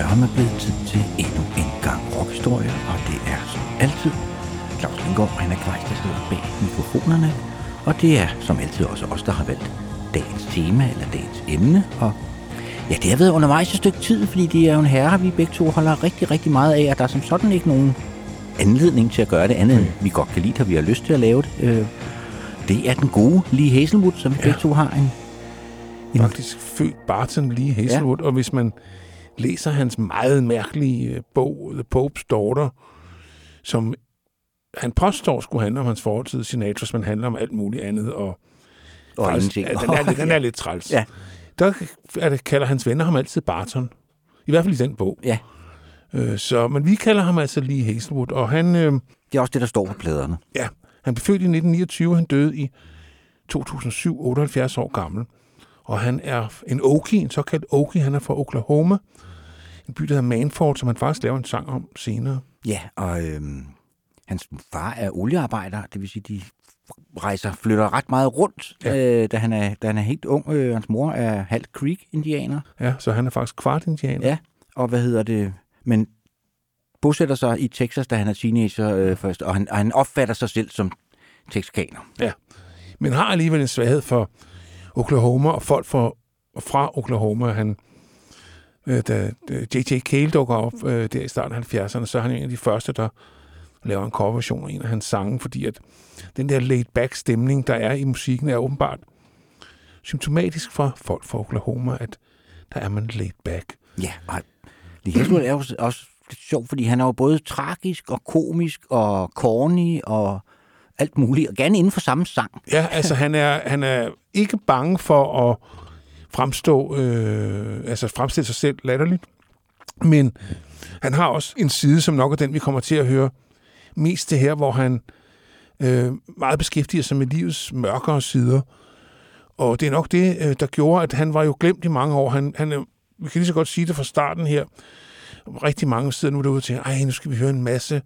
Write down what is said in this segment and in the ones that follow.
Sørme blevet tid til endnu en gang rockhistorie, og det er som altid Claus Lindgaard og Henrik Kvejs, der sidder bag mikrofonerne. Og det er som altid også os, der har valgt dagens tema eller dagens emne. Og ja, det har været undervejs et stykke tid, fordi det er jo en herre, vi begge to holder rigtig, rigtig meget af, og der er som sådan ikke nogen anledning til at gøre det andet, end vi godt kan lide, og vi har lyst til at lave det. Øh, Det er den gode Lee Hazelwood, som vi begge to har en faktisk født Barton Lee Hazelwood, ja. og hvis man læser hans meget mærkelige øh, bog, The Pope's Daughter, som han påstår skulle handle om hans fortid, Sinatras, men handler om alt muligt andet, og, og faktisk, den, er, den er lidt træls. Ja. Der er det, kalder hans venner ham altid Barton. I hvert fald i den bog. Ja. Øh, så, men vi kalder ham altså Lee Hazelwood, og han... Øh, Det er også det, der står på pladerne. Ja, han blev født i 1929, han døde i 2007, 78 år gammel. Og han er en Okie, en såkaldt Okie, han er fra Oklahoma. En by, der hedder Manford, som han faktisk laver en sang om senere. Ja, og øhm, hans far er oliearbejder, det vil sige, de rejser, flytter ret meget rundt, ja. øh, da, han er, da han er helt ung. Øh, hans mor er halvt Creek-indianer. Ja, så han er faktisk kvart-indianer. Ja, og hvad hedder det? Men bosætter sig i Texas, da han er teenager øh, først, og han, og han opfatter sig selv som texikaner. Ja, men har alligevel en svaghed for Oklahoma og folk fra, fra Oklahoma. Han, øh, da, J.J. Cale dukker op øh, der i starten af 70'erne, så er han en af de første, der laver en coverversion af en af hans sange, fordi at den der laid-back stemning, der er i musikken, er åbenbart symptomatisk for folk fra Oklahoma, at der er man laid-back. Ja, og Lee Hazelwood er jo også lidt sjov, fordi han er jo både tragisk og komisk og corny og alt muligt, og gerne inden for samme sang. Ja, altså han er, han er ikke bange for at fremstå, øh, altså fremstille sig selv latterligt, men han har også en side, som nok er den, vi kommer til at høre mest det her, hvor han øh, meget beskæftiger sig med livets mørkere sider. Og det er nok det, øh, der gjorde, at han var jo glemt i mange år. Han, han, øh, vi kan lige så godt sige det fra starten her. Rigtig mange sidder nu derude og tænker, ej, nu skal vi høre en masse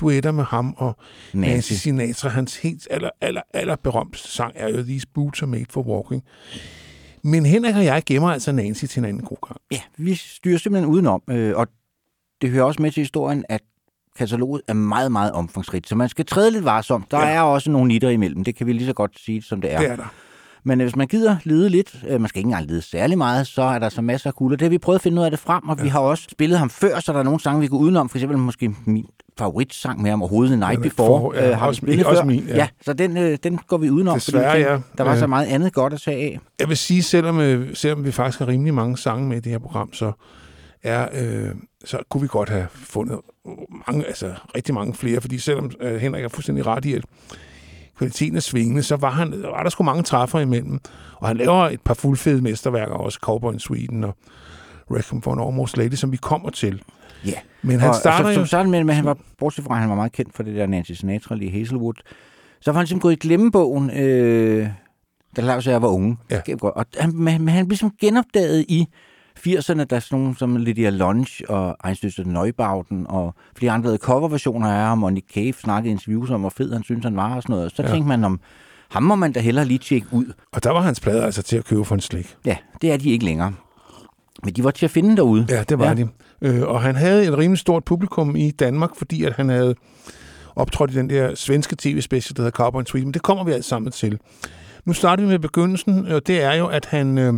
duetter med ham og Nancy, Nancy Sinatra. Hans helt aller, aller, aller berømteste sang er jo These Boots Are Made for Walking. Men Henrik og jeg gemmer altså Nancy til en anden god gang. Ja, vi styrer simpelthen udenom, øh, og det hører også med til historien, at kataloget er meget, meget omfangsrigt, så man skal træde lidt varsomt. Der ja. er også nogle nitter imellem, det kan vi lige så godt sige, som det er. Det er der. Men hvis man gider lede lidt, øh, man skal ikke engang lede særlig meget, så er der så masser af kulder. Det har vi prøvet at finde ud af det frem, og ja. vi har også spillet ham før, så der er nogle sange, vi går udenom. For eksempel måske min favoritsang med ham overhovedet, Night Before, for, ja, øh, har vi også, spillet også før. Min, ja. ja, så den, øh, den går vi udenom, Desværre, fordi ja. der var Ja. så meget andet godt at tage af. Jeg vil sige, selvom, øh, selvom vi faktisk har rimelig mange sange med i det her program, så, er, øh, så kunne vi godt have fundet mange, altså rigtig mange flere, fordi selvom øh, Henrik er fuldstændig ret i, at kvaliteten er svingende, så var, han, var der sgu mange træffer imellem. Og han laver et par fuldfede mesterværker, også Cowboy in Sweden og Requiem for an Almost Lady, som vi kommer til. Ja. Men han og, starter og så, jo... som starten med, men han var, bortset fra, at han var meget kendt for det der Nancy Sinatra, lige Hazelwood, så var han simpelthen gået i glemmebogen, øh, da Lars og jeg var unge. Ja. Og han, men, men han blev ligesom genopdaget i 80'erne, der er sådan nogle som Lydia Lunch og Einstøster Neubauten og flere andre lavede coverversioner af ham, og Nick Cave snakkede i interviews om, hvor fed han synes, han var og sådan noget. Så Ja. tænkte man om, ham må man da hellere lige tjekke ud. Og der var hans plader altså til at købe for en slik. Ja, det er de ikke længere. Men de var til at finde derude. Ja, det var ja. de. Øh, og han havde et rimelig stort publikum i Danmark, fordi at han havde optrådt i den der svenske tv-special, der hedder Cowboy in Sweden. Men det kommer vi alt sammen til. Nu starter vi med begyndelsen, og det er jo, at han... Øh,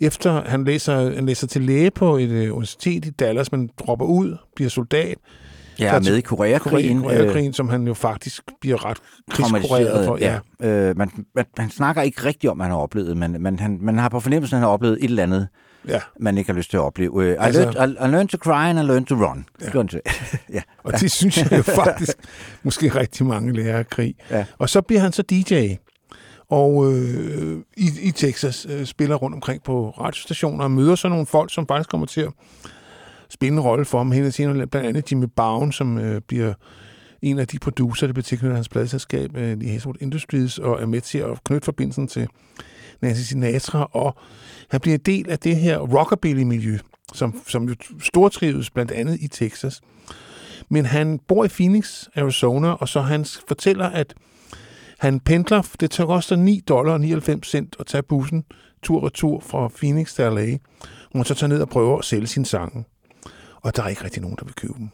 efter han læser, han læser til læge på et øh, universitet i Dallas, men dropper ud, bliver soldat. Jeg er med i Koreakrigen. Koreakrigen, som han jo faktisk bliver ret krigskureret for. Ja. ja. Øh, man, man, man snakker ikke rigtigt om, hvad han har oplevet, men man, han, man har på fornemmelsen, at han har oplevet et eller andet, ja. man ikke har lyst til at opleve. Uh, I, Altså- learned, I, I learned to cry and I learned to run. Ja. Ja. ja. Og det synes jeg jo faktisk måske rigtig mange lærer af krig. Ja. Og så bliver han så DJ og øh, i, i Texas øh, spiller rundt omkring på radiostationer og møder så nogle folk, som faktisk kommer til at spille en rolle for ham hele tiden. Blandt andet Jimmy Bowen, som øh, bliver en af de producer, der bliver tilknyttet hans pladselskab, øh, i Hazelwood Industries, og er med til at knytte forbindelsen til Nancy Sinatra, og han bliver en del af det her rockabilly-miljø, som, som jo stortrives blandt andet i Texas. Men han bor i Phoenix, Arizona, og så han fortæller, at han pendler, det koster 9 dollar og 99 cent at tage bussen tur og tur fra Phoenix til LA, hvor man så tager ned og prøver at sælge sin sange. Og der er ikke rigtig nogen, der vil købe dem.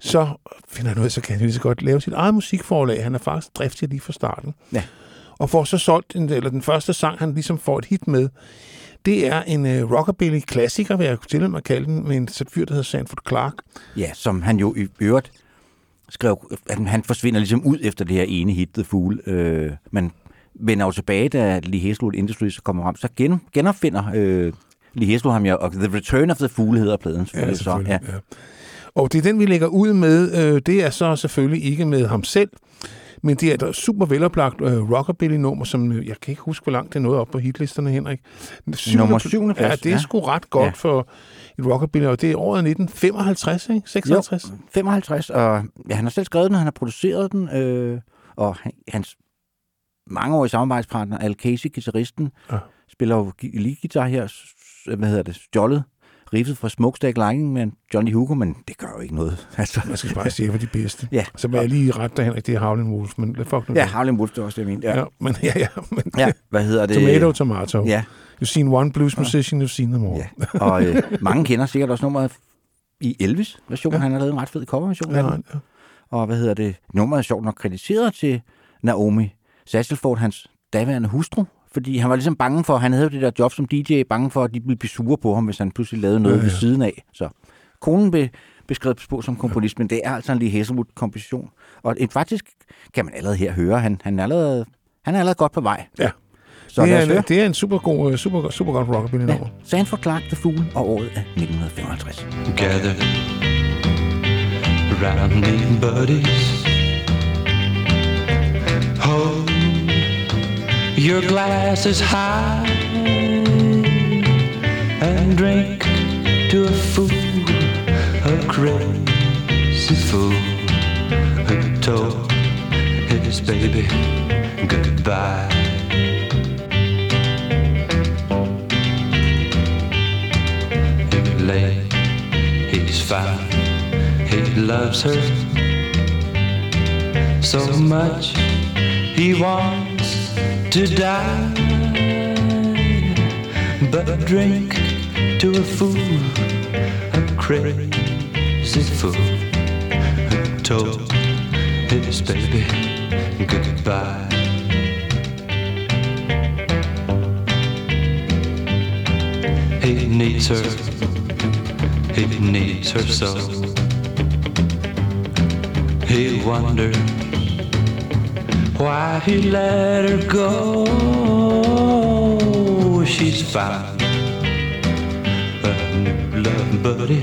Så finder han ud af, så kan han lige så godt lave sit eget musikforlag. Han er faktisk driftig lige fra starten. Ja. Og får så solgt, den, eller den første sang, han ligesom får et hit med, det er en uh, rockabilly-klassiker, vil jeg til med at kalde den, med en fyr, der hedder Sanford Clark. Ja, som han jo i øvrigt skrev, at han forsvinder ligesom ud efter det her ene hit, The Fool. Øh, men vender jo tilbage, da Lee Hazelwood Industries kommer frem, så gen, genopfinder øh, Lee Hazelwood ham jo, og The Return of the Fool hedder pladen. Ja, Så, ja. ja. Og det er den, vi lægger ud med. Øh, det er så selvfølgelig ikke med ham selv, men det er et super veloplagt øh, rockabilly-nummer, som øh, jeg kan ikke huske, hvor langt det nået op på hitlisterne, Henrik. Syvende Nummer syvende Ja, plads, det er ja. sgu ret godt Ja. for et rockabilly, og det er året 1955, ikke? 56? Jo, 55, og ja, han har selv skrevet den, han har produceret den, øh, og han, hans mangeårige samarbejdspartner, Al Casey, guitaristen, Ja. spiller jo lead-guitar her, hvad hedder det, stjålet, riffet fra Smokestack Lightning med Johnny Hugo, men det gør jo ikke noget. Altså, Man skal bare sige, for de bedste. Ja. Så vil jeg lige rette dig, Henrik, det er Howlin' Wolf, men fuck nu. ja. Harlem Wolf, det er også det, jeg mente. ja. Ja. ja. men ja, ja. Men, ja, hvad hedder det? Tomato, tomato. Ja, You've seen one blues musician, you've seen them all. ja. og øh, mange kender sikkert også nummeret i Elvis-version. Ja. Ja. Han har lavet en ret fed coverversion Ja, af den. ja. Og hvad hedder det? Nummeret er sjovt nok krediteret til Naomi Sasselford, hans daværende hustru. Fordi han var ligesom bange for, han havde jo det der job som DJ, bange for, at de ville blive sure på ham, hvis han pludselig lavede noget Ja, ja, ja. ved siden af. Så konen blev beskrevet på som komponist, men det er altså en Lee Hazelwood-komposition. Og faktisk kan man allerede her høre, han, han, er, allerede, han er allerede godt på vej. Ja. Så det, er en, det er en super, god, øh, super, super godt rockabilly-nummer. Ja, Sanford Clark, The Fool, og året er 1955. gather around me, buddies. Hold your glasses high and drink to a fool, a crazy fool who told his baby goodbye. He loves her so much he wants to die. But drink to a fool, a crazy fool who told his baby goodbye. He needs her, he needs her so. He wonders why he let her go. She's found a new love buddy.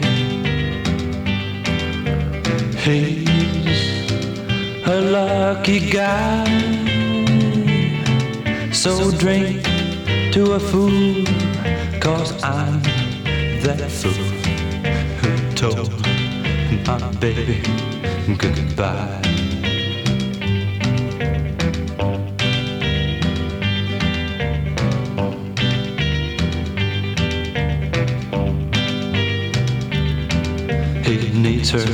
He's a lucky guy. So drink to a fool, cause I'm that fool told my baby goodbye. He needs her,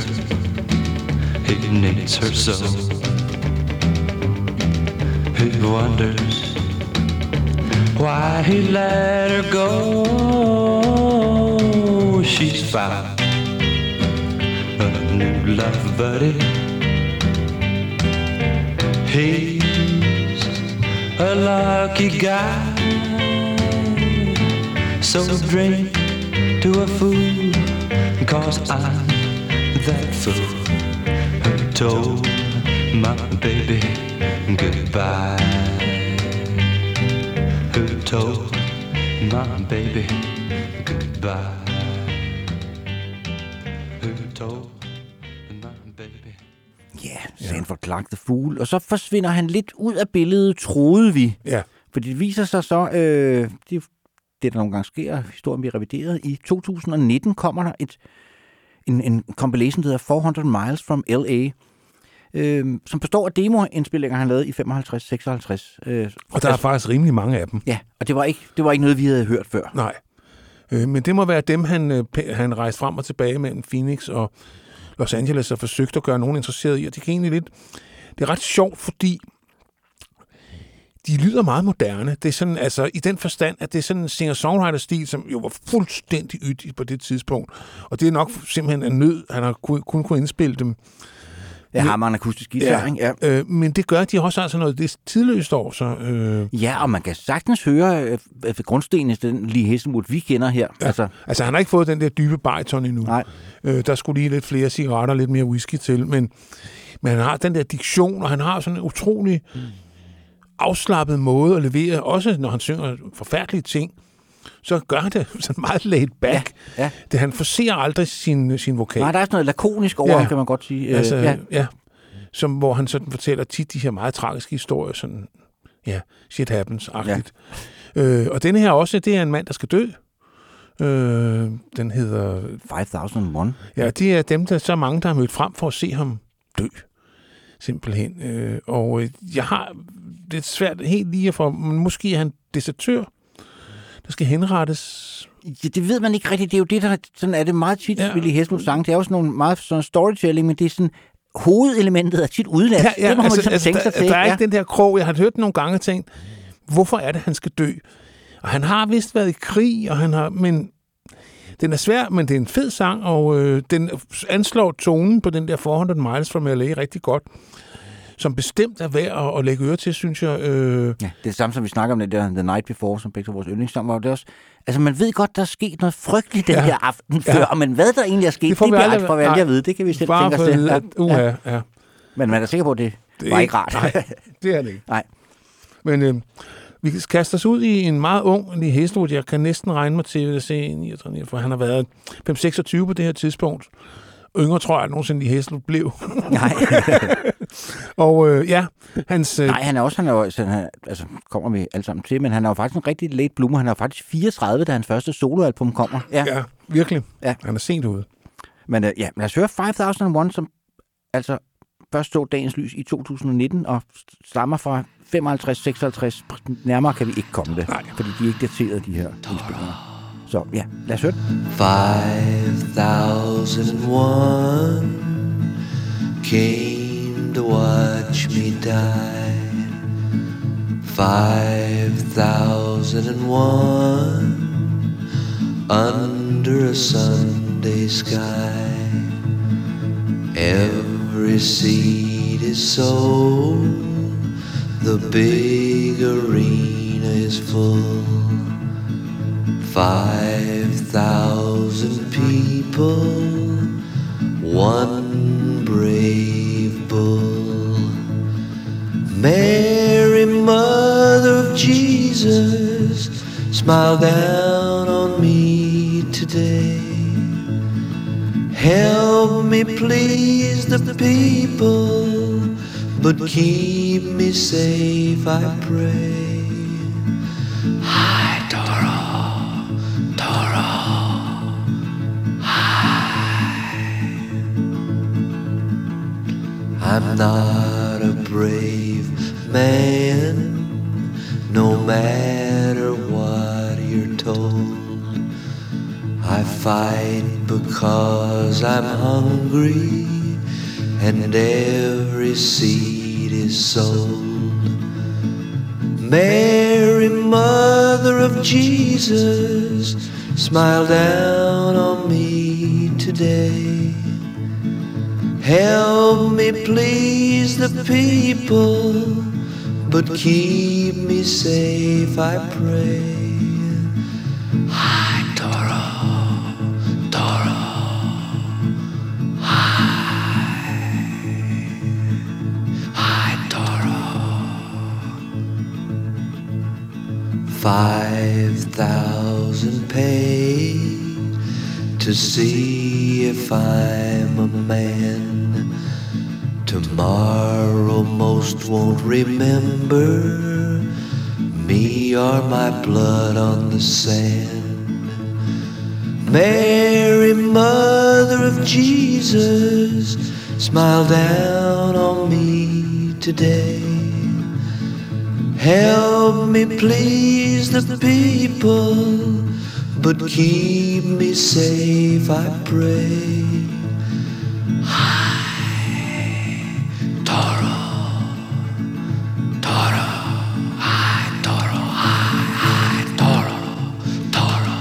he needs her so. He wonders why he let her go. She's love buddy. He's a lucky guy. So drink to a fool, cause I'm that fool who told my baby goodbye. Who told my baby goodbye? The Fool. Og så forsvinder han lidt ud af billedet, troede vi. Ja. For det viser sig så, øh, det, det der nogle gange sker, historien bliver revideret. I 2019 kommer der et, en, en compilation, der hedder 400 Miles from L.A., øh, som består af demoindspillinger, han lavede i 55-56. Øh, Og der er faktisk rimelig mange af dem. Ja, og det var, ikke, det var ikke noget, vi havde hørt før. Nej. Øh, men det må være dem, han, øh, han rejste frem og tilbage mellem Phoenix og Los Angeles og forsøgte at gøre nogen interesseret i. Og det kan egentlig lidt... Det er ret sjovt, fordi de lyder meget moderne. Det er sådan, altså, i den forstand, at det er sådan en singer-songwriter-stil, som jo var fuldstændig ydt på det tidspunkt. Og det er nok simpelthen en nød. Han har kun, kun kunne indspille dem. Jeg har en akustisk guitar, ikke? Ja. Øh, men det gør, at de også altså noget det tidløst over sig. Øh, Ja, og man kan sagtens høre øh, at grundstenen den lige Hesselmut, vi kender her. Ja. Altså, altså, han har ikke fået den der dybe bariton endnu. nej. Øh, der skulle lige lidt flere cigaretter, lidt mere whisky til, men, men han har den der diktion, og han har sådan en utrolig afslappet måde at levere, også når han synger forfærdelige ting, så gør han det sådan meget laid back. Ja, ja. Det, han forser aldrig sin, sin vokal. Nej, der er sådan noget lakonisk over, Ja. kan man godt sige. Øh, altså, ja. ja. ja. Som, hvor han sådan fortæller tit de her meget tragiske historier, sådan, ja, shit happens-agtigt. Ja. Øh, og denne her også, det er en mand, der skal dø. Øh, den hedder 5001. Ja, det er dem, der så mange, der har mødt frem for at se ham dø. Simpelthen. Øh, og øh, jeg har det er svært helt lige få, men måske er han desertør, der skal henrettes. Ja, det ved man ikke rigtigt. Det er jo det, der sådan er det meget tit, Ja. ja. Willy Hesselmuth sang. Det er jo sådan nogle meget sådan storytelling, men det er sådan, hovedelementet er tit udladt. det må man ligesom tænke sig altså, der, til. der er ja. ikke den der krog. Jeg har hørt nogle gange og tænkt, hvorfor er det, han skal dø? Og han har vist været i krig, og han har, men den er svær, men det er en fed sang, og øh, den anslår tonen på den der 400 Miles from L.A. rigtig godt, som bestemt er værd at, at lægge øre til, synes jeg. Øh, Ja, det er det samme, som vi snakker om det der The Night Before, som begge to vores yndlingssang var. Det er også, altså, man ved godt, der er sket noget frygteligt den Ja. ja. her aften Ja. før, men hvad der egentlig er sket, Det får det vi bliver aldrig- for at vide. Det kan vi selv bare tænke os til. at, uha, ja. ja. Men man er sikker på, at det, Det det var ikke rart. Nej, det er det ikke. Nej. Men øh, vi kaster os ud i en meget ung lige Hestelud. Jeg kan næsten regne mig til at se 39, for han har været 5-26 på det her tidspunkt. Yngre tror jeg, at nogensinde lige Hestelud blev. Nej. Og øh, ja, hans... Øh, Nej, han er også, han er altså, han, altså, kommer vi alle sammen til, men han er jo faktisk en rigtig late bloomer. Han er faktisk 34, da hans første soloalbum kommer. Ja. Ja, virkelig. Ja. Han er sent ude. Men øh, ja, lad os høre 5001, som altså først så dagens lys i 2019 og stammer fra 55-56. Nærmere kan vi ikke komme det, Nej. fordi de er ikke dateret, de her indspillinger. Så ja, lad os høre den. 5001 came to watch me die. 5001 under a Sunday sky. Every seat is sold, the big arena is full. Five thousand people, one brave bull. Mary, Mother of Jesus, smile down on me today. Help me please the people, but keep me safe, I pray. Hi, Toro, Toro. I'm not a brave man, no matter what you're told. I fight because I'm hungry, and every seed is sold. Mary, Mother of Jesus, smile down on me today. Help me please the people, but keep me safe, I pray. 5,000 pay to see if I'm a man. Tomorrow most won't remember me or my blood on the sand. Mary, Mother of Jesus, smile down on me today. Help me please the people, but keep me safe, I pray. Toro, Toro, hi, Toro, hi, hi, Toro, Toro,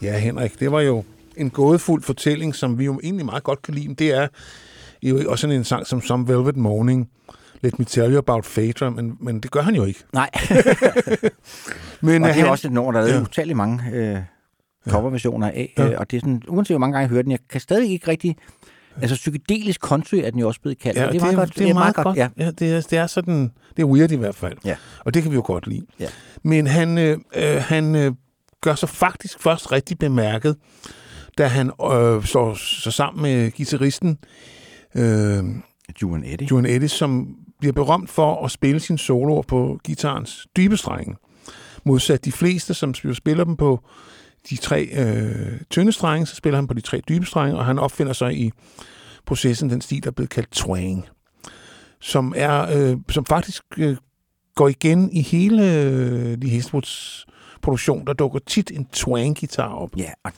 Ja, Henrik, det var jo en gådefuld fortælling, som vi jo egentlig meget godt kan lide. Det er jo også sådan en sang som Some Velvet Morning. Let me tell you about Phaedra, men, men det gør han jo ikke. Nej, Men og øh, det er han, også et nummer, der er lavet Ja. utallige mange øh, coverversioner af. Ja. Ja. Og det er sådan, uanset hvor mange gange jeg hører den, jeg kan stadig ikke rigtig... Altså psykedelisk country er den jo også blevet kaldt. Ja, det er meget godt. Det er meget godt. Ja. Ja, det, er, det er sådan, det er weird i hvert fald. Ja. Og det kan vi jo godt lide. Ja. Men han, øh, øh, han øh, gør sig faktisk først rigtig bemærket, da han øh, står så sammen med guitaristen øh, Juan Eddie. Joan Edis, som bliver berømt for at spille sine soloer på gitarens dybe strenge. Modsat de fleste, som spiller dem på de tre øh, tynde strenge, så spiller han på de tre dybe strenge, og han opfinder sig i processen den stil, der er blevet kaldt twang, som, er, øh, som faktisk øh, går igen i hele øh, Lee Eastwoods produktion. Der dukker tit en twang-guitar op. Ja, og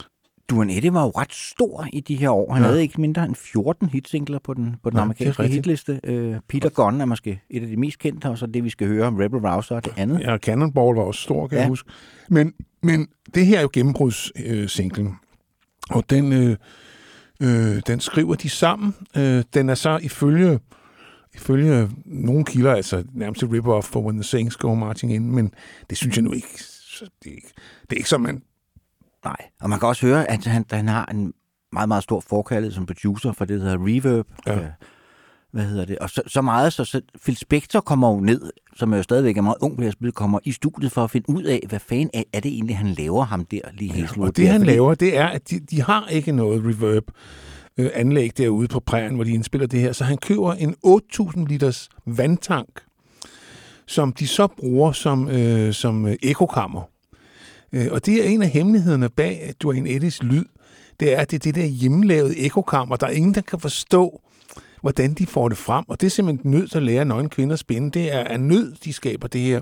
Duan Eddy var jo ret stor i de her år. Han Ja. havde ikke mindre end 14 hitsingler på den, på den Ja, er amerikanske hitliste. Uh, Peter Gunn er måske et af de mest kendte, og så det, vi skal høre om Rebel Rouser og det andet. Ja, Cannonball var også stor, kan ja. jeg huske. Men, men det her er jo gennembrudssinglen, øh, og den, øh, øh, den skriver de sammen. Øh, den er så ifølge, ifølge nogle kilder, altså nærmest et rip-off for When the Saints Go Marching In, men det synes jeg nu ikke. Så det, er ikke det er ikke som man... Nej, og man kan også høre, at han, han har en meget, meget stor forkærlighed som producer for det, der hedder Reverb. Ja. Øh, hvad hedder det? Og så, så meget, så, så Phil Spector kommer jo ned, som er jo stadigvæk er meget ung at spille, kommer i studiet for at finde ud af, hvad fanden er, er det egentlig, han laver ham der lige helt Og det han laver, det er, at de, de har ikke noget reverb øh, anlæg derude på prærien, hvor de indspiller det her. Så han køber en 8.000 liters vandtank, som de så bruger som, øh, som øh, ekokammer. Øh, og det er en af hemmelighederne bag Dwayne Eddies lyd. Det er, at det er det der hjemmelavede ekokammer. Der er ingen, der kan forstå, hvordan de får det frem. Og det er simpelthen nødt at lære nøgen kvinder at spænde. Det er af nød, de skaber det her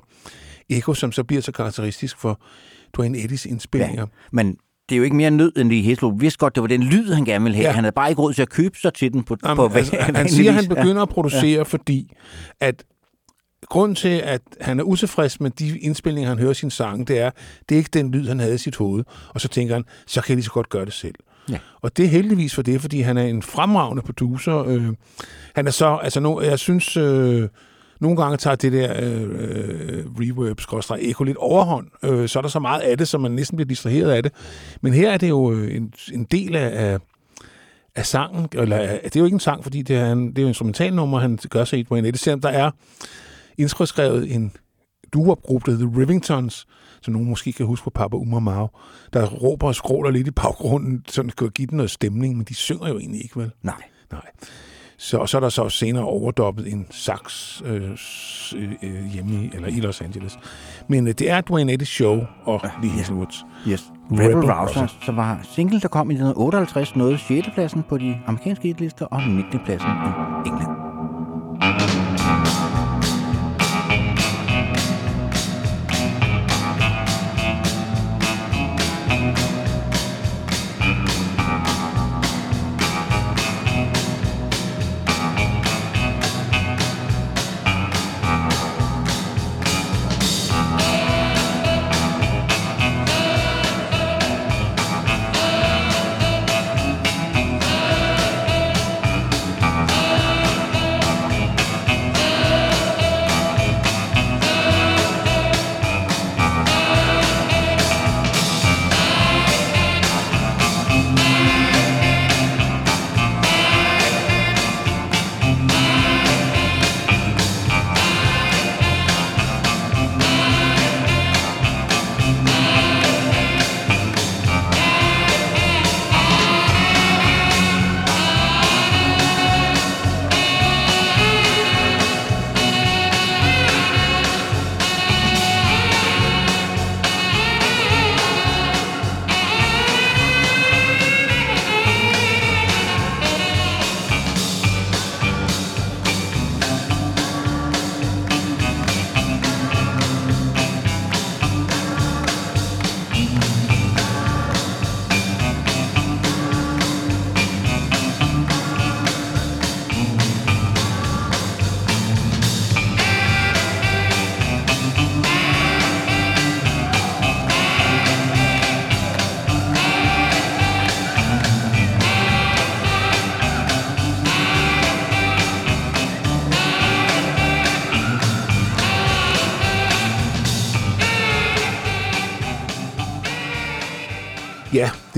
eko, som så bliver så karakteristisk for Dwayne Eddies indspillinger. Ja, men det er jo ikke mere nød, end Lee Heslo vidste godt, det var den lyd, han gerne ville have. Ja. Ja. Han havde bare ikke råd til at købe sig til den på, Jamen, på altså, han, siger, at han begynder at producere, ja. fordi at grunden til, at han er utilfreds med de indspilninger, han hører sin sang, det er, det er ikke den lyd, han havde i sit hoved. Og så tænker han, så kan jeg lige så godt gøre det selv. Ja. Og det er heldigvis for det, fordi han er en fremragende producer. Øh, han er så, altså nu, jeg synes, øh, nogle gange tager det der øh, øh, reverb, skråstrej, eko lidt overhånd. Øh, så er der så meget af det, så man næsten bliver distraheret af det. Men her er det jo øh, en, en del af, af sangen, eller det er jo ikke en sang, fordi det er, en, det er jo en instrumentalnummer, han gør sig i på en det, selvom der er indskrevet en duopgruppe, der The Rivingtons, som nogen måske kan huske på Papa Umar Mao, der råber og skråler lidt i baggrunden, så det kan give den noget stemning, men de synger jo egentlig ikke, vel? Nej. Nej. Så, og så er der så senere overdoppet en sax øh, øh, øh, hjemme i, eller i Los Angeles. Men øh, det er Dwayne Eddy's show og Lee Hazelwoods. Yes. Rebel Rebel, Rouser. Som var single, der kom i 1958, nåede 6. pladsen på de amerikanske hitlister og 19. pladsen i England. Thank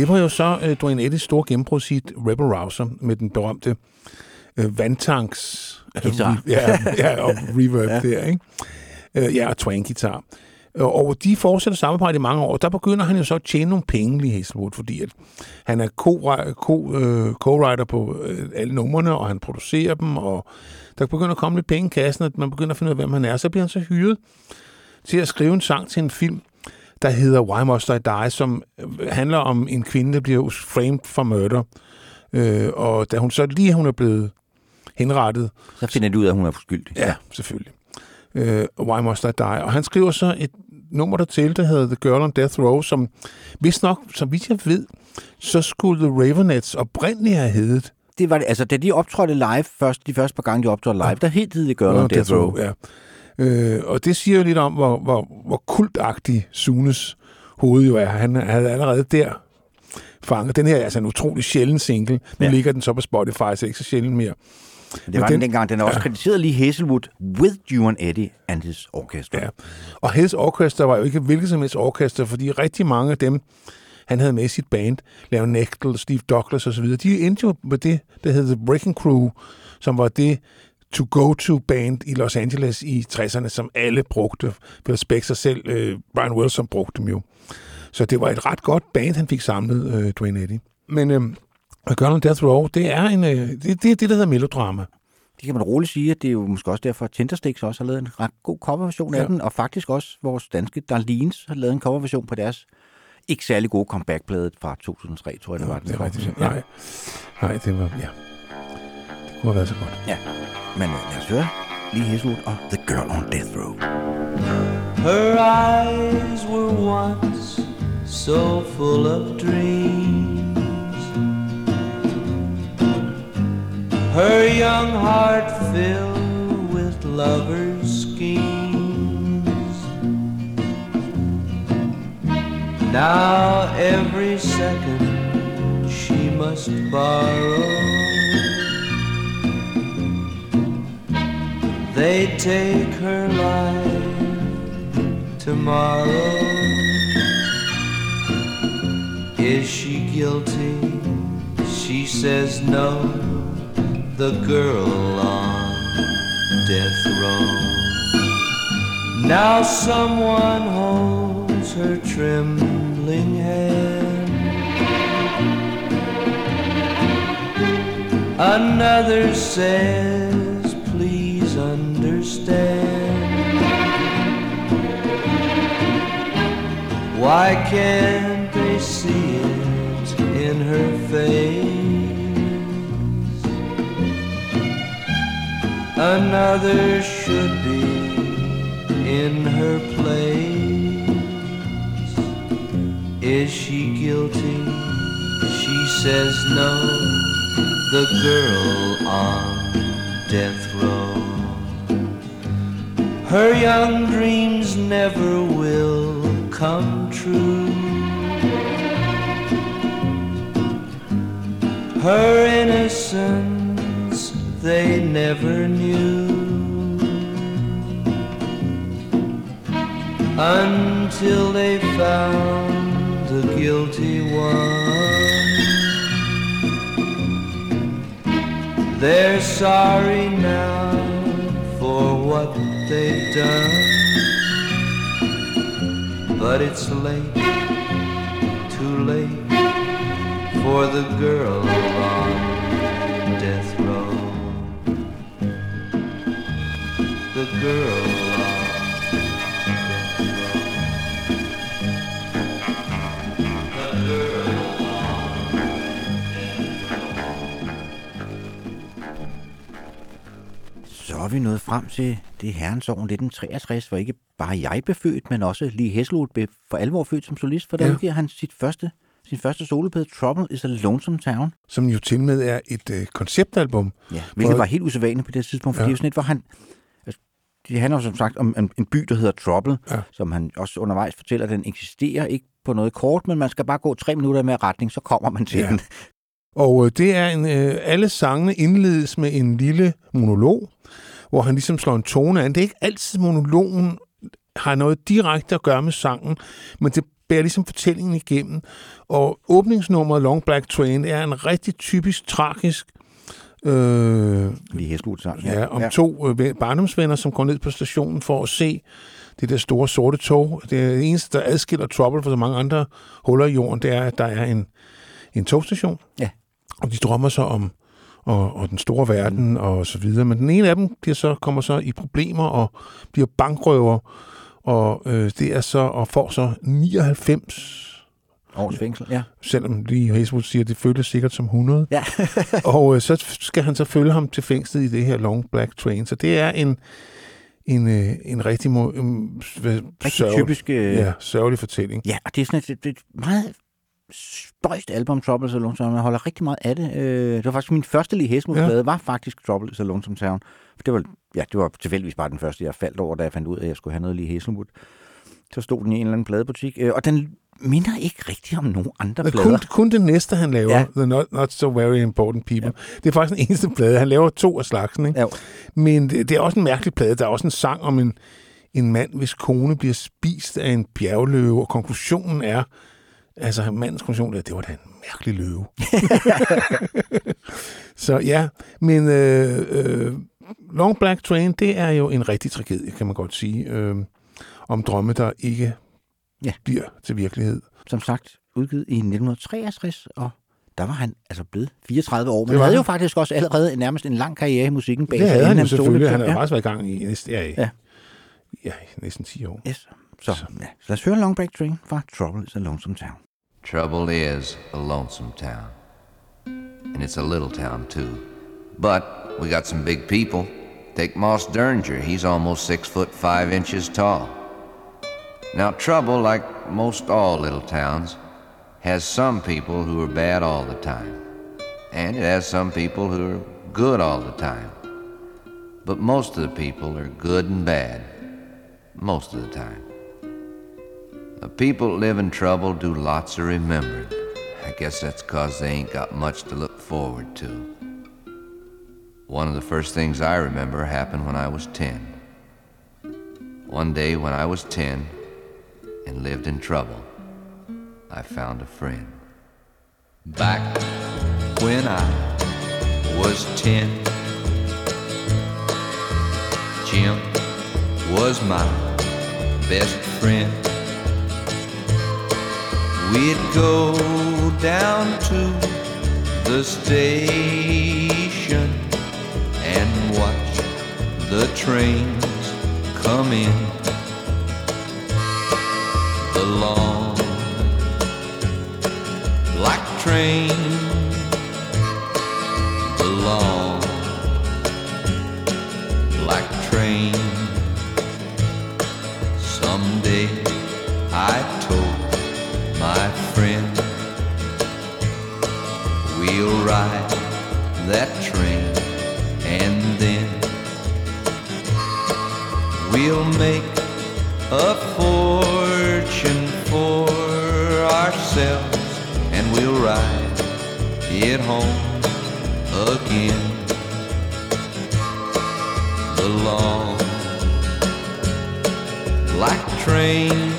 det var jo så uh, Dwayne Eddy's store gennembrud sit Rebel Rouser med den berømte uh, vandtanks Guitar. ja, ja, og reverb ja. der, ikke? Uh, ja, og twang-guitar. Og og de fortsætter samarbejde i mange år. Der begynder han jo så at tjene nogle penge, Lee Hazelwood, fordi at han er øh, co-writer på øh, alle numrene, og han producerer dem, og der begynder at komme lidt penge i kassen, og man begynder at finde ud af, hvem han er. Så bliver han så hyret til at skrive en sang til en film, der hedder Why Must I Die, som øh, handler om en kvinde, der bliver framed for murder. Øh, og da hun så lige hun er blevet henrettet, Så finder de ud af, at hun er forskyldig. Ja, selvfølgelig. Øh, Why Must I Die? Og han skriver så et nummer der til, der hedder The Girl on Death Row, som hvis nok, så vidt jeg ved, så skulle The Ravenettes oprindeligt have heddet Det var det, altså, da de optrådte live, først, de første par gange, de optrådte live, der hed det Girl on Death Row. Ja. Øh, og det siger jo lidt om, hvor, hvor, hvor kultagtig Sunes hoved jo er. Han havde allerede der fanget. Den her er altså en utrolig sjælden single. Nu Ja. ja. ligger den så på Spotify, så ikke så sjældent mere. Det var Men den den- dengang. Den er også krediteret lige Hazelwood with Duane Eddy and his orchestra. Ja. Og His Orchestra var jo ikke hvilket som helst orkester, fordi rigtig mange af dem, han havde med i sit band, Leon Nechtel, Steve Douglas osv., de endte jo med det, der hed The Breaking Crew, som var det to-go-to-band i Los Angeles i 60'erne, som alle brugte. Bill Spector selv, øh, Brian Wilson brugte dem jo. Så det var et ret godt band, han fik samlet, øh, Dwayne Eddy. Men øh, A Girl on Death Row, det er en, øh, det, det, er det, der hedder melodrama. Det kan man roligt sige, at det er jo måske også derfor, at Tindersticks også har lavet en ret god coverversion af Ja. den, og faktisk også vores danske Darlines har lavet en coverversion på deres ikke særlig gode comeback-plade fra 2003, tror jeg, det var. den det er rigtigt. Ja. Nej, nej, det var, ja. Det er kunne have været så godt. ja. Men øh, lad os høre lige Hazelwood og The Girl on Death Row. Her eyes were once so full of dreams. Her young heart filled with lovers' schemes. Now every second she must borrow. They take her life tomorrow. Is she guilty? She says no. The girl on death row. Now someone holds her trembling hand. Another says, understand. Why can't they see it in her face? Another should be in her place. Is she guilty? She says no. The girl on death row. Her young dreams never will come true. Her innocence they never knew until they found the guilty one. They're sorry now for what they've done. But it's late, too late for the girl on death row. The girl vi nået frem til det herrens år 1963, hvor ikke bare jeg blev født, men også lige Hesselud blev for alvor født som solist, for der Ja. udgiver han sit første, sin første soloplade, Trouble is a Lonesome Town. Som jo til med er et øh, konceptalbum. Ja, hvilket var helt usædvanligt på det tidspunkt, fordi Ja. det er sådan et, hvor han... altså, Det handler som sagt om en, en by, der hedder Trouble, Ja. som han også undervejs fortæller, den eksisterer ikke på noget kort, men man skal bare gå tre minutter med retning, så kommer man til ja. den. Og øh, det er en, øh, alle sangene indledes med en lille monolog, hvor han ligesom slår en tone an. Det er ikke altid monologen har noget direkte at gøre med sangen, men det bærer ligesom fortællingen igennem. Og åbningsnummeret Long Black Train er en rigtig typisk tragisk øh, Lige Hesselud sang. Ja, om ja. to øh, ven- barndomsvenner, som går ned på stationen for at se det der store sorte tog. Det eneste, der adskiller Trouble fra så mange andre huller i jorden, det er, at der er en, en togstation. Ja. Og de drømmer så om og, og den store verden mm. og så videre. Men den ene af dem bliver så, kommer så i problemer og bliver bankrøver. Og øh, det er så, og får så 99 Års fængsel, ja. selvom lige Heswood siger, at det føles sikkert som 100. Ja. og øh, så skal han så følge ham til fængslet i det her Long Black Train. Så det er en, en, øh, en rigtig, må, um, Rigtig typisk... Øh, ja, sørgelig fortælling. Ja, og det er sådan et, et meget spøjst album, Trouble a Lonesome. Jeg holder rigtig meget af det. Øh, det var faktisk min første lige Hesmus-plade, ja. var faktisk Trouble a Lonesome Town. For det var, ja, det var tilfældigvis bare den første, jeg faldt over, da jeg fandt ud af, at jeg skulle have noget lige Hazelwood. Så stod den i en eller anden pladebutik, øh, og den minder ikke rigtig om nogen andre plader. kun, kun det næste, han laver, ja. The not, not So Very Important People, ja. det er faktisk den eneste plade. Han laver to af slagsen, ikke? Ja. Men det, det er også en mærkelig plade. Der er også en sang om en, en mand, hvis kone bliver spist af en bjergløve, og konklusionen er, altså mandens konklusion er, det var da en mærkelig løve. Så ja, men øh, øh, Long Black Train, det er jo en rigtig tragedie, kan man godt sige, øh, om drømme, der ikke Ja. bliver til virkelighed. Som sagt, udgivet i 1963, og der var han altså blevet 34 år. Men Det han havde jo faktisk også allerede nærmest en lang karriere i musikken bag Det sig, havde inden han jo selvfølgelig. Han har ja. faktisk været i gang i næsten, ja, Ja. ja. næsten 10 år. Yes. Så, ja. så lad os høre Long Break Train fra Trouble is a Lonesome Town. Trouble is a lonesome town. And it's a little town, too. But we got some big people. Take Moss Derringer. He's almost six foot five inches tall. Now, Trouble, like most all little towns, has some people who are bad all the time. And it has some people who are good all the time. But most of the people are good and bad. Most of the time. The people live in trouble do lots of remembering. I guess that's 'cause they ain't got much to look forward to. One of the first things I remember happened when I was 10. One day when I was 10 and lived in trouble, I found a friend. Back when I was 10, Jim was my best friend. We'd go down to the station and watch the trains come in. The long black train, the long black train. Someday I told my friend. We'll ride that train and then we'll make a fortune for ourselves and we'll ride it home again. The long black train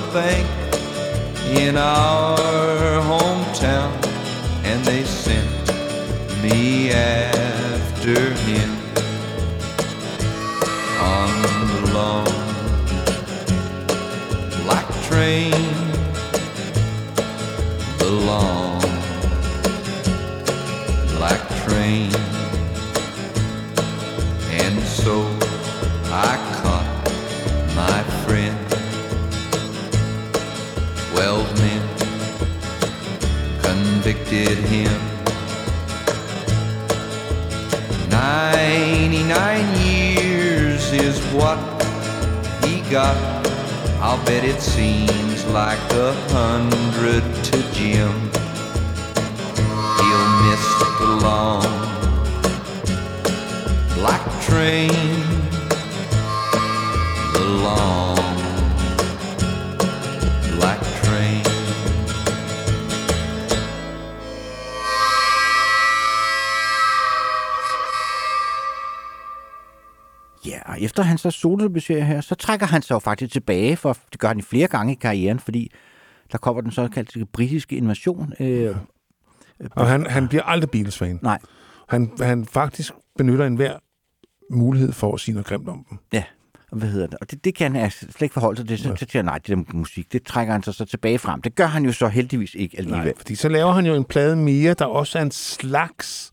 bank in our hometown and they sent me after him got, I'll bet it seems like a hundred to Jim. He'll miss the long black train efter hans så solodebut her, så trækker han sig jo faktisk tilbage, for det gør han flere gange i karrieren, fordi der kommer den såkaldte britiske invasion. Øh, Og han, han bliver aldrig Beatles-fan. nej, Han, han faktisk benytter enhver mulighed for at sige noget grimt om dem. ja, og hvad hedder det? Og det, det kan han altså slet ikke forholde sig til. Så, så siger han, nej, det der musik, det trækker han sig så tilbage frem. Det gør han jo så heldigvis ikke alligevel. Nej, fordi så laver han jo en plade mere, der også er en slags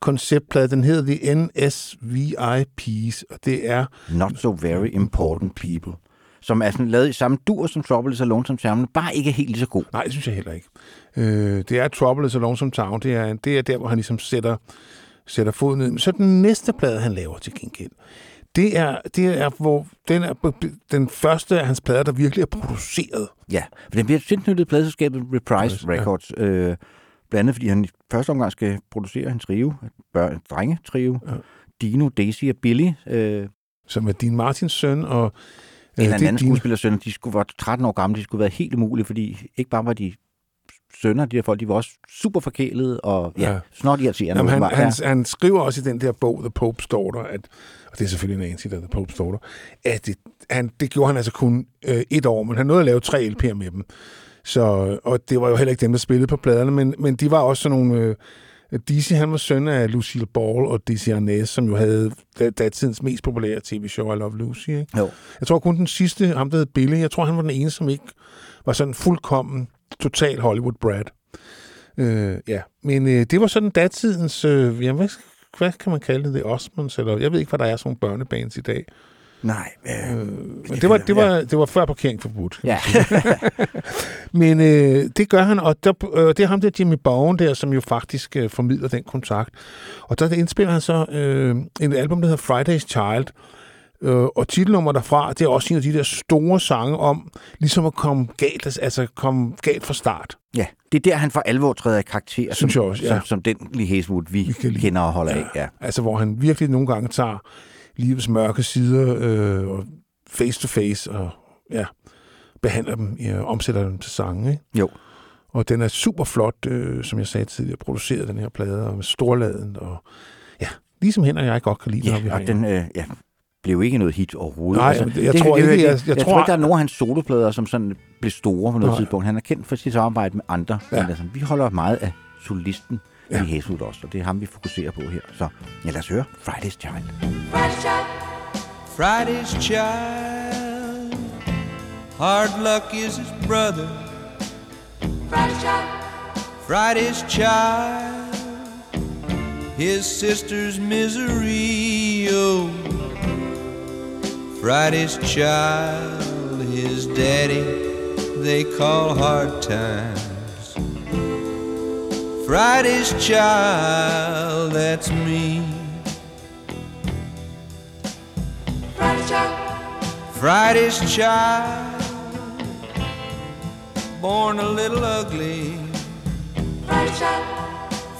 konceptplade. Den hedder The NSVIPs, og det er... Not so very important people. Som er sådan lavet i samme dur som Trouble is a Lonesome Town, bare ikke er helt lige så god. Nej, det synes jeg heller ikke. Øh, det er Trouble is a Lonesome Town. Det er, det er der, hvor han ligesom sætter, sætter foden ned. Så den næste plade, han laver til gengæld, det er, det er, hvor den er den første af hans plader, der virkelig er produceret. Ja, for den bliver tilknyttet pladselskabet Reprise Ja. Records. Øh, blandt andet, fordi han i første omgang skal producere en trio, børn, drenge trio. Ja. Dino, Daisy og Billy. Øh, som er din Martins søn, og en øh, eller anden din, skuespillersøn, de skulle være 13 år gamle, de skulle være helt umulige, fordi ikke bare var de sønner, de der folk, de var også super forkælede og ja, Ja. ja. snart irriterende. Jamen, han, åbenbart. han, han skriver også i den der bog, The Pope's Daughter, at, og det er selvfølgelig Nancy, der er The Pope's Daughter, at det, han, det gjorde han altså kun øh, et år, men han nåede at lave tre LP'er med dem. Så, og det var jo heller ikke dem, der spillede på pladerne, men, men de var også sådan nogle... Øh, Dizzy, han var søn af Lucille Ball og Dizzy Arnaz, som jo havde da- datidens mest populære tv-show, I Love Lucy. Ikke? Jo. Jeg tror kun den sidste, ham der hed Billy, jeg tror han var den ene, som ikke var sådan fuldkommen, total Hollywood Brad. Øh, ja, men øh, det var sådan datidens, øh, jamen, hvad, hvad kan man kalde det, Osmonds, eller jeg ved ikke, hvad der er sådan nogle børnebands i dag. Nej, øh, Men det var, det var, det var før parkering forbudt. ja. Men øh, det gør han, og der, øh, det er ham der Jimmy Bowen der, som jo faktisk øh, formidler den kontakt. Og der indspiller han så øh, en album, der hedder Friday's Child, øh, og titelnummer derfra, det er også en af de der store sange om, ligesom at komme galt, altså komme galt fra start. ja, det er der, han for alvor træder i karakter, Synes som, jeg også, ja. som, som den Lee Hazelwood, vi, Vi kender og holder af. Ja. Altså, hvor han virkelig nogle gange tager livets mørke sider øh, og face to face, og ja, behandler dem, ja, omsætter dem til sange, ikke? Jo. Og den er super flot, øh, som jeg sagde tidligere, produceret den her plade, og med storladen, og ja, ligesom hen og jeg godt kan lide, når vi Ja, har og den øh, ja, blev ikke noget hit overhovedet. Nej, men jeg tror ikke, jeg- jeg jeg, tror- tror ikke, der er nogen af hans soloplader, som sådan blev store på noget Nej. tidspunkt. Han er kendt for sit samarbejde med andre. Ja. Ja. Men altså, vi holder meget af solisten Ja. ja. i Hazelwood også, og det er ham, vi fokuserer på her. Så ja, lad os høre Friday's Child. Friday's child. Hard luck is his brother. Friday's child. His sister's misery. Oh. Friday's child. His daddy they call hard times. Friday's child, that's me. Friday's child, born a little ugly.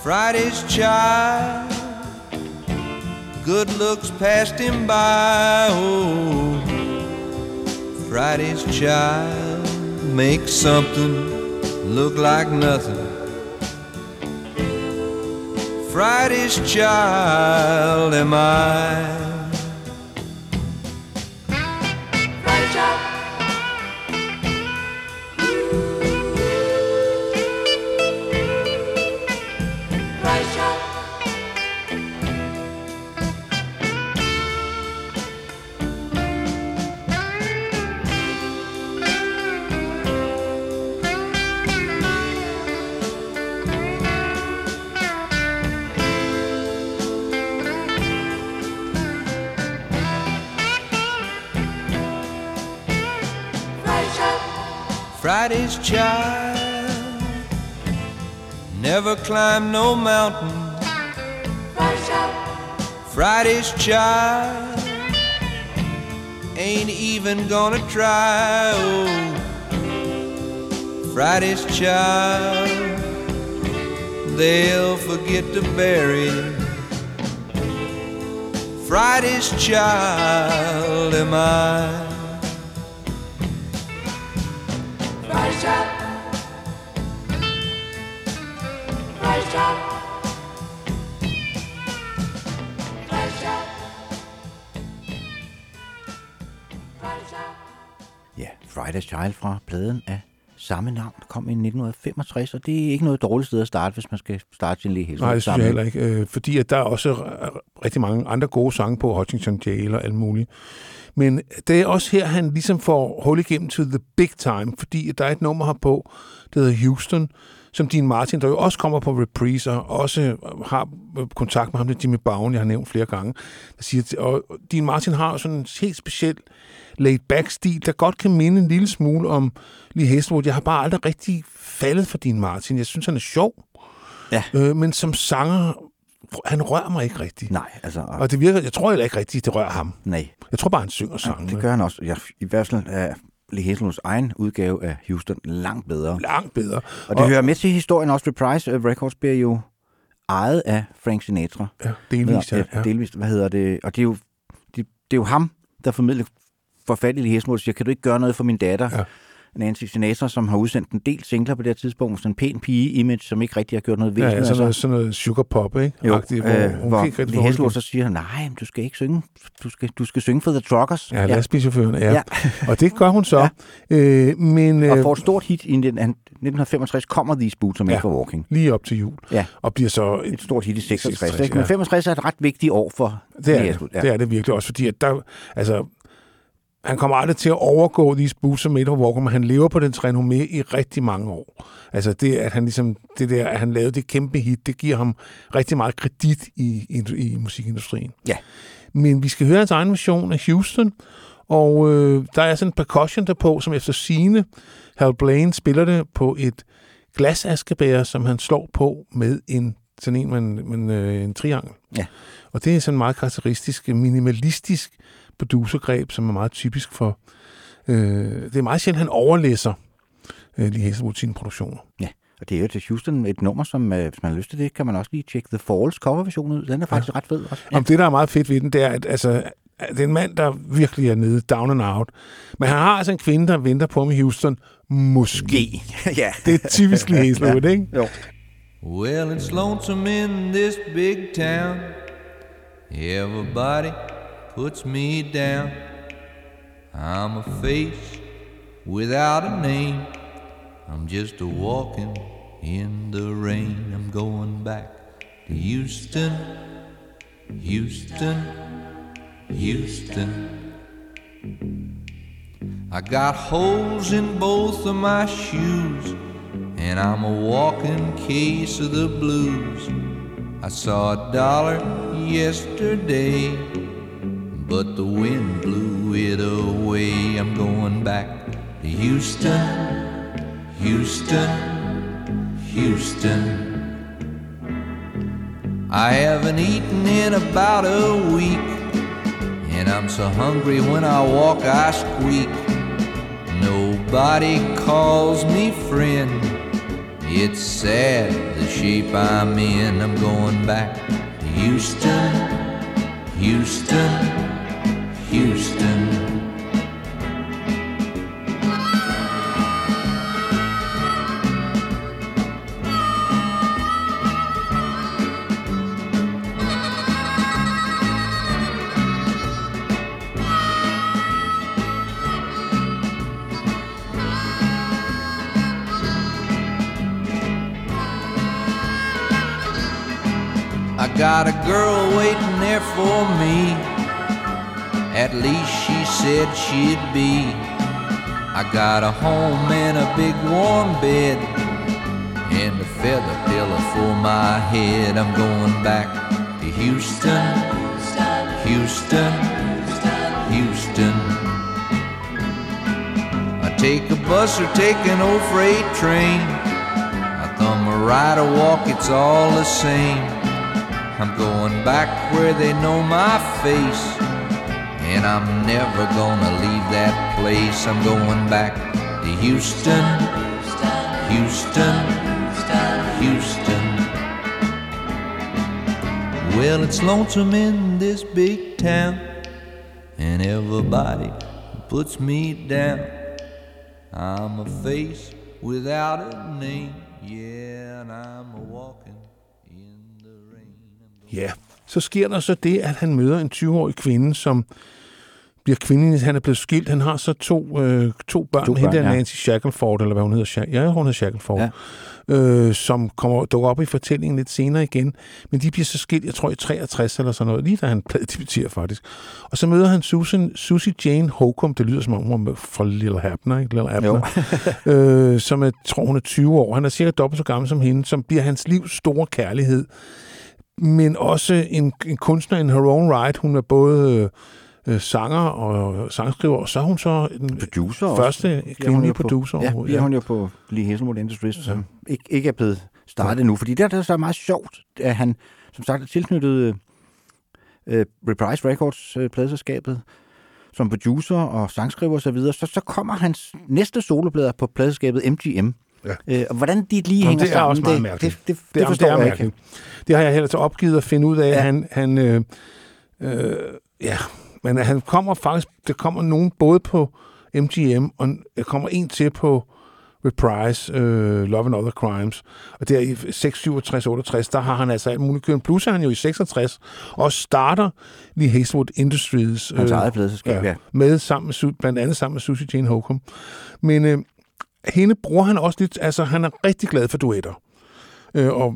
Friday's child, good looks passed him by. Oh, Friday's child makes something look like nothing. Friday's child am I. Friday's child never climbed no mountain. Friday's child ain't even gonna try. Oh, Friday's child, they'll forget to bury. Friday's child am I. Child fra pladen af samme navn, kom i 1965, og det er ikke noget dårligt sted at starte, hvis man skal starte sin Lee Nej, det synes jeg heller ikke. Øh, fordi at der er også rigtig mange andre gode sange på Hutchinson Jail og alt muligt. Men det er også her, han ligesom får hul igennem til The Big Time, fordi at der er et nummer her på, der hedder Houston, som Dean Martin, der jo også kommer på reprise, og også har kontakt med ham, det er Jimmy Bowen, jeg har nævnt flere gange, der siger, og Dean Martin har sådan en helt speciel laid-back-stil, der godt kan minde en lille smule om Lee Hestwood. Jeg har bare aldrig rigtig faldet for Dean Martin. Jeg synes, han er sjov. Ja. Øh, men som sanger, han rører mig ikke rigtigt. Nej, altså, Og det virker, jeg tror heller ikke rigtigt, det rører ham. nej. Jeg tror bare, han synger sangen. Det gør han også. Ja, I hvert fald er Lee Hazelwoods egen udgave af Houston langt bedre. langt bedre. Og det hører med til historien også. Reprise øh, Records bliver jo ejet af Frank Sinatra. Ja, delvis, ja. ja. Delvist, hvad hedder det? Og det er jo, det, det er jo ham, der formidler for fat i Lee Hazelwood og siger, kan du ikke gøre noget for min datter? Ja. Nancy Sinatra, som har udsendt en del singler på det her tidspunkt, sådan en pæn pige-image, som ikke rigtig har gjort noget Ja, væsen ja, af sådan noget, sådan noget sugar pop, ikke? Jo, Agtigt, hvor, øh, hun hvor ikke rigtig det. så siger, nej, du skal ikke synge. Du skal, du skal synge for The Truckers. Ja, lastbilchaufføren, ja. Ja. Og det gør hun så. Ja. Øh, men Og øh, får et stort hit i 1965, kommer These Boots Are Made Ja. Walking. lige op til jul. Ja. Og bliver så... Et stort hit i 66. 66, ikke? Men ja. 65 er et ret vigtigt år for Det er, det, det er det virkelig også, fordi at der, altså, han kommer aldrig til at overgå These Boots Made of Walker, men han lever på den renommé i rigtig mange år. Altså det, at han ligesom, det der, at han lavede det kæmpe hit, det giver ham rigtig meget kredit i, i, i musikindustrien. Ja. Men vi skal høre hans egen version af Houston, og øh, der er sådan en percussion derpå, som efter sine Hal Blaine spiller det på et glasaskebær, som han slår på med en sådan en, man, man, øh, en triangel. Ja. Og det er sådan meget karakteristisk, minimalistisk producergreb, som er meget typisk for... Øh, det er meget sjældent, han overlæser øh, Lee Hazelwood sine produktioner. Ja, og det er jo til Houston et nummer, som øh, hvis man har lyst til det, kan man også lige tjekke The Falls coverversion ud. Den er faktisk ja. ret fed også. Ja. Om det, der er meget fedt ved den, det er, at altså, det er en mand, der virkelig er nede, down and out. Men han har altså en kvinde, der venter på ham i Houston. Måske. ja. Det er typisk Lee Hazelwood, ikke? Jo. Well, it's lonesome in this big town. Everybody puts me down. I'm a face without a name. I'm just a walking in the rain. I'm going back to Houston, Houston, Houston. I got holes in both of my shoes, and I'm a walking case of the blues. I saw a dollar yesterday, but the wind blew it away. I'm going back to Houston, Houston, Houston. I haven't eaten in about a week, and I'm so hungry when I walk I squeak. Nobody calls me friend. It's sad the shape I'm in. I'm going back to Houston, Houston, Houston. I got a girl waiting there for me. At least she said she'd be. I got a home and a big warm bed. And a feather pillow for my head. I'm going back to Houston, Houston, Houston. I take a bus or take an old freight train. I thumb a ride or walk, it's all the same. I'm going back where they know my face. And I'm never gonna leave that place. I'm going back to Houston, Houston, Houston. Well, it's lonesome in this big town, and everybody puts me down. I'm a face without a name, yeah, and I'm a walking in the rain. Ja, så sker der så det, at han møder en 20-årig kvinde, som bliver kvinden, han er blevet skilt. Han har så to, øh, to børn, To hende børn, der ja. Nancy Shackelford, eller hvad hun hedder. Ja, hun hedder Shackelford. Ja. Øh, som kommer, dukker op i fortællingen lidt senere igen. Men de bliver så skilt, jeg tror i 63 eller sådan noget, lige da han pladedebuterer faktisk. Og så møder han Susan, Susie Jane Holcomb, det lyder som om hun er fra Little Abner, ikke? Little Abner. øh, som jeg tror, hun er 20 år. Han er cirka dobbelt så gammel som hende, som bliver hans livs store kærlighed. Men også en, en kunstner in her own right. Hun er både øh, øh, sanger og sangskriver, og så er hun så den Producer første kvindelige jo på- producer. Ja, bliver hun jo på Lee Hazelwood Industries, som ikke, ikke er blevet startet nu. Fordi det er der så er meget sjovt, at han som sagt er tilknyttet øh, øh, Reprise Records, øh, pladeselskabet, som producer og sangskriver osv., så, videre. så, så kommer hans næste soloplader på pladeselskabet MGM. Ja. Øh, og hvordan de lige Jamen, hænger det er sammen, også meget det, mærkeligt. det, det, det, Det, det forstår det er jeg mærkeligt. ikke. Det har jeg heller så opgivet at finde ud af. Ja. Ja. Han, han, øh, øh, ja, men han kommer faktisk, der kommer nogen både på MGM, og der kommer en til på Reprise, øh, Love and Other Crimes. Og der i 6, 67, 68, der har han altså alt muligt kørt. Plus er han jo i 66, og starter Lee Hazelwood Industries. Hans eget pladeselskab, ja. Med sammen med, blandt andet sammen med Susie Jane Holcomb. Men øh, hende bruger han også lidt, altså han er rigtig glad for duetter. Øh, og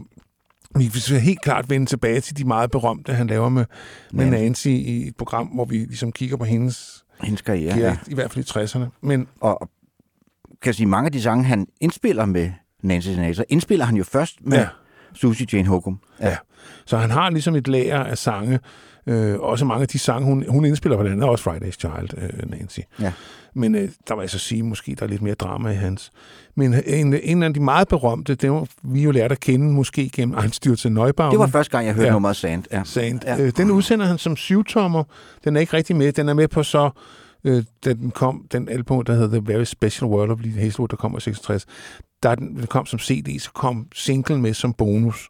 vi vil helt klart vende tilbage til de meget berømte, han laver med, med Nancy. Nancy i et program, hvor vi ligesom kigger på hendes Hendes karriere, ja, ja. ja. i hvert fald i 60'erne. Men Og kan jeg sige, mange af de sange, han indspiller med Nancy Sinatra, indspiller han jo først med Ja. ja. Susie Jane Holcomb. ja. Så han har ligesom et lager af sange. Øh, også mange af de sange, hun, hun indspiller på den, er også Friday's Child, øh, Nancy. Ja. Men øh, der vil jeg så sige, måske der er lidt mere drama i hans. Men en, en af de meget berømte, det var vi jo lært at kende, måske gennem Einstürze Neubaum. Det var første gang, jeg hørte Ja. nummeret Sand. Ja. Sand. Ja. Øh, den udsender han som syvtommer. Den er ikke rigtig med. Den er med på så, øh, da den kom, den album, der hedder The Very Special World of Lee Hazelwood, der kom i 66. Da den, den kom som CD, så kom singlen med som bonus.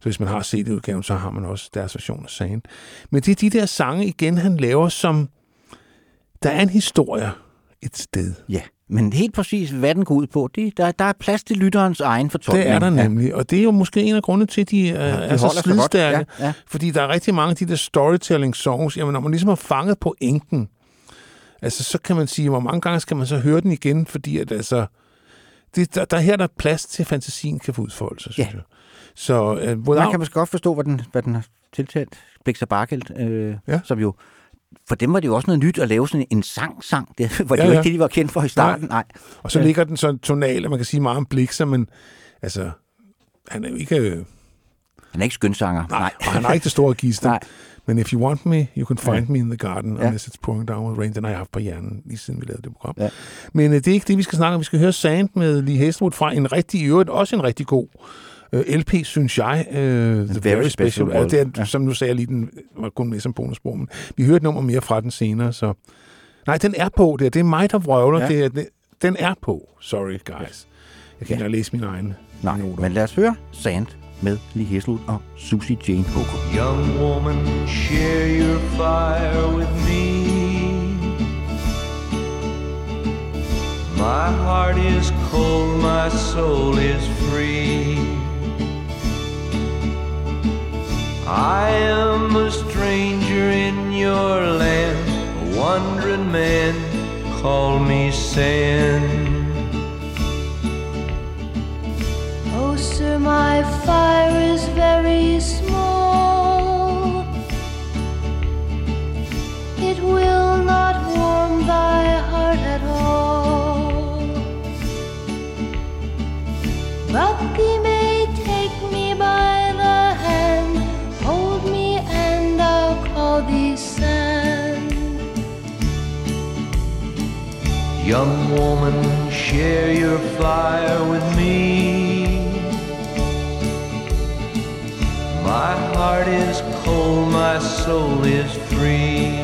Så hvis man har CD-udgaven, så har man også deres version af Sand. Men det er de der sange igen, han laver, som... Der er en historie et sted. ja. Men helt præcis, hvad den går ud på, det, der, der er plads til lytterens egen fortolkning. Det er der nemlig, og det er jo måske en af grundene til, at de, øh, er holder så sig godt. slidstærke. Ja, ja. Fordi der er rigtig mange af de der storytelling songs, jamen når man ligesom har fanget på enken, altså så kan man sige, hvor mange gange skal man så høre den igen, fordi at altså, det, der, der her der er plads til, at fantasien kan få udfolde sig, synes Ja. jeg. Så Man without, kan måske godt forstå, hvad den, hvad den har tiltalt. Og Barkelt, øh, Ja. ja. som jo... For dem var det jo også noget nyt at lave sådan en sang-sang. Det var det Ja, jo ja. ikke det, de var kendt for i starten. Nej. og så ligger den så tonal, og man kan sige meget om Blixer, men altså, han er jo ikke... Øh, Han er ikke skønsanger. nej, nej. og han er ikke det store gister. Nej. Men if you want me, you can find Ja. me in the garden, Ja. unless it's pouring down with rain. Den har jeg haft på hjernen, lige siden vi lavede det program. Ja. Men øh, det er ikke det, vi skal snakke om. Vi skal høre Sand med Lee Hazelwood fra en rigtig, i øvrigt også en rigtig god øh, LP, synes jeg. Øh, The Very, Very Special. Special World. World. Det er, Ja. Som nu sagde jeg lige, den var kun med som bonusspor, men vi hører et nummer mere fra den senere, så... Nej, den er på, det er, det er mig, der vrøvler. Ja. Ja. Det er, det, den er på. Sorry, guys. Jeg kan Ja. ikke læse mine egne Nej, noter. men lad os høre Sand med Lee Hazelwood og Susie Jane Holcomb. Young woman, share your fire with me. My heart is cold, my soul is free. I am a stranger in your land, a wandering man. Call me sand. Oh, sir, my fire is very small. It will not warm thy heart at all. But thee Young woman, share your fire with me. My heart is cold, my soul is free.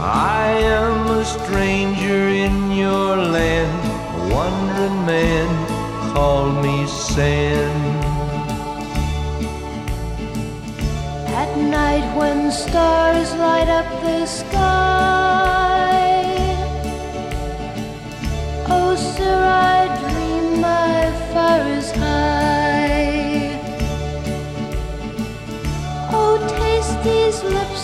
I am a stranger in your land, a wandering man. Call me sand. Night when stars light up the sky. Oh, sir, I dream my fire is high. Oh, taste these lips,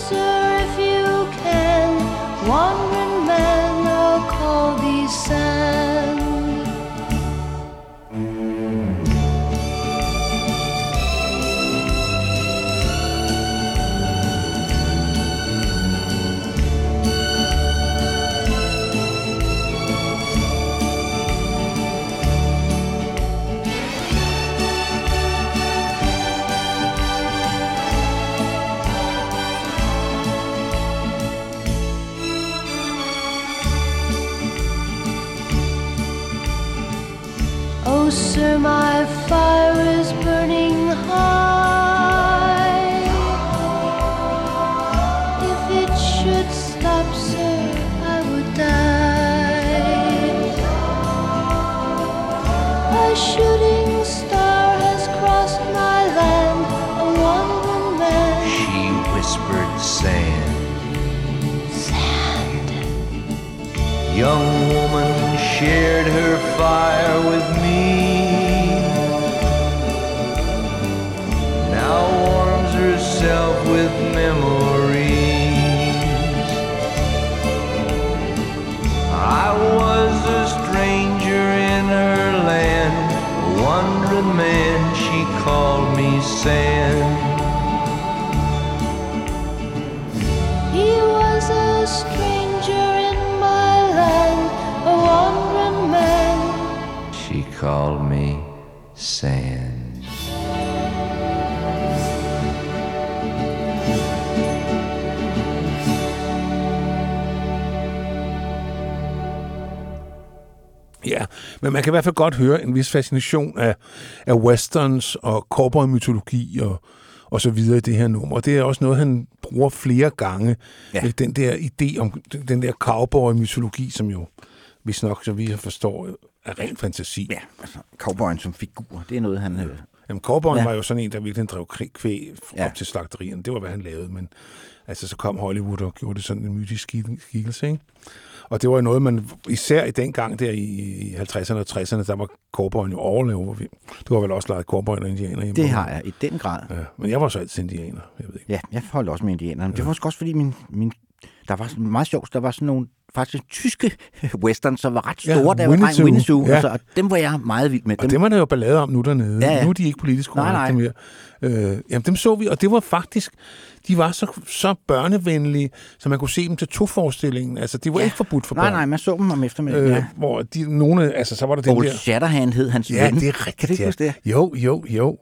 men man kan i hvert fald godt høre en vis fascination af, af westerns og cowboy-mytologi og, og så videre i det her nummer. Og det er også noget, han bruger flere gange. Ja. Ja. Den der idé om den der cowboy-mytologi, som jo, hvis nok, så vi forstår, er ren fantasi. Ja, altså cowboyen som figur, det er noget, han... Øh, Jamen, cowboyen Ja. ja. var jo sådan en, der virkelig drev krig kvæg Ja. ja. op til slagterierne. Det var, hvad han lavede, men altså, så kom Hollywood og gjorde det sådan en mytisk skik- skikkelse, ikke? Og det var jo noget, man især i den gang der i 50'erne og 60'erne, der var cowboyen jo overlever. Du har vel også leget cowboy og indianer hjemme? det har jeg i den grad. Ja, men jeg var så altid indianer, jeg ved ikke. Ja, jeg holdt også med indianerne. Det var også, fordi min, min, der var meget sjovt, der var sådan nogle faktisk tyske western, som var ret store, Ja, ja, der var dreng Zoo, Ja. altså, og dem var jeg meget vild med. Og dem er der jo ballade om nu dernede. Ja, ja. Nu er de ikke politisk korrekte mere. Øh, jamen, dem så vi, og det var faktisk... De var så, så børnevenlige, så man kunne se dem til to-forestillingen. Altså, de var ja. ikke forbudt for børn. Nej, nej, man så dem om eftermiddagen. Øh, ja. Hvor de, nogle, altså, så var der den Paul der... Shatterhand hed hans Ja, ven. det er rigtigt, Kan ja. det? Jo, jo, jo.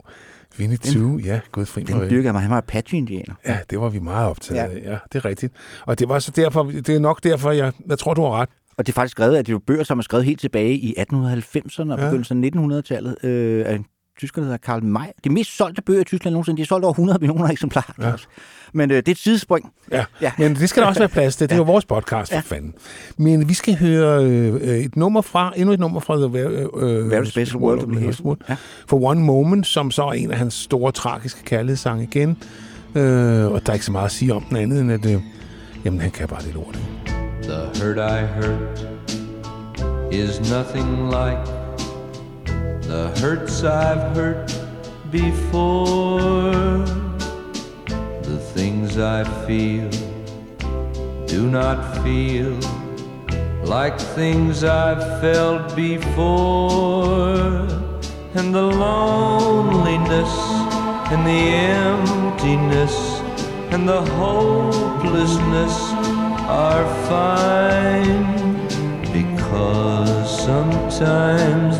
Winnie Two, ja, gud fri Den dyrkede mig. Han var Apache-indianer. Ja, det var vi meget optaget Ja. ja. af. Ja, det er rigtigt. Og det var så derfor, det er nok derfor, jeg, jeg tror, du har ret. Og det er faktisk skrevet, at det var bøger, som er skrevet helt tilbage i 1890'erne og Ja. begyndelsen af 1900-tallet øh, af en tysker, der hedder Karl May. De mest solgte bøger i Tyskland nogensinde, de har solgt over 100 millioner eksemplarer. Ja. Men øh, det er et sidespring. Ja. Ja. men det skal der også være plads til. Det er jo vores podcast, for Ja. fanden. Men vi skal høre øh, øh, et nummer fra, endnu et nummer fra The Very, øh, Very Special World of Lee Lee Hasselwood. Ja. For One Moment, som så er en af hans store, tragiske kærlighedssange igen. Øh, og der er ikke så meget at sige om den andet, end at øh, jamen, han kan bare det lort. The hurt I hurt is nothing like the hurts I've hurt before. The things I feel do not feel like things I've felt before. And the loneliness and the emptiness and the hopelessness are fine because sometimes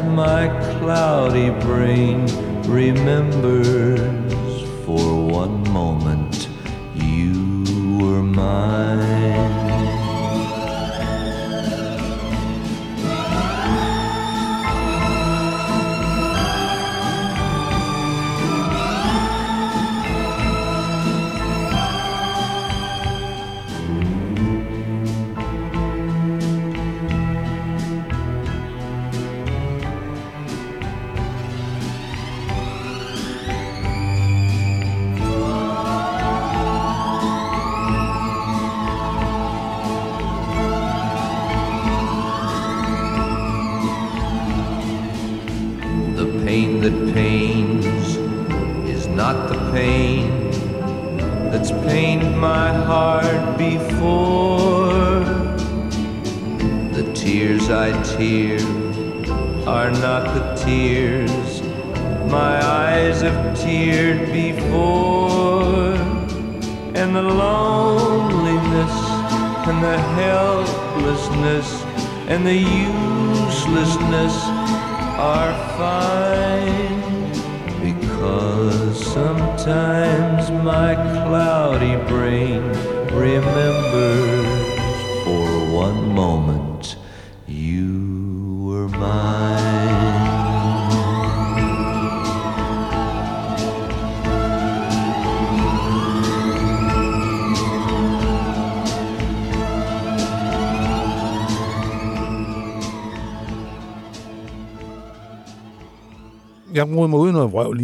my cloudy brain remembers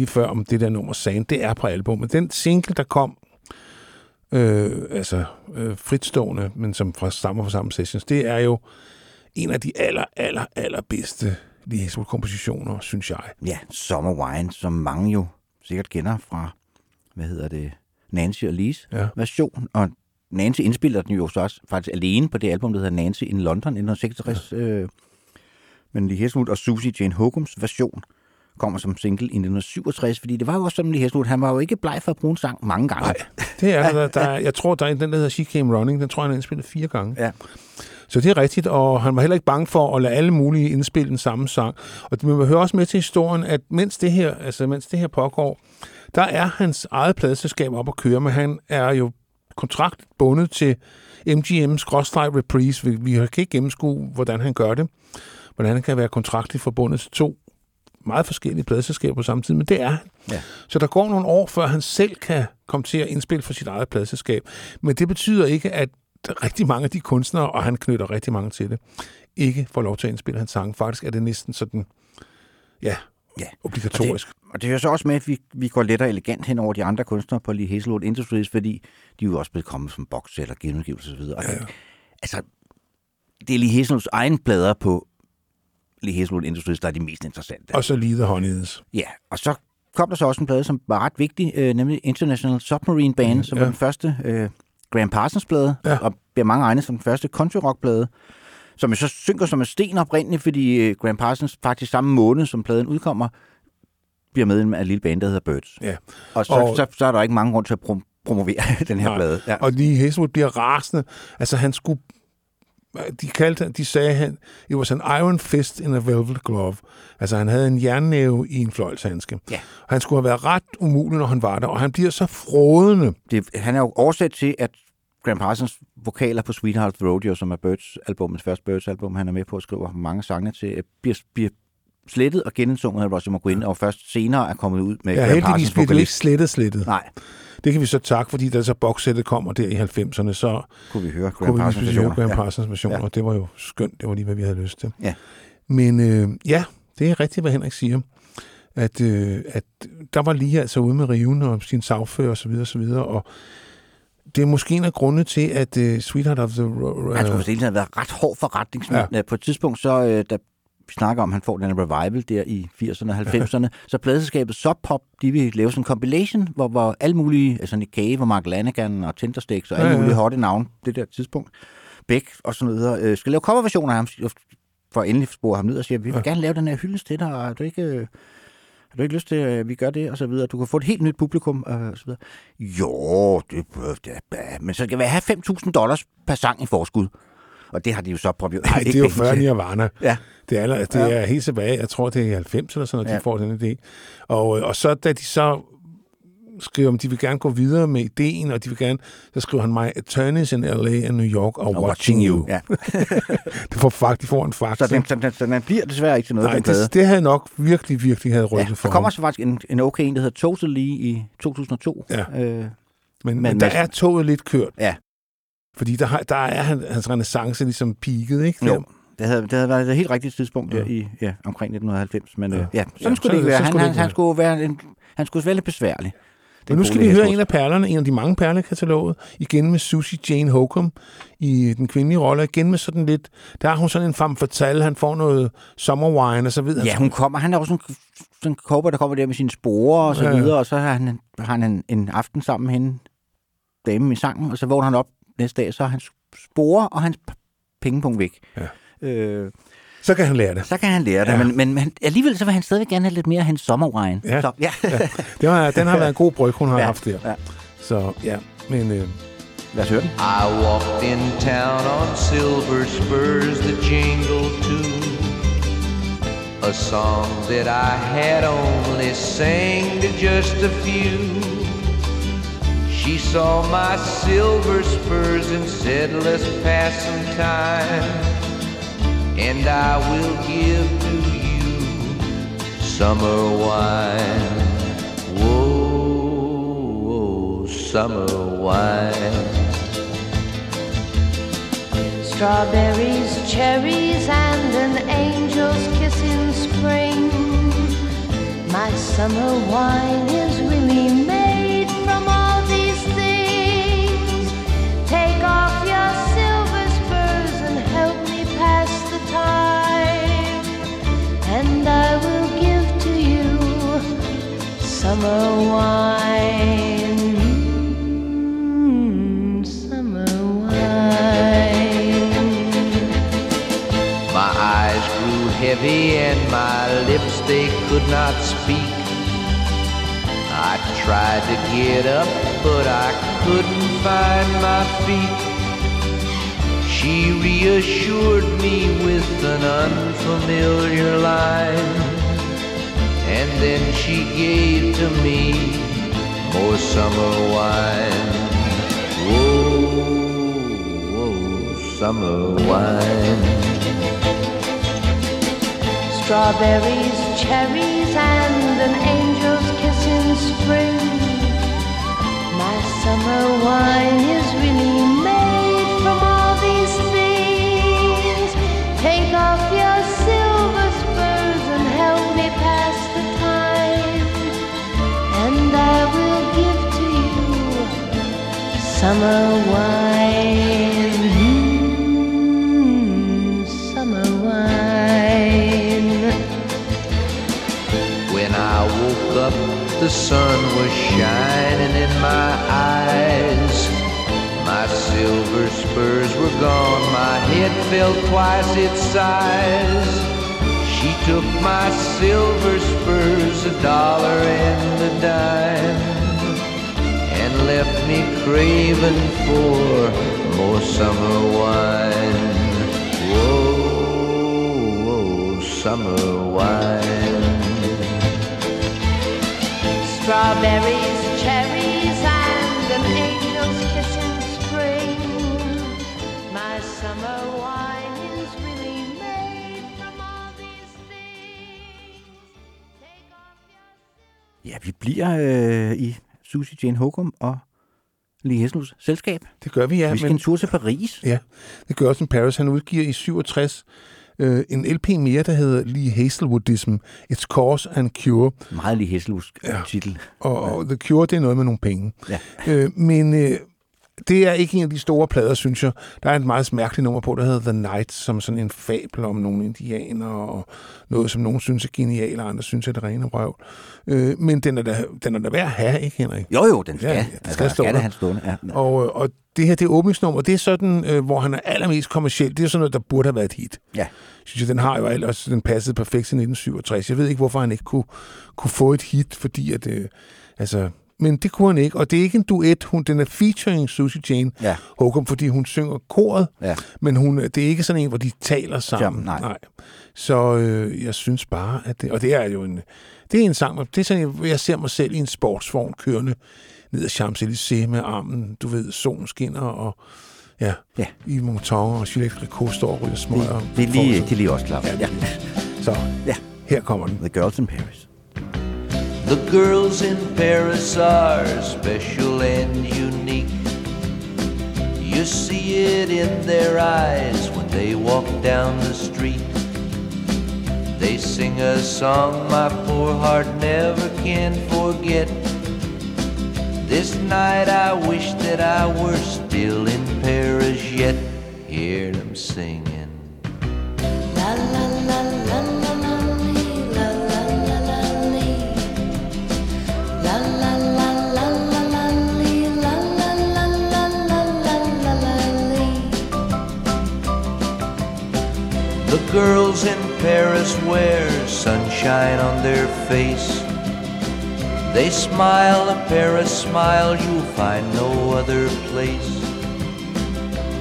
før om det der nummer Sand. Det er på albumet. Den single, der kom, øh, altså øh, fritstående, men som fra stammer fra samme sessions, det er jo en af de aller, aller, aller bedste Lee Hazelwood-kompositioner, synes jeg. Ja, Summer Wine, som mange jo sikkert kender fra, hvad hedder det, Nancy og Lees Ja. version. Og Nancy indspiller den jo så også faktisk alene på det album, der hedder Nancy in London i 1966. Ja. Øh, men Lee Hazelwood og Susie Jane Hogums version kommer som single i 1967, fordi det var jo også sådan, Lee Hazelwood, han var jo ikke bleg for at bruge en sang mange gange. Nej, det er der. der er, jeg tror, der er en, den, der hedder She Came Running, den tror jeg, han indspillet fire gange. Ja. Så det er rigtigt, og han var heller ikke bange for at lade alle mulige indspille den samme sang. Og man hører også med til historien, at mens det her, altså mens det her pågår, der er hans eget pladeselskab op at køre, men han er jo kontrakt bundet til MGM's Crossfire Reprise. Vi, vi kan ikke gennemskue, hvordan han gør det. Hvordan han kan være kontraktligt forbundet til to meget forskellige samme tid, men det er han. Ja. Så der går nogle år, før han selv kan komme til at indspille for sit eget pladeselskab. Men det betyder ikke, at rigtig mange af de kunstnere, og han knytter rigtig mange til det, ikke får lov til at indspille hans sang. Faktisk er det næsten sådan, ja, Ja. obligatorisk. Og det, og det hører så også med, at vi, vi går let og elegant hen over de andre kunstnere på Lee Hazelwood Industries, fordi de er jo også blevet kommet som boks eller genudgivelse osv. Det, altså, det er Lee Hazelwoods egen plader på Hazelwood Industries, der er de mest interessante. Og så lige The Honeys. Ja, og så kom der så også en plade, som var ret vigtig, øh, nemlig International Submarine Band, som ja. var den første øh, Graham Parsons-plade, Ja. og bliver mange regnet som den første country rock-plade, som så synker som en sten oprindeligt, fordi øh, Graham Parsons faktisk samme måned, som pladen udkommer, bliver medlem af en lille band, der hedder Birds. Ja. Og så, Og- og... så, så er der ikke mange grund til at prom- promovere den her Nej. plade. Ja. Og Lee Hazelwood bliver rasende. Altså, han skulle... De, kaldte, de sagde, han, it was an iron fist in a velvet glove. Altså, han havde en jernnæve i en fløjlshandske. Ja. Han skulle have været ret umulig, når han var der, og han bliver så frådende. Det, han er jo oversat til, at Graham Parsons vokaler på Sweetheart Rodeo, som er Birds albumets første Birds album, han er med på at skrive mange sange til, bliver, bliver slettet og gensunget af Roger McGuinn, og først senere er kommet ud med Ja, Graham heldigvis Parsons bliver det ikke vokalist. slettet slettet. Nej, Det kan vi så takke, fordi da så bokssættet kommer der i 90'erne, så kunne vi høre Graham Parsons versioner. Graham. Parsons version, Ja. og det var jo skønt. Det var lige, hvad vi havde lyst til. Ja. Men øh, ja, det er rigtigt, hvad Henrik siger. At, øh, at der var lige altså ude med riven og sin sagfører osv. Og, så videre, og det er måske en af grundene til, at uh, Sweetheart of the... Uh, Han skulle hele tiden have været ret hård forretningsmand. Ja. Ja. På et tidspunkt, så øh, da snakker om, han får den revival der i 80'erne og 90'erne, så pladeselskabet Sub Pop, de vil lave sådan en compilation, hvor, hvor alle mulige, altså Nick Cave og Mark Lanigan og Tindersticks og alle Ja, ja. mulige hotte navne, det der tidspunkt, Beck og sådan noget, øh, skal lave coverversioner af ham, for at endelig spore ham ned og sige, vi vil Ja. gerne lave den her hyldest til dig, og har du ikke... Øh, har du ikke lyst til, at vi gør det, og så videre? Du kan få et helt nyt publikum, øh, og så videre. Jo, det, det, det men så skal vi have 5.000 dollars per sang i forskud. Og det har de jo så prøvet. Nej, det er jo før Nirvana. Ja. Det er, det er helt tilbage, jeg tror, det er i 90 eller sådan noget, ja. Ja. de får den idé. Og, øh, og så da de så skriver, om de vil gerne gå videre med ideen, og de vil gerne, så skriver han mig, Attorneys in LA and New York are Og watching you. Ja. Det får fakt, de får en fakt. Så den, den, så den bliver desværre ikke til noget, Nej, den det, det havde nok virkelig, virkelig havde rykket Ja, for der kommer så faktisk en, en okay en, der hedder Totally i 2002. Ja. Øh, Men, men, men der er toget lidt kørt. Ja. Fordi der, har, der er han, hans renaissance ligesom peaked, ikke? jo, det havde, det havde været et helt rigtigt tidspunkt Ja. i ja, omkring 1990. Men Ja. ja, ja sådan Ja, skulle så- det ikke være. Han, han, han, være. skulle være en, han skulle være lidt besværlig. Men nu skal vi høre en af perlerne, en af de mange perler i kataloget, igen med Susie Jane Holcomb i den kvindelige rolle, igen med sådan lidt, der har hun sådan en femme fatale, han får noget summer wine, og så videre. Ja, hun kommer. Han er også sådan, sådan en cowboy, der kommer der med sine sporer og så Ja, videre, og så har han, har han en, en aften sammen med hende, damen i sangen, og så vågner han op næste dag, så er hans sporer og hans pengepunkt væk. Ja. Øh, Så kan han lære det. så kan han lære det, Ja. men, men, men alligevel så vil han stadig gerne have lidt mere af hendes sommerwine. Ja. Så, ja. ja. Det var, den har været en god bryg, hun har Ja, haft der. ja. Så ja, men øh, Lad os høre den. I walked in town on silver spurs that jingle too. A song that I had only sang to just a few. She saw my silver spurs and said, let's pass some time. And I will give to you summer wine. Whoa, whoa summer wine. Strawberries, cherries, and an angel's kiss in spring. My summer wine is heavy and my lips they could not speak. I tried to get up, but I couldn't find my feet. She reassured me with an unfamiliar line, and then she gave to me more summer wine. Whoa, whoa, summer wine. Strawberries, cherries, and an angel's kiss in spring. My summer wine is really summer wine. Mm, summer wine. When I woke up, the sun was shining in my eyes. My silver spurs were gone, my head felt twice its size. She took my silver spurs, a dollar and a dime, and left me craving for more summer wine. Whoa, whoa summer wine. Strawberries, cherries, and an angel's kiss in spring. My summer wine is really made from all these things. Take off your Ja, vi bliver øh, i Susie Jane Håkum og Lee Hesselus selskab. det gør vi, ja. vi skal en tur til Paris. Ja, det gør også en Paris. Han udgiver i 67 øh, en LP mere, der hedder Lee Hazelwoodism, It's Cause and Cure. Meget Lee Ja. ja. titel. Og, og The Cure, det er noget med nogle penge. Ja. Øh, men øh, det er ikke en af de store plader, synes jeg. Der er et meget mærkeligt nummer på, der hedder The Night, som sådan en fabel om nogle indianere, og noget, som nogen synes er genialt, og andre synes er det rene røv. Øh, men den er, da, den er da værd at have, ikke Henrik? Jo, jo, den skal. Ja, den altså, skal der stå skal der. han stående. Ja. Og, øh, og det her, det er åbningsnummer, det er sådan, øh, hvor han er allermest kommerciel. Det er sådan noget, der burde have været et hit. ja. synes jeg, den har jo ellers, den passede perfekt til 1967. Jeg ved ikke, hvorfor han ikke kunne, kunne få et hit, fordi at, øh, altså, men det kunne han ikke, og det er ikke en duet, hun, den er featuring Susie Jane Ja. Håkum, fordi hun synger koret, Ja. men hun, det er ikke sådan en, hvor de taler sammen. Sammen, nej. nej. Så øh, jeg synes bare, at det, og det er jo en, det er en sang, det er sådan, en- jeg ser mig selv i en sportsvogn kørende ned ad Champs-Élysées med armen, du ved, solen skinner, og ja, Ja. i Monton og Gillette Ricot står og ryger smøger. Det, det, er lige, det er lige også klart. Ja, Ja. Så Ja. her kommer den. The Girls in Paris. The girls in Paris are special and unique. You see it in their eyes when they walk down the street. They sing a song my poor heart never can forget. This night I wish that I were still in Paris yet. Hear them singing. La la la girls in Paris wear sunshine on their face. They smile a Paris smile you'll find no other place.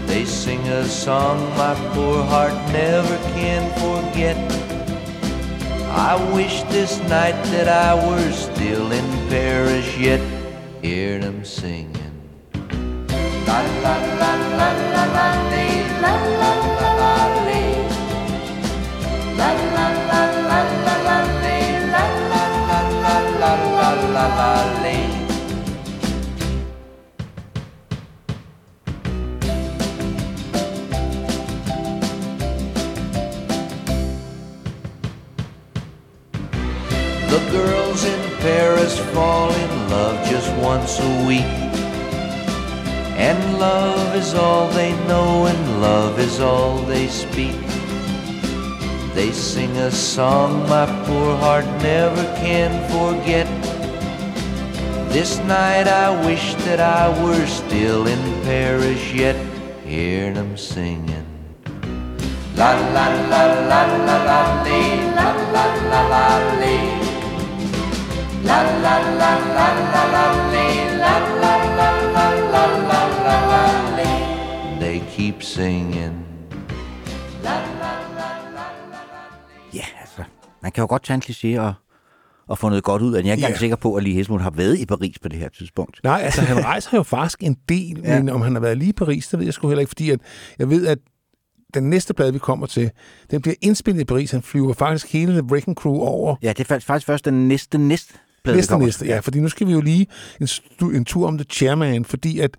They sing a song my poor heart never can forget. I wish this night that I were still in Paris yet. Hear them singing. La la la la la la la la la la. La la The girls in Paris fall in love just once a week. And love is all they know, and love is all they speak. They sing a song my poor heart never can forget. This night I wish that I were still in Paris yet, hearing them singing. La la la la la la lee, la la la la lee. La la la la la la lee, la la la la la la la lee. They keep singing. Man kan jo godt tage en kliché og, og få noget godt ud af den. Jeg er ikke engang sikker på, at Lee Hesmund har været i Paris på det her tidspunkt. Nej, altså han rejser jo faktisk en del, ja. Men om han har været lige i Paris, det ved jeg sgu heller ikke, fordi at jeg ved, at den næste plade, vi kommer til, den bliver indspillet i Paris. Han flyver faktisk hele The Wrecking Crew over Ja, det er fa- faktisk først den næste næste plade, næste næste. Ja, fordi nu skal vi jo lige en, en tur om The Chairman, fordi at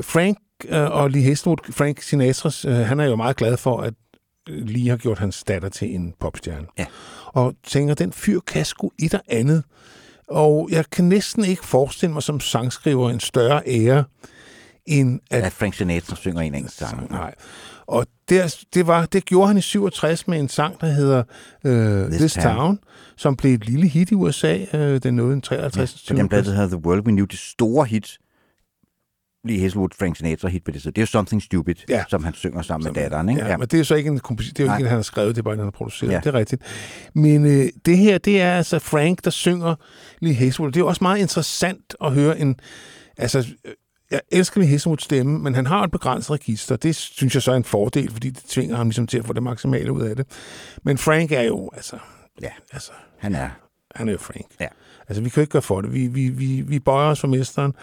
Frank øh, og Lee Hestwood, Frank Sinatras, øh, han er jo meget glad for, at øh, Lee har gjort hans datter til en popstjerne. Ja. Og tænker, den fyr kan sgu et og andet. Og jeg kan næsten ikke forestille mig som sangskriver en større ære, end at At Frank Sinatra synger en enkelt sang. Nej. Og det, det, var, det gjorde han i 67 med en sang, der hedder uh, This, This Town. Town, som blev et lille hit i USA. Uh, den nåede en 53. Ja, den plade, der hedder The World We Knew, det store hit, Lee Hazelwood, Frank Sinatra hit på det, så det er jo Something Stupid, Ja. som han synger sammen med datteren. Ikke? Ja, men det er så ikke en komposi- det er jo ikke, en, han har skrevet, det er bare en, han har produceret. Ja. Ja. Det er rigtigt. Men øh, det her, det er altså Frank, der synger Lee Hazelwood. Det er jo også meget interessant at høre en... Altså, øh, jeg elsker Lee Hazelwoods stemme, men han har et begrænset register. Det synes jeg så er en fordel, fordi det tvinger ham ligesom til at få det maksimale ud af det. Men Frank er jo, altså... Ja. altså Han er... han er jo Frank. Ja. Altså, vi kan jo ikke gøre for det. Vi, vi, vi, vi bøjer os for mesteren.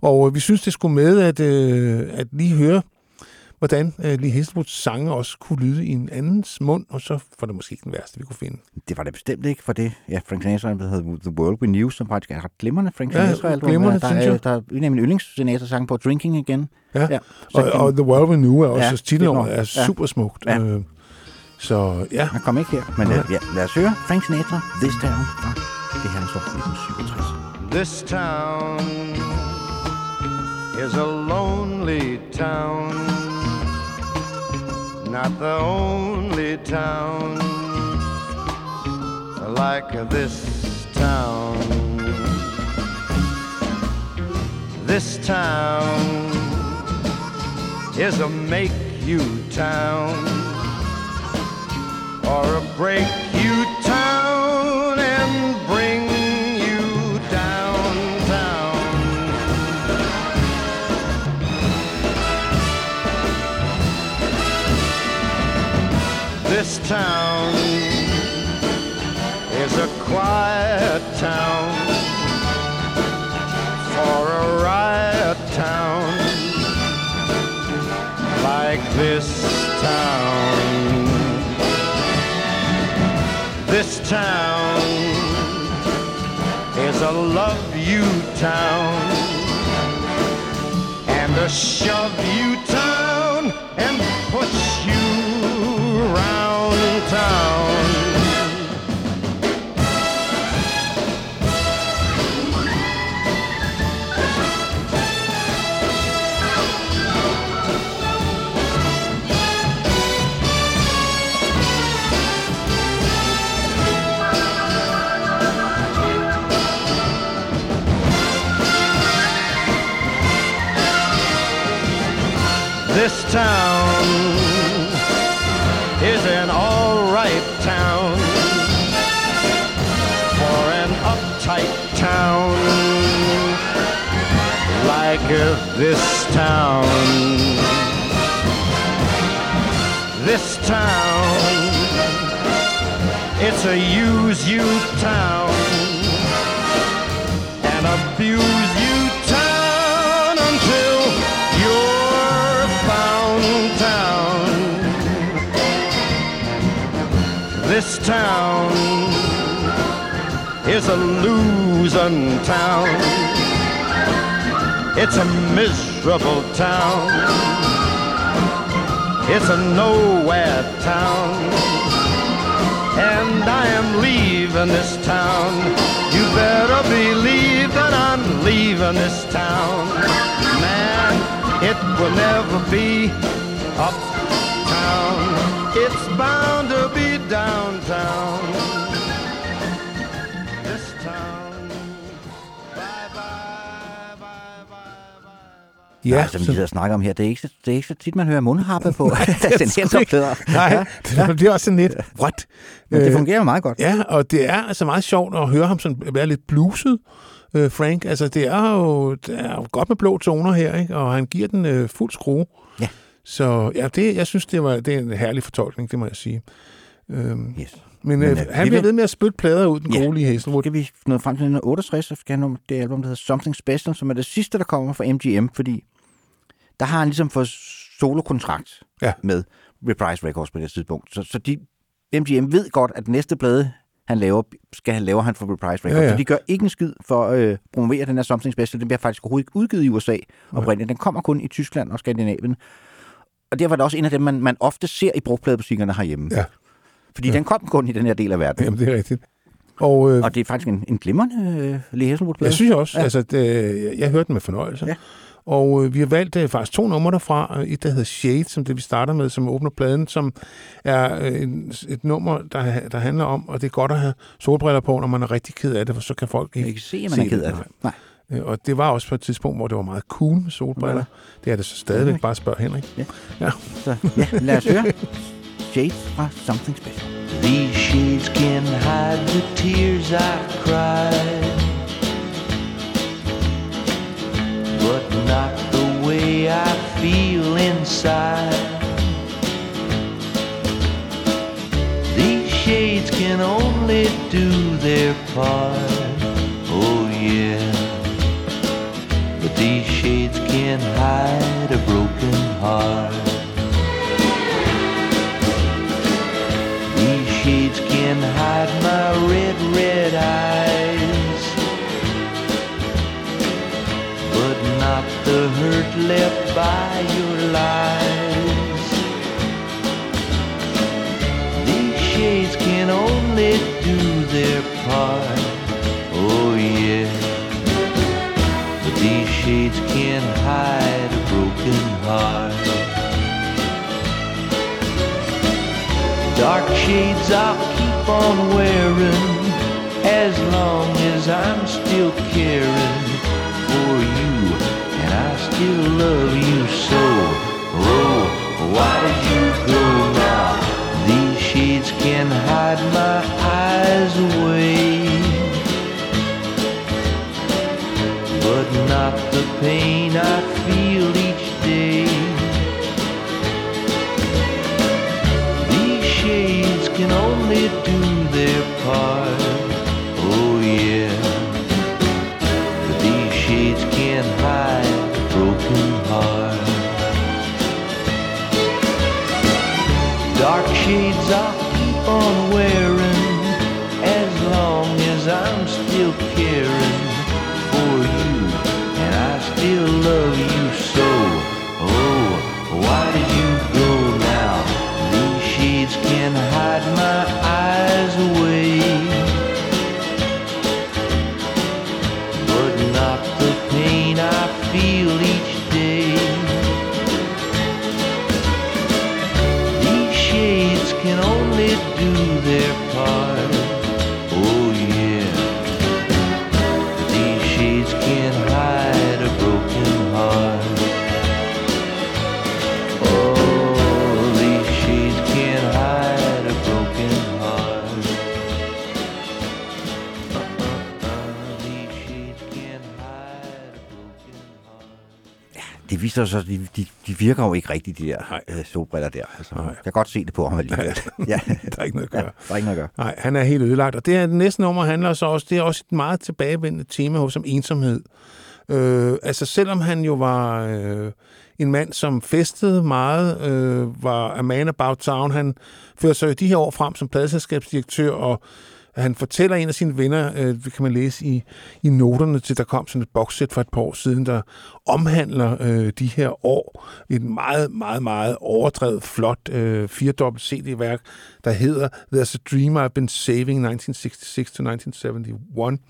Og øh, vi synes, det skulle med at, øh, at lige høre, hvordan øh, Lee Hestwoods sange også kunne lyde i en andens mund, og så var det måske ikke den værste, vi kunne finde. Det var det bestemt ikke, for det. Ja, Frank Sinatra, der hedder The World We Knew, som faktisk er et ret glimrende Frank Ja, Sinatra-album. glimrende, der, synes er, jeg. der er en af mine yndlings Sinatra-sange på Drinking Again. Ja. Ja, Og, kan- og The World We Knew er også, Ja, ja, titelnummeret er er ja. super smukt. Ja. Øh, så ja, Han kom ikke her, men øh, ja, lad os høre Frank Sinatra, This Town, fra det her er så 1967. This town is a lonely town, not the only town like this town. This town is a make you town or a break you town This town is a quiet town for a riot town like this town. This town is a love you town and a shove you town and push you town. This town this town. This town, it's a use you town, and abuse you town until you're found town. This town is a losing town. It's a miserable town. It's a nowhere town. And I am leaving this town. You better believe that I'm leaving this town. Man, it will never be uptown. It's bound Ja, Ja, som vi sidder og snakker om her, det er ikke, så- det er ikke så tit, man hører mundharpe på den her top bedre. Nej, det bliver også sådan lidt, what? Men det Øh, fungerer jo meget godt. Ja, og det er altså meget sjovt at høre ham sådan være lidt bluset, øh, Frank. Altså, det er jo det er jo godt med blå toner her, ikke? og han giver den øh, fuld skrue. Ja. Så ja, det, jeg synes, det, var, det er en herlig fortolkning, det må jeg sige. Øhm, Yes. men Men, øh, øh, han bliver ved med at spytte plader ud, den Ja. gode lige Hazelwood. Skal vi nå frem til 1968, så skal han det album, der hedder Something Special, som er det sidste, der kommer fra MGM, fordi der har han ligesom fået solokontrakt Ja. med Reprise Records på det tidspunkt. Så, så de, MGM ved godt, at næste plade, han laver, skal han laver han for Reprise Records. Ja, ja. Så de gør ikke en skid for at øh, promovere den her Something Special. Den bliver faktisk overhovedet ikke udgivet i USA oprindeligt. Den kommer kun i Tyskland og Skandinavien. Og derfor er det også en af dem, man, man ofte ser i brugtpladebutikkerne herhjemme. Ja. Fordi den kom kun i den her del af verden. Jamen, det er rigtigt. Og, øh, Og det er faktisk en, en glimrende øh, Lee Hasselwood-plade. Jeg synes også, Ja. ja. altså, det, jeg, jeg hørte den med fornøjelse. Ja. Og øh, vi har valgt øh, faktisk to numre derfra. Et, der hedder Shade, som det vi starter med, som åbner pladen, som er øh, et nummer, der, der handler om, og det er godt at have solbriller på, når man er rigtig ked af det, for så kan folk ikke kan se, at man er ked af det. Nej. Nej. Øh, Og det var også på et tidspunkt, hvor det var meget cool med solbriller. Ja. Det er det så stadigvæk. Bare spørg Henrik. Så ja, lad os høre. Shade fra Something Special. These shades can hide the tears I cried, but not the way I feel inside. These shades can only do their part, oh yeah. But these shades can hide a broken heart. These shades can hide my red, red eyes, not the hurt left by your lies. These shades can only do their part, oh yeah. But these shades can hide a broken heart. Dark shades I'll keep on wearing as long as I'm still caring for you still love you so. Oh, why did you go now? These shades can hide my eyes away, but not the pain I feel each day. These shades can only viser sig, at de, de, de virker jo ikke rigtigt, de der Nej. øh, solbriller der. Altså, Nej. jeg kan godt se det på ham alligevel. ja. Der er ikke noget at ja, gøre. der er ikke noget at gøre. Nej, han er helt ødelagt. Og det er det næste nummer handler så også, det er også et meget tilbagevendende tema hos om ensomhed. Øh, altså selvom han jo var øh, en mand, som festede meget, øh, var a man about town, han førte sig jo de her år frem som pladselskabsdirektør, og han fortæller en af sine venner, øh, det kan man læse i, i noterne til, der kom sådan et bokssæt for et par år siden, der omhandler øh, de her år. Et meget, meget, meget overdrevet, flot øh, firedobbelt CD-værk, der hedder There's a Dream I've Been Saving 1966-1971.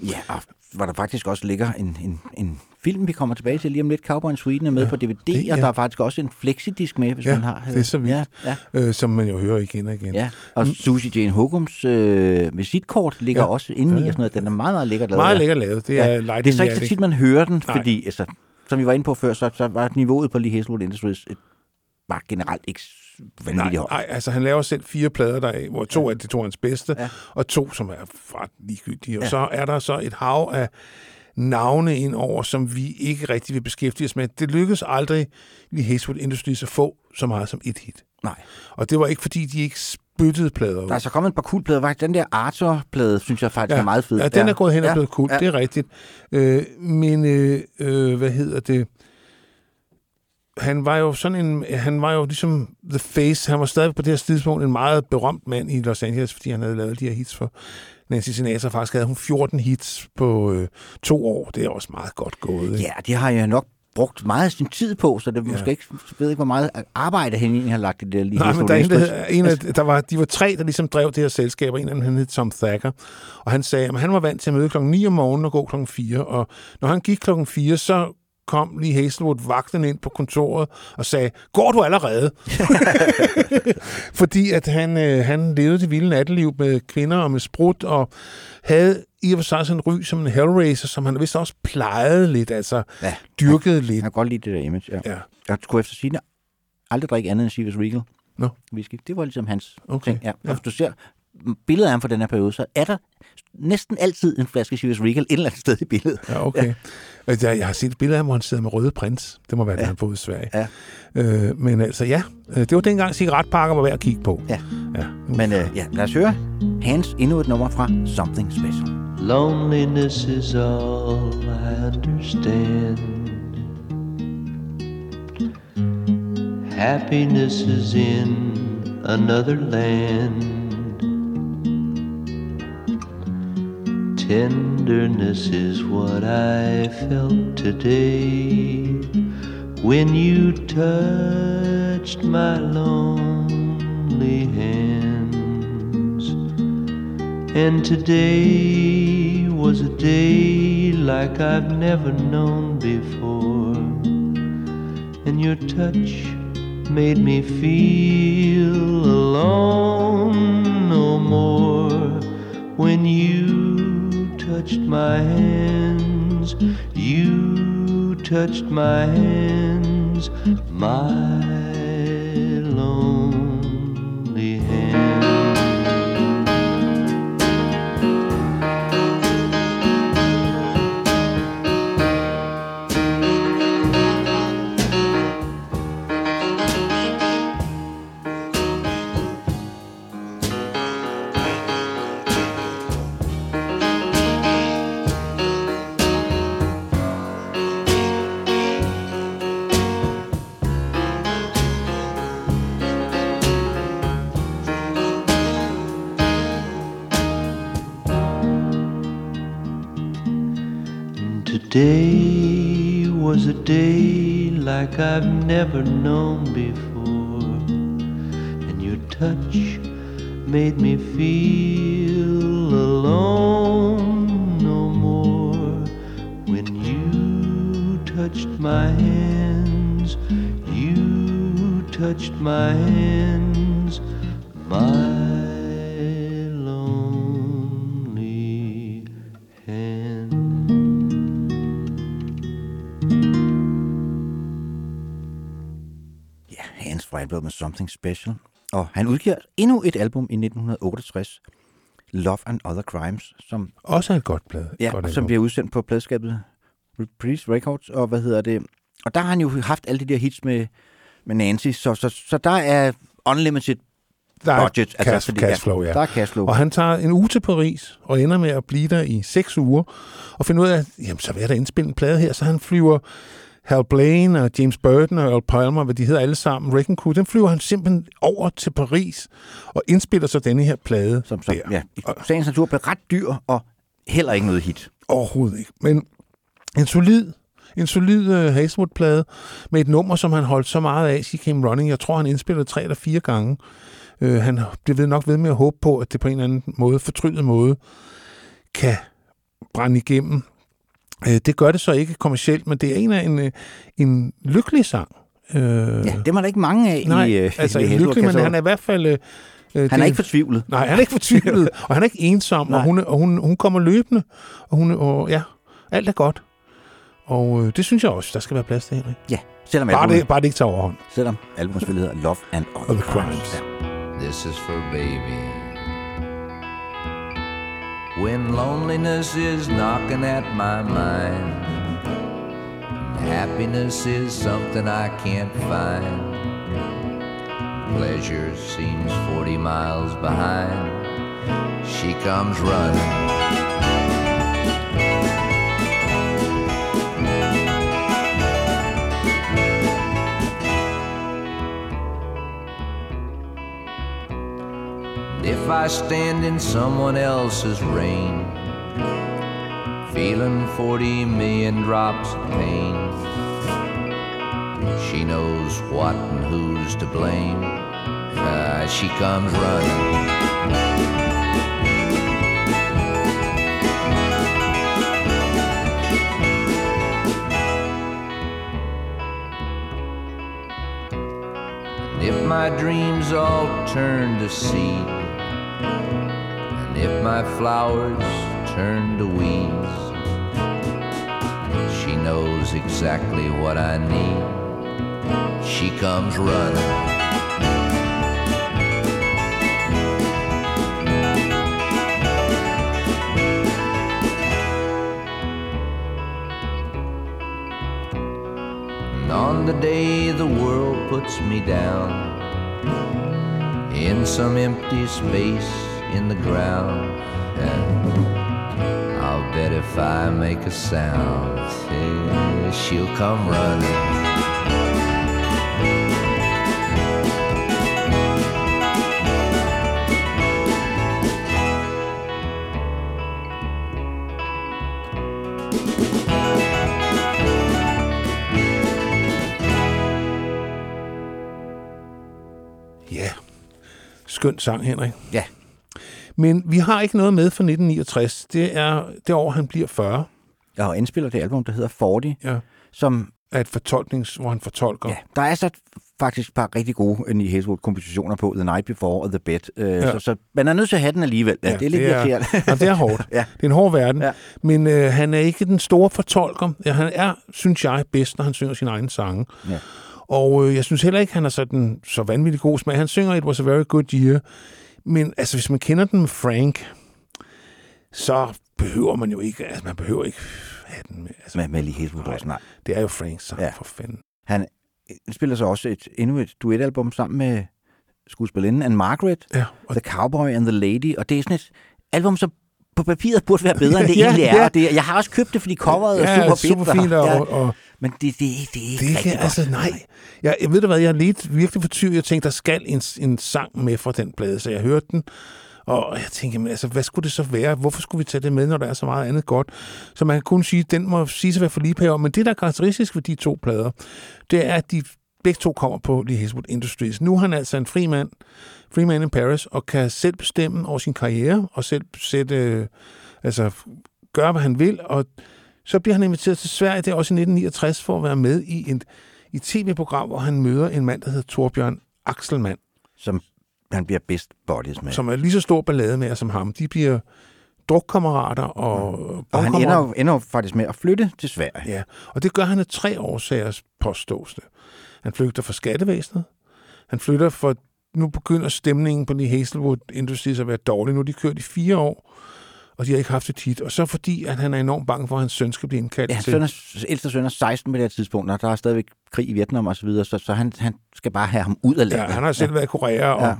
Ja, og hvor der faktisk også ligger en, en, en film, vi kommer tilbage til lige om lidt. Cowboy in Sweden er med ja, på DVD, det, ja. og der er faktisk også en flexidisk med, hvis Ja, man har. det er så vildt. Ja, ja, øh, som man jo hører igen og igen. ja. Og Susie Jane Hogums øh, visitkort ligger Ja. ja. også inde i, Ja, ja. og sådan noget. Den er meget, meget lækkert lavet. Meget ja. lækkert lavet. Det Ja. er Det er så ikke så tit, man hører den, Nej. fordi, altså, som vi var inde på før, så, så var niveauet på Lee Hazelwood Industries et, var generelt ikke vanvittigt højt. nej, altså han laver selv fire plader deraf, hvor to af de to er hans bedste, Ja. og to, som er ret ligegyldige. Og Ja. så er der så et hav af navne ind over, som vi ikke rigtig vil beskæftige os med. Det lykkedes aldrig i Hazelwood Industries at få så meget som et hit. Nej. Og det var ikke, fordi de ikke spyttede plader ud. Der er så kommet et par coolplader. Faktisk den der Arthur-plade, synes jeg faktisk ja. er meget fed. Ja, den er gået hen og Ja. blevet cool. Ja. Det er rigtigt. Øh, men, øh, øh, hvad hedder det? Han var jo sådan en, han var jo ligesom The Face, han var stadig på det her tidspunkt en meget berømt mand i Los Angeles, fordi han havde lavet de her hits for Nancy Sinatra. Faktisk havde hun 14 hits på øh, to år. Det er også meget godt gået. Ikke? Ja, det har jeg nok brugt meget af sin tid på, så det er Ja. måske ikke, jeg ved ikke, hvor meget arbejde han egentlig har lagt i det lige Nej, men der, er en, der, en af, der var, de var tre, der ligesom drev det her selskab, og en af dem han hed Tom Thacker. Og han sagde, at han var vant til at møde klokken 9 om morgenen og gå klokken 4. Og når han gik klokken 4, så kom lige Hazelwood vagten ind på kontoret og sagde, går du allerede? Fordi at han, øh, han levede det vilde natteliv med kvinder og med sprut, og havde i og for sig sådan en ry som en hellraiser, som han vist også plejede lidt, altså Ja. dyrkede lidt. Jeg kan godt lide det der image, ja. Ja. Jeg skulle efter sige aldrig drikke andet end Chivas Regal Nå. whisky. Det var ligesom hans Okay, ting. Ja. ja. Hvis du ser billedet af ham fra den her periode, så er der næsten altid en flaske Chivas Regal et eller andet sted i billedet. Ja, okay. Ja. Jeg, jeg har set et billede af hvor han sidder med røde prins. Det må være, ja. han boede i Sverige. Ja. Øh, men altså, ja. øh, Det var dengang cigaretpakker var værd at kigge på. Ja. ja. Men øh, ja, lad os høre Hans endnu et nummer fra Something Special. Loneliness is all I understand. Happiness is in another land. Tenderness is what I felt today when you touched my lonely hands. And today was a day like I've never known before. And your touch made me feel alone no more. When you touched my hands, you touched my hands, my Today was a day like I've never known before. And your touch made me feel alone no more. When you touched my hands, you touched my hands, my Something Special. Og han udgiver endnu et album i 1968, Love and Other Crimes, som, Også et godt blad. ja, godt som bliver udsendt på pladskabet Reprise Records. Og hvad hedder det? og der har han jo haft alle de der hits med, med Nancy, så, så, så der er unlimited Der er budget. cash, fordi, cashflow, ja. Der er cashflow. Og han tager en uge til Paris og ender med at blive der i seks uger og finder ud af, at jamen, så vil jeg da indspille en plade her. Så han flyver Hal Blaine og James Burton og Earl Palmer, hvad de hedder alle sammen, Wrecking Crew, den flyver han simpelthen over til Paris og indspiller så denne her plade som, som der. ja, i sagens natur blev ret dyr og heller ikke noget hit. Overhovedet ikke. Men en solid, en solid uh, Hazelwood-plade med et nummer, som han holdt så meget af, She Came Running. Jeg tror, han indspillede tre eller fire gange. Uh, han bliver ved nok ved med at håbe på, at det på en eller anden måde, fortrydet måde, kan brænde igennem. Uh, det gør det så ikke kommercielt, men det er en af en, uh, en lykkelig sang. Uh, Ja, det var der ikke mange af nej, i, øh, altså i lykkelig, men han er i hvert fald... Uh, han er ikke fortvivlet. Nej, han er ikke fortvivlet, og han er ikke ensom, og, Nej. hun, er- og hun, hun kommer løbende, og, hun, og ja, alt er godt. Og øh, det synes jeg også, der skal være plads til, Henrik. Ja, selvom Bare albumet, det, bare det ikke tager overhånd. selvom albumet selvfølgelig hedder Love and Other Other Crimes. Crimes. This is for baby. When loneliness is knocking at my mind, happiness is something I can't find. Pleasure seems 40 miles behind. She comes running. If I stand in someone else's rain, feeling 40 million drops of pain, she knows what and who's to blame. Ah, she comes running. If my dreams all turn to seed, and if my flowers turn to weeds, she knows exactly what I need. She comes running. On the day the world puts me down in some empty space in the ground, and I'll bet if I make a sound, eh, she'll come running. Skøn sang, Henrik. Ja. Men vi har ikke noget med fra 1969. Det er det år, han bliver 40. Jeg har indspiller det album, der hedder 40, Ja. som Er et fortolknings, hvor han fortolker. Ja, der er så faktisk et par rigtig gode Neil Hazelwood-kompositioner på, The Night Before og The Bed. Øh, ja. så, så man er nødt til at have den alligevel. Ja, det er lidt det er, irriterende. ja, det er hårdt. Ja. Det er en hård verden. Ja. Men øh, han er ikke den store fortolker. Ja, han er, synes jeg, bedst, når han synger sine egne sange. Ja. Og øh, jeg synes heller ikke, han er sådan, så vanvittig god smag. Han synger It Was a Very Good Year. Men altså, hvis man kender den med Frank, så behøver man jo ikke, altså man behøver ikke have den med. Altså, Med, Lee Hazelwood også, nej. det er jo Franks sang, Ja. ja. for fanden. Han spiller så også et, endnu et duetalbum sammen med skuespillerinden Anne Margaret, Ja, og The Cowboy and the Lady, og det er sådan et album, som på papiret burde være bedre, end det Ja, egentlig er. ja. Det, jeg har også købt det, fordi coveret er ja, super fedt. super fint, og, ja, og, og men det, det, det er ikke Det rigtig ikke, godt. altså nej. Jeg, jeg ved da hvad, jeg er lidt virkelig fortvivlet. Jeg tænkte, der skal en, en sang med fra den plade, så jeg hørte den. Og jeg tænkte, men, altså, hvad skulle det så være? Hvorfor skulle vi tage det med, når der er så meget andet godt? Så man kan kun sige, at den må sige sig at være for lige Men det, der er karakteristisk ved de to plader, det er, at de begge to kommer på Lee Hazelwood Industries. Nu er han altså en fri mand, free man in Paris, og kan selv bestemme over sin karriere, og selv sætte, øh, altså, gøre, hvad han vil, og så bliver han inviteret til Sverige, det er også i 1969, for at være med i et, i tv-program, hvor han møder en mand, der hedder Torbjørn Axelmann, Som han bliver best buddies med. som er lige så stor ballade med som ham. De bliver drukkammerater og og han ender, ender faktisk med at flytte til Sverige. Ja, og det gør han af tre årsager, påstås det. Han flygter fra skattevæsenet. Han flytter for, nu begynder stemningen på de Hazelwood Industries at være dårlig. Nu er de kørt i fire år, og de har ikke haft et hit. Og så fordi, at han er enormt bange for, at hans søn skal blive indkaldt Ja, til... søn er, ældste søn er 16 på det her tidspunkt, og der er stadigvæk krig i Vietnam og så videre, så, så han, han skal bare have ham ud af landet. Ja, han har selv været i Korea, og Ja. ja.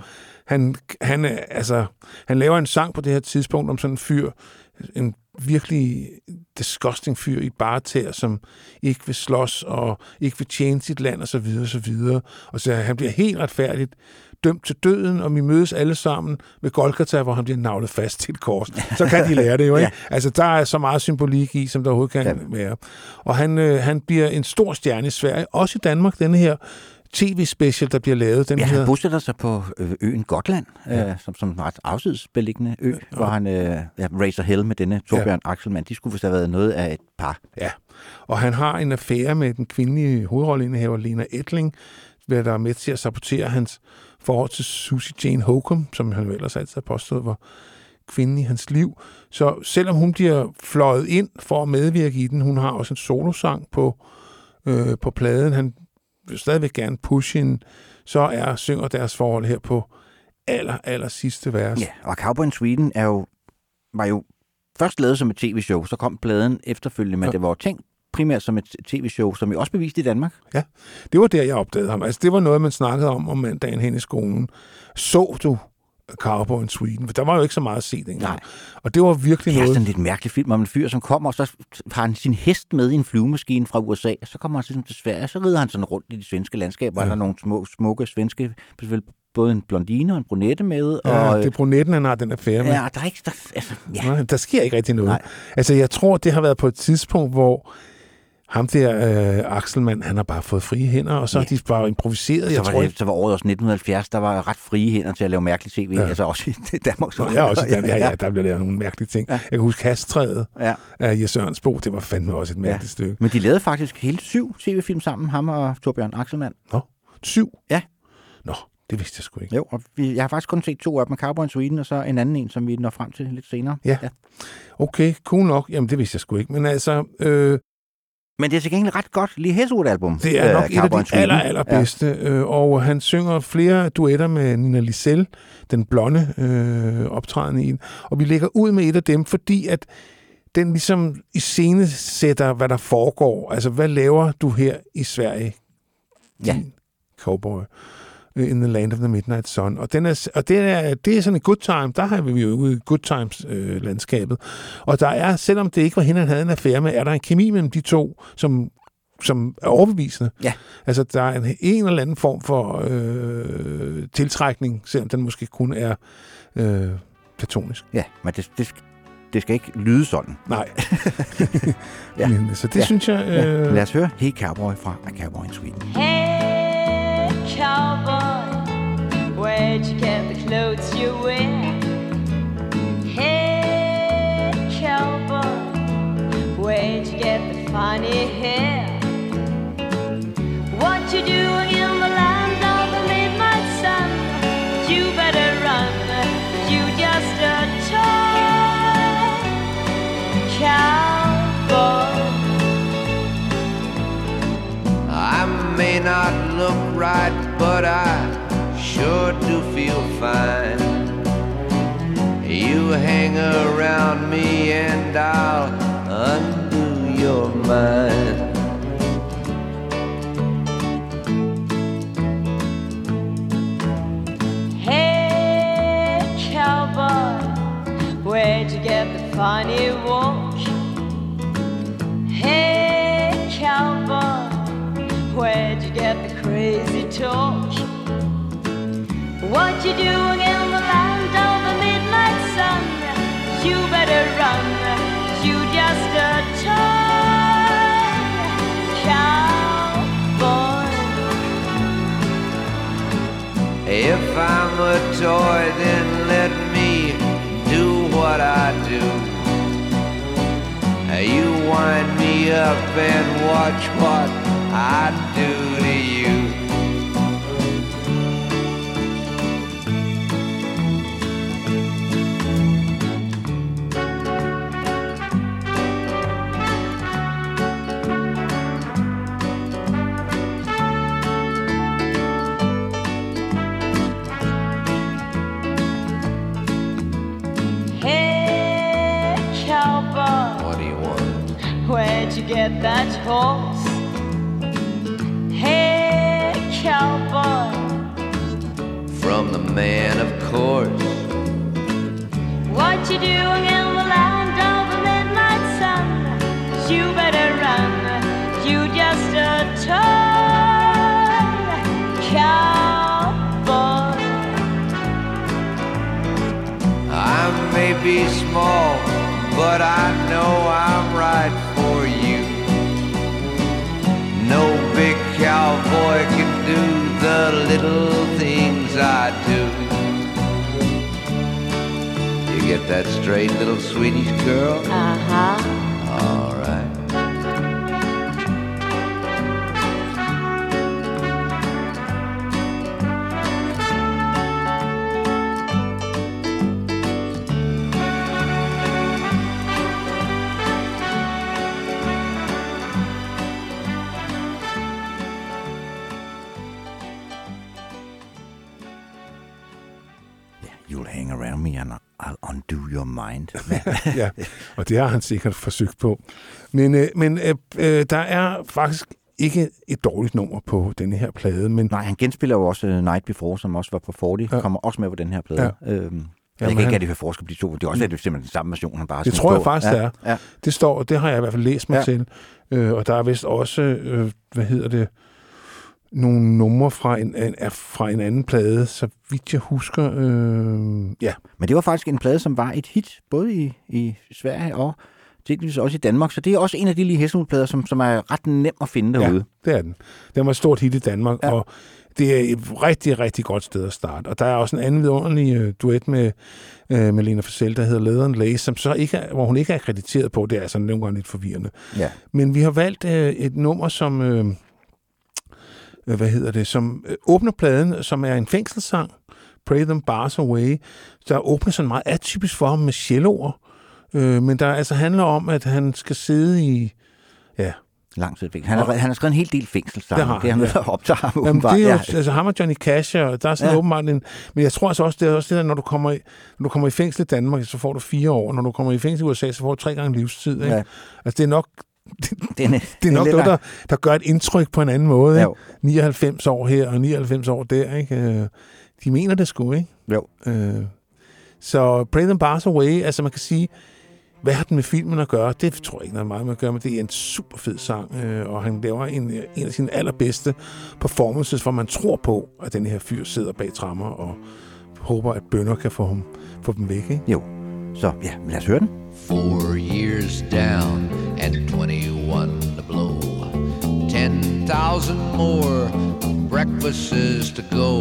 han, han, altså, han laver en sang på det her tidspunkt om sådan en fyr, en virkelig disgusting fyr i bare tæer, som ikke vil slås og ikke vil tjene sit land og så videre og så videre. Og så han bliver helt retfærdigt dømt til døden, og vi mødes alle sammen ved Golgata, hvor han bliver navlet fast til et kors. Så kan de lære det jo, ikke? Ja. Altså, der er så meget symbolik i, som der overhovedet kan Ja. være. Og han, øh, han bliver en stor stjerne i Sverige, også i Danmark, denne her tv-special, der bliver lavet. Den Ja, han bosætter sig på øh, øen Gotland, ja. øh, som, som en ret afsidesbeliggende ø, ja. hvor han øh, ja, racer hell med denne Torbjørn ja. Axelmann. De skulle vist have været noget af et par. Ja, og han har en affære med den kvindelige hovedrolleindehaver Lena Etling, hvad der er med til at sabotere hans forhold til Susie Jane Holcomb, som han jo ellers altid har påstået var kvinden i hans liv. Så selvom hun bliver fløjet ind for at medvirke i den, hun har også en solosang på, øh, på pladen, han vil stadigvæk gerne pushe hende, så er synger deres forhold her på aller, aller sidste vers. Ja, og Cowboy in Sweden er jo, var jo først lavet som et tv-show, så kom pladen efterfølgende, men Ja. det var tænkt primært som et tv-show, som vi også beviste i Danmark. Det var der, jeg opdagede ham. Altså, det var noget, man snakkede om om mandagen hen i skolen. Så du Cowboy in Sweden? For der var jo ikke så meget at se dengang. Nej. Og det var virkelig Det er noget... sådan en lidt mærkelig film om en fyr, som kommer, og så har han sin hest med i en flyvemaskine fra USA, og så kommer han til, til Sverige, og så rider han sådan rundt i de svenske landskaber, ja. Ja. og der er nogle små, smukke svenske, både en blondine og en brunette med, Ja, og, det er brunetten, han har den affære med. ja, der er ikke, der, altså, ja, Nej, der sker ikke rigtig noget. Nej. Altså, jeg tror, det har været på et tidspunkt, hvor ham der øh, Axelmann, han har bare fået frie hænder, og så Ja. har de bare improviseret. så Jeg var, tror det, så var året også 1970, der var ret frie hænder til at lave mærkelig tv, ja. Ja. altså også i Danmark. Jeg er også i den, ja, ja, der bliver lavet nogle mærkelige ting. Ja. Ja. Jeg kan huske Hasttræet ja. af Jes Ørnsbo, det var fandme også et mærkeligt ja. stykke. Men de lavede faktisk hele syv tv-film sammen, ham og Torbjørn Axelmann. Nå, syv? Ja. Nå, det vidste jeg sgu ikke. Jo, og vi, jeg har faktisk kun set to af dem, Cowboy Sweden, og så en anden en, som vi når frem til lidt senere. Ja. Okay, cool nok. Jamen, det vidste jeg sgu ikke. Men altså, øh, Men det er til gengæld ret godt lige Heswood-album. Det er nok øh, et af de aller, allerbedste. Ja. Øh, og han synger flere duetter med Nina Lisel, den blonde øh, optrædende i den. Og vi lægger ud med et af dem, fordi at den ligesom i scene sætter, hvad der foregår. Altså, hvad laver du her i Sverige? Ja. Cowboy. Øh, In the Land of the Midnight Sun. Og, den er, og det, er, det er sådan en good time. Der har vi jo ude i good times øh, landskabet. Og der er, selvom det ikke var hende, han havde en affære med, er der en kemi mellem de to, som som er overbevisende. Ja. Altså, der er en, en eller anden form for øh, tiltrækning, selvom den måske kun er øh, platonisk. Ja, men det, det, det skal ikke lyde sådan. Nej. Ja. Men, så det Ja. ja. synes jeg... Ja. Øh, Lad os høre Hey Cowboy fra A Cowboy in Sweden. Hey, cowboy, where'd you get the clothes you wear? Hey, cowboy, where'd you get the funny hair? What you doing may not look right, but I sure do feel fine. You hang around me and I'll undo your mind. Hey, cowboy, where'd you get the funny walk? Hey, cowboy, where'd you get the crazy talk? What you doing in the land of the midnight sun? You better run, you just a toy cowboy. If I'm a toy, then let me do what I do. You wind me up and watch what I do to you. Hey, cowboy. What do you want? Where'd you get that horse? Hey, cowboy. From the man, of course. What you doing in the land of the midnight sun? You better run. You just a toy cowboy. I may be small, but I know I'm right for you. No big cowboy can do the little things I do. You get that straight, little Swedish girl? Uh huh. ja, og det har han sikkert forsøgt på. Men, øh, men øh, øh, der er faktisk ikke et dårligt nummer på denne her plade, men Nej, han genspiller jo også uh, Night Before, som også var på 40, Ja. kommer også med på den her plade. Ja. Øhm, jeg Jamen, kan ikke de hører forskel på de to. Det er også lidt simpelthen den samme version, han bare det tror jeg på. faktisk, ja. det er. Ja. Det står, det har jeg i hvert fald læst mig. Ja. til. Øh, og der er vist også, øh, hvad hedder det, nogle numre fra en, en, fra en anden plade, så vidt jeg husker. Øh, ja, Men det var faktisk en plade, som var et hit, både i, i Sverige og delvis også i Danmark. Så det er også en af de lige Hesselmut-plader, som, som er ret nem at finde ja, derude. det er den. Den var et stort hit i Danmark, ja. Ja. og det er et rigtig, rigtig godt sted at starte. Og der er også en anden vidunderlig øh, duet med, øh, med Lena Forsell, der hedder Leather and Lace, som så ikke er, hvor hun ikke er krediteret på. Det er altså nogle gange lidt forvirrende. Ja. Men vi har valgt øh, et nummer, som, øh, øh, hvad hedder det, som øh, åbner pladen, som er en fængselssang, Pray Them Bars Away, der åbner sådan meget atypisk for ham med celloer, øh, men der altså handler om, at han skal sidde i, ja, Lang tid fængsel. Han har, han har skrevet en hel del fængselssange. Det har Det er til at optage ham, Jamen, åbenbart. det er jo, ja. altså ham og Johnny Cash, og der er sådan ja. Ja. åbenbart en... Men jeg tror altså også, det er også det der, når du kommer i, når du kommer i fængsel i Danmark, så får du fire år. Når du kommer i fængsel i USA, så får du tre gange livstid. Ikke? Ja. Altså, det er nok, Den, det er nok noget, der, der gør et indtryk på en anden måde. Ikke? Jo. 99 år her og 99 år der. Ikke? Øh, De mener det sgu, ikke? Jo. Øh, Så Pray Them Bars Away, altså man kan sige, hvad har den med filmen at gøre? Det tror jeg ikke noget meget med at gøre, men det er en super fed sang, øh, og han laver en, en af sine allerbedste performances, hvor man tror på, at den her fyr sidder bag trammer og håber, at bønder kan få, ham, få dem væk. Ikke? Jo. Så ja, lad os høre den. Four years down and 21 to blow. 10,000 more breakfasts to go.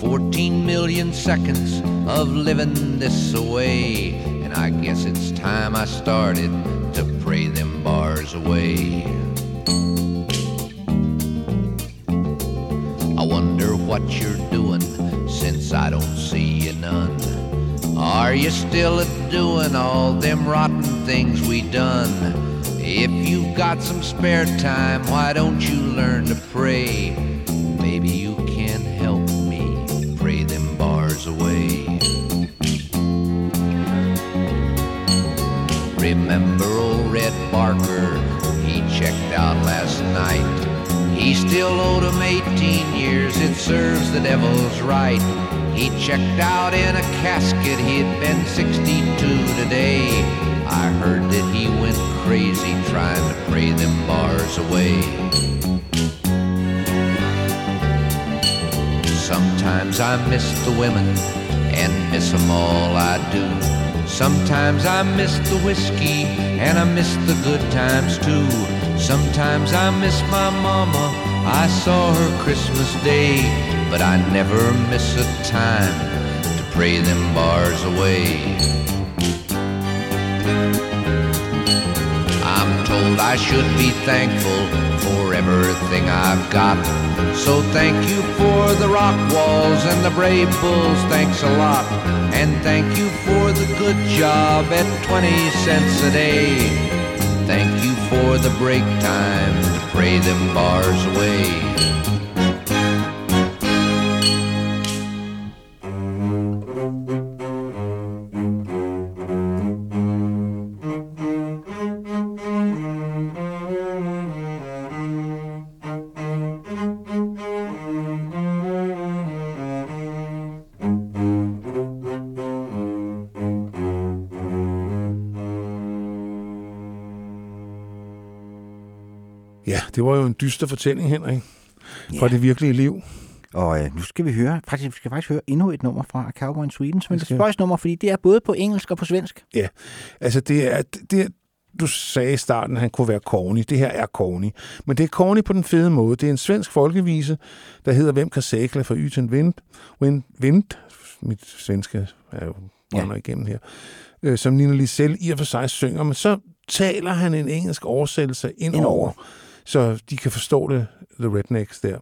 14 million seconds of living this away. And I guess it's time I started to pray them bars away. I wonder what you're doing since I don't see you none. Are you still a doing all them rotten things we done? If you've got some spare time, why don't you learn to pray? Maybe you can help me pray them bars away. Remember old Red Barker? He checked out last night. He still owed him 18 years, it serves the devil's right. He checked out in a casket, he'd been 62 today. I heard that he went crazy trying to pray them bars away. Sometimes I miss the women and miss 'em all I do. Sometimes I miss the whiskey and I miss the good times too. Sometimes I miss my mama, I saw her Christmas Day, but I never miss a time to pray them bars away. I'm told I should be thankful for everything I've got. So thank you for the rock walls and the brave bulls, thanks a lot. And thank you for the good job at 20 cents a day. Thank you for the break time to pray them bars away. Det var jo en dyster fortælling, Henrik, fra det virkelige liv. Og øh, nu skal vi høre, faktisk, vi skal faktisk høre endnu et nummer fra Cowboy in Sweden, som er et spøjsnummer, fordi det er både på engelsk og på svensk. Ja, altså det er, det er, du sagde i starten, at han kunne være corny. Det her er corny. Men det er corny på den fede måde. Det er en svensk folkevise, der hedder Hvem kan sækle fra y til en vind? Wind, vind. Mit svenske er jo ja. igennem her. Øh, som Nina Lisel i og for sig synger, men så taler han en engelsk oversættelse indover, Indover. Så de kan forstå det, The Rednecks der.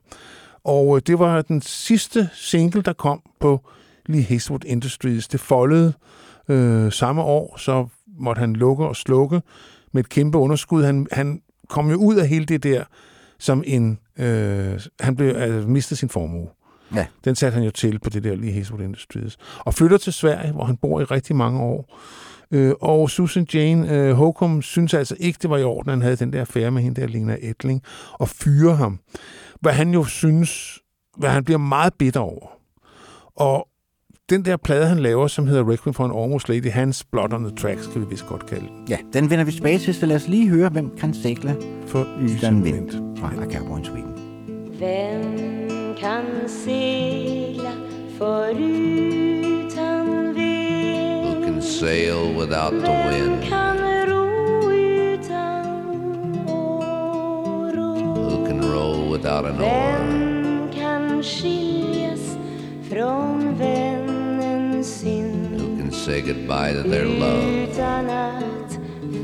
Og øh, det var den sidste single, der kom på Lee Hazelwood Industries. Det foldede øh, samme år, så måtte han lukke og slukke med et kæmpe underskud. Han, han kom jo ud af hele det der som en... Øh, han blev, altså, mistede sin formue. Ja. Den satte han jo til på det der Lee Hazelwood Industries. Og flytter til Sverige, hvor han bor i rigtig mange år. Øh, og Susan Jane øh, Håkum synes altså ikke, det var i orden, at han havde den der affære med hende der, Lena Etling, og fyre ham. Hvad han jo synes, hvad han bliver meget bitter over. Og den der plade, han laver, som hedder Requiem for an Almost Lady, hans Blood on the Tracks, kan vi vist godt kalde den. Ja, den vender vi tilbage til, så lad os lige høre, hvem kan sækle For Ydan Vind fra A Cowboy in Sweden. Vem kan vind? Who can sail without the Vem wind? kan ro utan oro? Who can row without an oar? Vem kan skiljas från vännen sin Who can say goodbye to their love utan att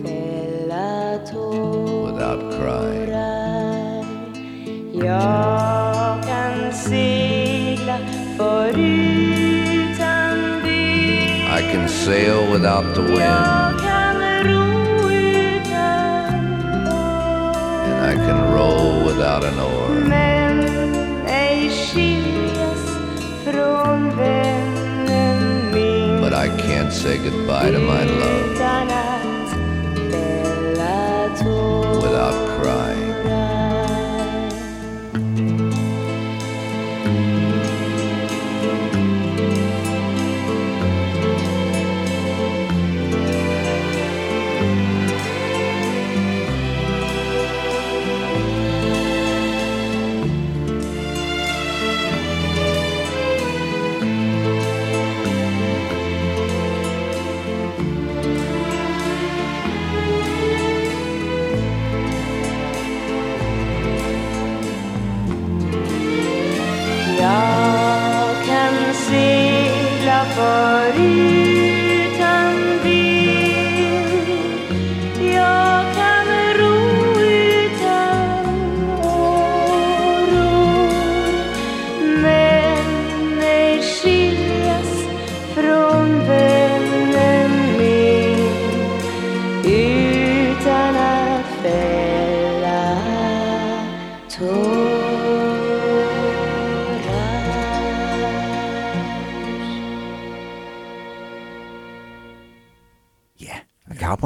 fälla tårar? without crying? Jag kan segla förutan vind I can sail without the wind, and I can row without an oar. But I can't say goodbye to my love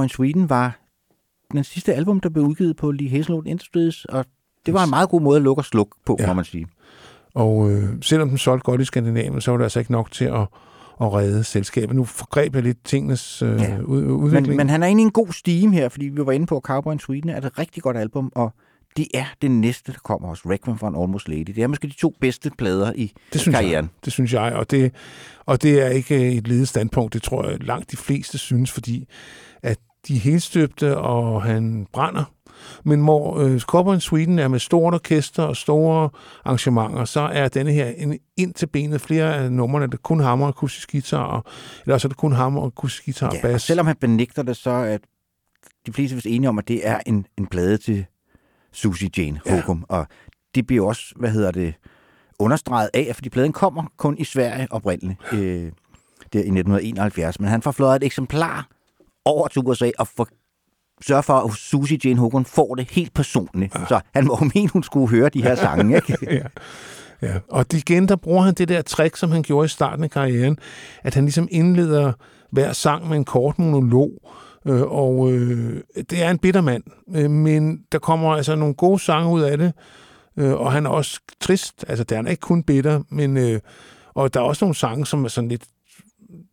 In Sweden var den sidste album, der blev udgivet på Lee Hazelwood Industries, og det var en meget god måde at lukke og slukke på, ja. må man sige. Og øh, selvom den solgte godt i Skandinavien, så var det altså ikke nok til at, at redde selskabet. Nu forgreb jeg lidt tingenes øh, Ja. udvikling. Men, men han er inde i en god steam her, fordi vi var inde på, at Cowboy Sweden er et rigtig godt album, og det er det næste, der kommer hos Requiem for an Almost Lady. Det er måske de to bedste plader i det synes karrieren. Jeg, det synes jeg, og det, og det er ikke et ledet standpunkt. Det tror jeg langt de fleste synes, fordi de er helt støbte, og han brænder. Men hvor øh, in Sweden er med stort orkester og store arrangementer, så er denne her en, ind til benet flere af numrene, der kun hammer akustisk guitar, og, eller så er det kun hammer akustisk guitar og Ja, og selvom han benægter det, så er de fleste vist enige om, at det er en, en plade til Susie Jane Håkum. Ja. Og det bliver også, hvad hedder det, understreget af, fordi pladen kommer kun i Sverige oprindeligt, øh, der i 1971. Men han får fløjet et eksemplar over til USA og får sørge for, at Susie Jane Hogan får det helt personligt. Ja. Så han må mene, hun skulle høre de her sange, ikke? ja. Ja, og det igen, der bruger han det der trick, som han gjorde i starten af karrieren, at han ligesom indleder hver sang med en kort monolog, øh, og øh, det er en bitter mand, øh, men der kommer altså nogle gode sange ud af det, øh, og han er også trist, altså der er ikke kun bitter, men øh, og der er også nogle sange, som er sådan lidt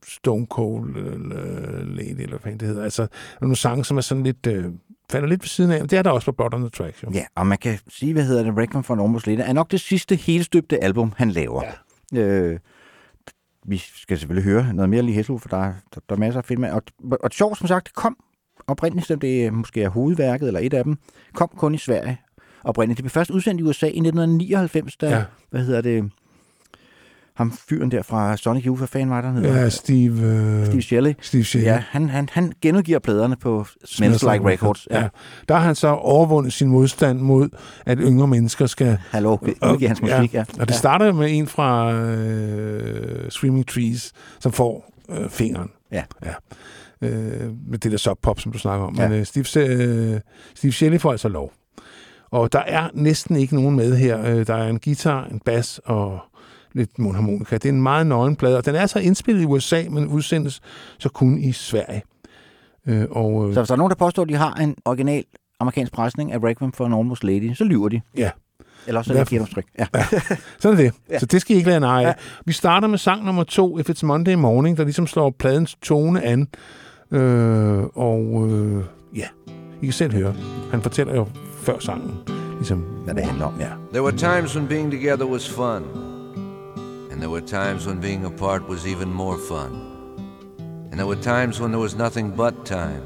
Stone Cold eller Lady, eller hvad det hedder. Altså, nogle sange, som er sådan lidt øh, falder lidt ved siden af, men det er der også på Blood on the Tracks. Jo. Ja, og man kan sige, hvad hedder det, Requiem for en Almost Later, er nok det sidste helstøbte album, han laver. Ja. Øh, vi skal selvfølgelig høre noget mere lige Heslo, for der, er- der, der er masser af film. Og, og sjovt, som sagt, det kom oprindeligt, selvom det måske er hovedværket, eller et af dem, kom kun i Sverige oprindeligt. Det blev først udsendt i USA i 1999, da, ja. hvad hedder det, ham fyren der fra Sonic Youth, hvad fanden var der, hedder? Ja, Steve... Øh, Steve Shelley. Steve Shelley. Ja, han, han, han genudgiver pladerne på Smells Like Records. Ja. Der har han så overvundet sin modstand mod, at yngre mennesker skal... Hallo, udgive hans musik, ja. Og det Ja. starter med en fra øh, Screaming Trees, som får øh, fingeren. Ja. ja. Øh, med det der sub-pop, som du snakker om. Ja. Men øh, Steve, øh, Steve Shelley får altså lov. Og der er næsten ikke nogen med her. Øh, der er en guitar, en bas og lidt mundharmonika. Det er en meget nøgen plade, og den er så indspillet i USA, men udsendes så kun i Sverige. Øh, og, øh, Så hvis der er nogen, der påstår, at de har en original amerikansk presning af Requiem for an Almost Lady, så lyver de. Ja. Eller også er det genoptryk. Ja. Sådan er det. Ja. Ja. Så det skal I ikke lade nej. Ja. Vi starter med sang nummer to, If It's Monday Morning, der ligesom slår pladens tone an. Øh, og øh, ja, I kan selv høre. Han fortæller jo før sangen, ligesom, hvad det handler om. Ja. There were times when being together was fun, and there were times when being apart was even more fun. And there were times when there was nothing but time,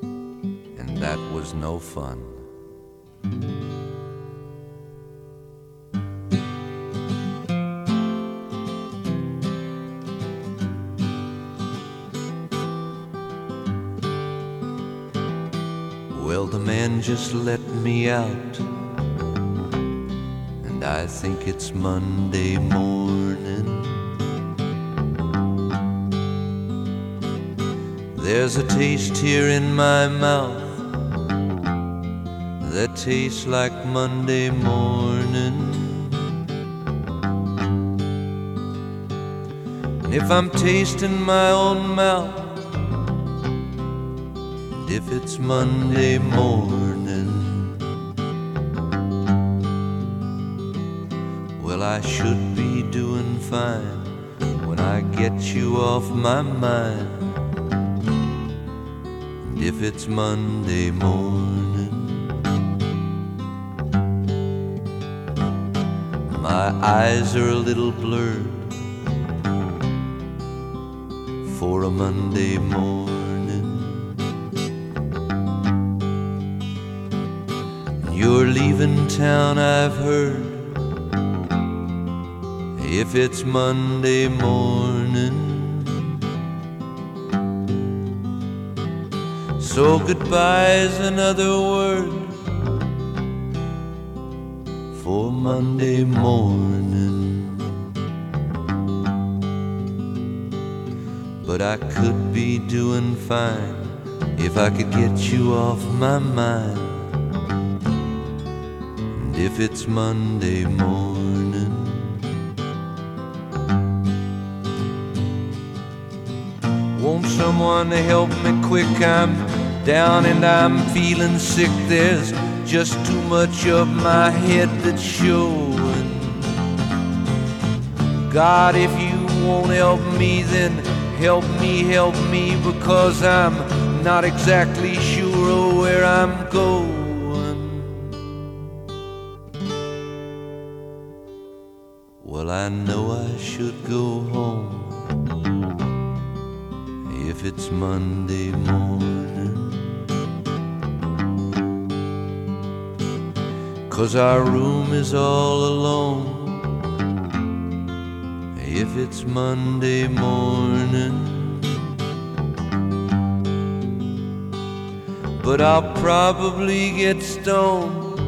and that was no fun. Well, the man just let me out. And I think it's Monday morning. There's a taste here in my mouth that tastes like Monday morning. And if I'm tasting my own mouth, and if it's Monday morning, I should be doing fine when I get you off my mind. And if it's Monday morning, my eyes are a little blurred for a Monday morning. You're leaving town, I've heard. If it's Monday morning, so goodbye's another word for Monday morning. But I could be doing fine if I could get you off my mind. And if it's Monday morning, someone help me quick? I'm down and I'm feeling sick. There's just too much of my head that's showing. God, if you won't help me, then help me, help me, because I'm not exactly sure where I'm going. Well, I know I should go home if it's Monday morning. Cause our room is all alone if it's Monday morning. But I'll probably get stoned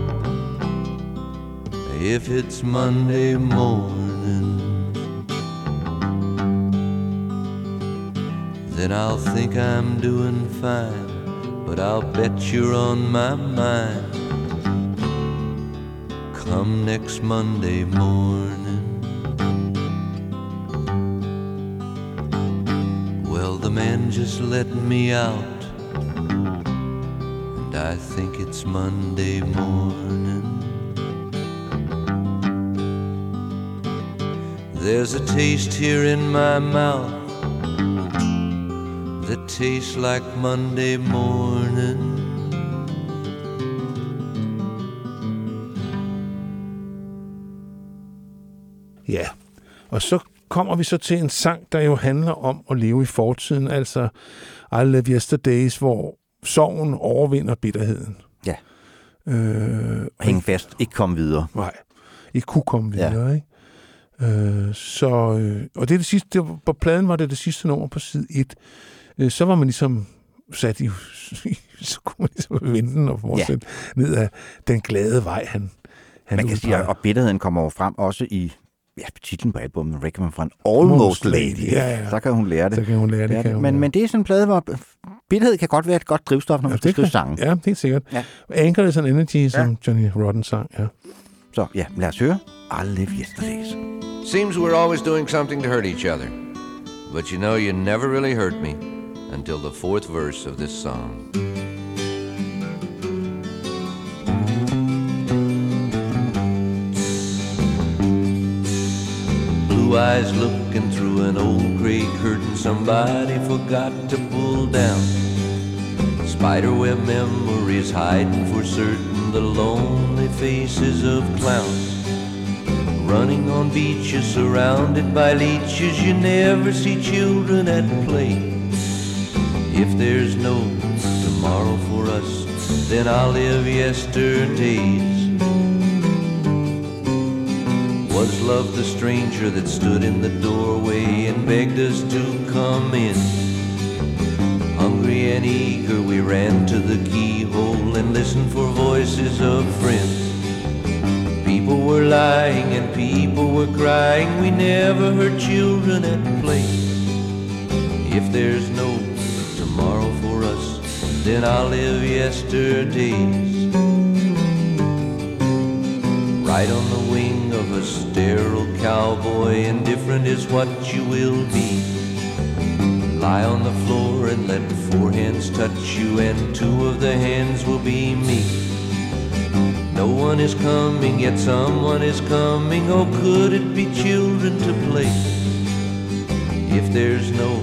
if it's Monday morning. Then I'll think I'm doing fine, but I'll bet you're on my mind. Come next Monday morning. Well, the man just let me out, and I think it's Monday morning. There's a taste here in my mouth tastes like Monday morning. Ja, og så kommer vi så til en sang, der jo handler om at leve i fortiden, altså I Love Yesterdays, hvor sorgen overvinder bitterheden. Ja. Øh, Hæng fast, ikke komme videre. Nej, ikke kunne komme videre, ja. ikke? Øh, så, øh, og det er det sidste, det på pladen var det det sidste nummer på side 1. Øh, så var man ligesom sat i, så kunne man ligesom vente den og fortsætte ja. ned ad den glade vej, han, han Man kan sige, og bitterheden kommer jo frem også i ja, titlen på albumet, Recommend fra en Almost Lady. Ja, ja. Så kan hun lære det. Så kan hun lære det. Ja, kan hun men, lære. men det er sådan en plade, hvor bitterhed kan godt være et godt drivstof, når man Ja, skal det skrive kan- sangen. Ja, helt sikkert. Ja. Anchor is an Energy, som Johnny Rotten sang, ja. Så ja, lad os høre. I Live Yesterdays. Seems we're always doing something to hurt each other. But you know, you never really hurt me until the fourth verse of this song. Blue eyes looking through an old gray curtain somebody forgot to pull down. Spiderweb memories hiding for certain the lonely faces of clowns. Running on beaches surrounded by leeches, you never see children at play. If there's no tomorrow for us, then I'll live yesterdays. Was love the stranger that stood in the doorway and begged us to come in? Hungry and eager, we ran to the keyhole and listened for voices of friends. People were lying and people were crying. We never heard children at play. If there's no tomorrow for us, then I'll live yesterdays. Right on the wing of a sterile cowboy, indifferent is what you will be. Lie on the floor and let four hands touch you, and two of the hands will be me. No one is coming, yet someone is coming. Oh, could it be children to play? If there's no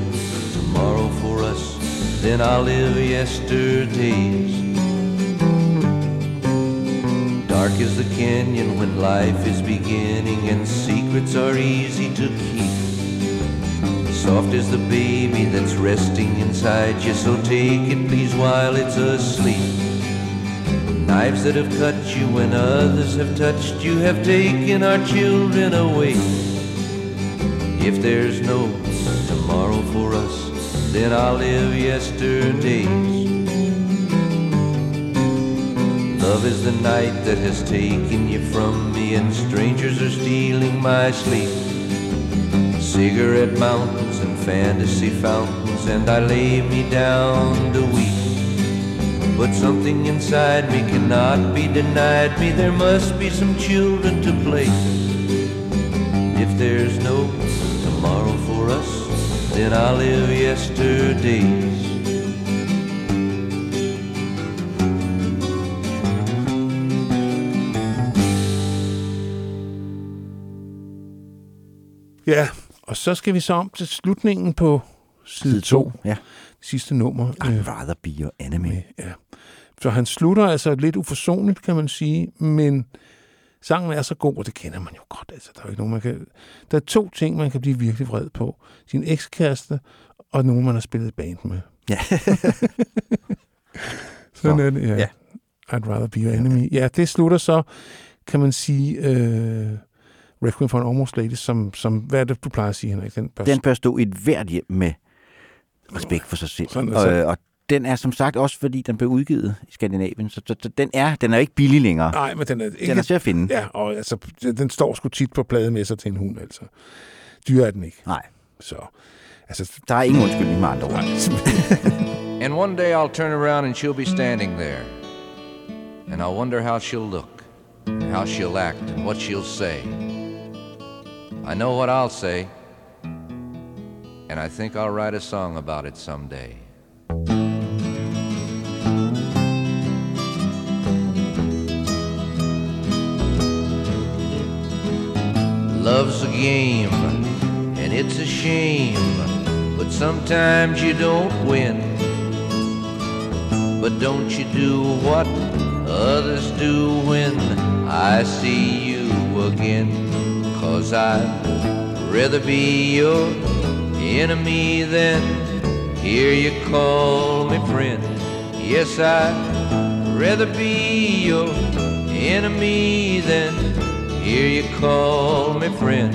tomorrow for then I'll live yesterdays. Dark is the canyon when life is beginning, and secrets are easy to keep. Soft is the baby that's resting inside you, so take it please while it's asleep. Knives that have cut you when others have touched you have taken our children away. If there's no then I'll live yesterdays. Love is the night that has taken you from me, and strangers are stealing my sleep. Cigarette mountains and fantasy fountains, and I lay me down to weep. But something inside me cannot be denied me. There must be some children to play. If there's no tomorrow for us, then I'll live yesterdays. Ja, og så skal vi så om til slutningen på side Side 2, to, ja. sidste nummer. I'd Øh, rather be your enemy. ja. Så han slutter altså lidt uforsonligt, kan man sige, men sangen er så god, og det kender man jo godt. Altså, der, er ikke nogen, man kan... der er to ting, man kan blive virkelig vred på. Sin ekskæreste, og nogen, man har spillet band med. Ja. Sådan Så, er det, ja. ja. I'd rather be your enemy. Ja, det slutter så, kan man sige, øh, Requiem for an Almost Lady, som, som, hvad er det, du plejer at sige, Henrik? Den bør Den bør stå i et hvert hjem med respekt for sig selv. Sådan og, og den er som sagt også, fordi den blev udgivet i Skandinavien, så, så, så den, er, den er ikke billig længere. Nej, men den er ikke... Den er til at finde. Ja, og altså, den står sgu tit på plade med sig til en hund, altså. Dyr er den ikke. Nej, Så, altså... der er ingen undskyldning med andre ord. And one day I'll turn around and she'll be standing there. And I'll wonder how she'll look, and how she'll act, and what she'll say. I know what I'll say, and I think I'll write a song about it someday. Love's a game, and it's a shame, but sometimes you don't win. But don't you do what others do when I see you again? Cause I'd rather be your enemy than hear you call me friend. Yes, I'd rather be your enemy than hear you call me friend.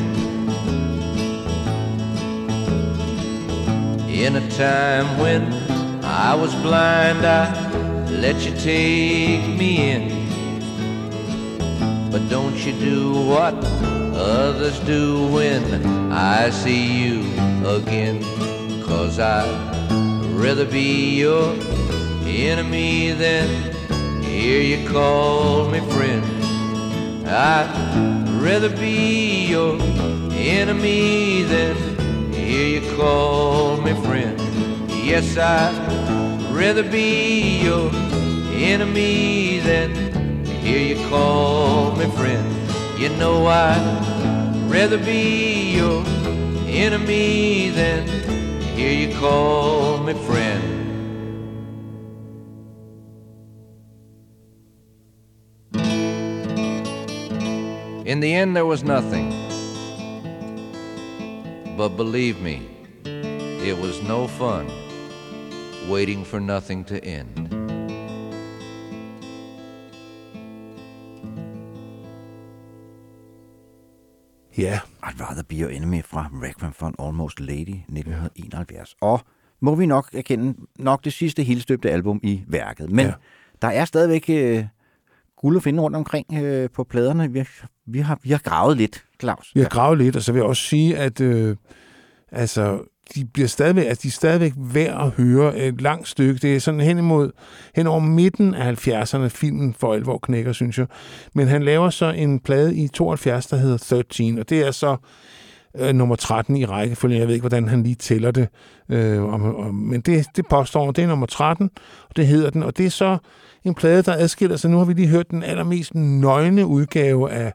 In a time when I was blind, I let you take me in. But don't you do what others do when I see you again. Cause I'd rather be your enemy than hear you call me friend. I'd rather be your enemy than hear you call me friend. Yes, I'd rather be your enemy than hear you call me friend. You know I'd rather be your enemy than hear you call me friend. In the end, there was nothing. But believe me, it was no fun waiting for nothing to end. Ja, I'd rather be your enemy fra Requiem for an Almost Lady 1971. Og må vi nok erkende, nok det sidste helstøbte album i værket. Men Ja. ja. der er stadigvæk øh, guld at finde rundt omkring øh, på pladerne. Vi, vi, har, vi har gravet lidt, Claus. Vi har gravet lidt, og så vil jeg også sige, at øh, altså, de, bliver stadigvæk, altså, de er stadigvæk værd at høre et langt stykke. Det er sådan hen imod, hen over midten af 70'erne, filmen for alvor knækker, synes jeg. Men han laver så en plade i 72, der hedder 13, og det er så øh, nummer 13 i rækkefølgen. Jeg ved ikke, hvordan han lige tæller det. Øh, om, om, men det, det påstår han, det er nummer 13, og det hedder den. Og det er så en plade, der adskiller sig. Nu har vi lige hørt den allermest nøgne udgave af,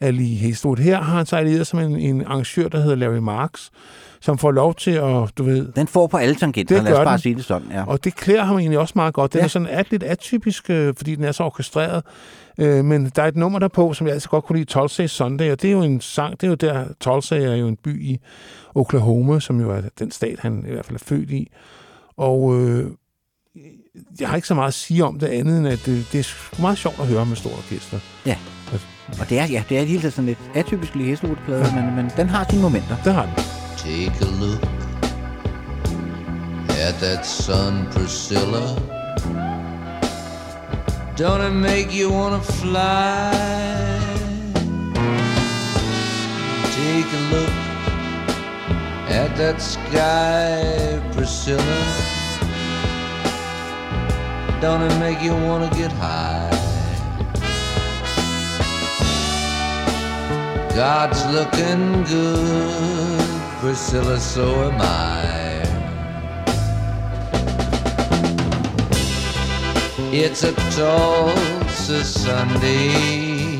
Lee Hestwood. Her har han sig allieret som en, en arrangør, der hedder Larry Marks, som får lov til at, du ved... Den får på alle tangenter, lad os bare den. sige det sådan. Ja. Og det klæder ham egentlig også meget godt. Den ja. Er sådan lidt atypisk, øh, fordi den er så orkestreret. Øh, men der er et nummer der på, som jeg altid godt kunne lide, Tulsa Sunday, og det er jo en sang, det er jo der, Tulsa er jo en by i Oklahoma, som jo er den stat, han i hvert fald er født i. Og øh, jeg har ikke så meget at sige om det andet, end at det, det er meget sjovt at høre med stort orkester. ja. Og det er, ja, det er helt sådan lidt atypisk Lee Hestwood-plade, men, men den har sine momenter. Der har den. Take a look at that sun, Priscilla. Don't it make you wanna fly? Take a look at that sky, Priscilla. Don't it make you wanna get high? God's looking good, Priscilla, so am I. It's a Tulsa Sunday.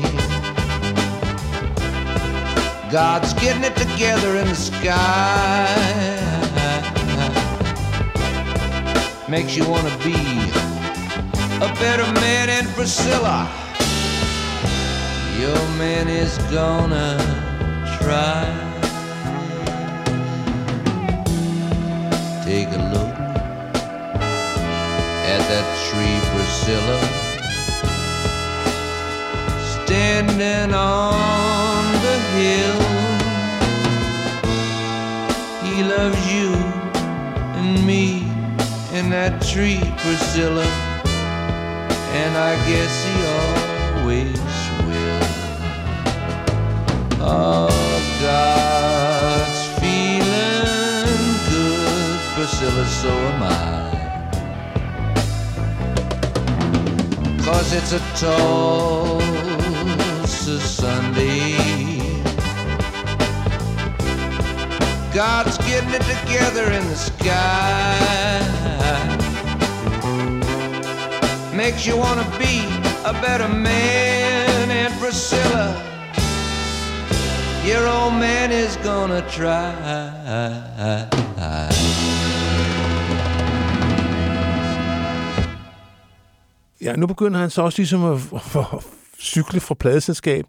God's getting it together in the sky. Makes you want to be a better man, and Priscilla, your man is gonna try. Take a look at that tree, Priscilla, standing on the hill. He loves you and me and that tree, Priscilla, and I guess he always. Oh, God's feeling good, Priscilla, so am I. Cause it's a Tulsa Sunday. God's getting it together in the sky. Makes you wanna be a better man, and Priscilla, your old man is gonna try. Ja, nu begynder han så også ligesom at, at, at cykle fra pladeselskab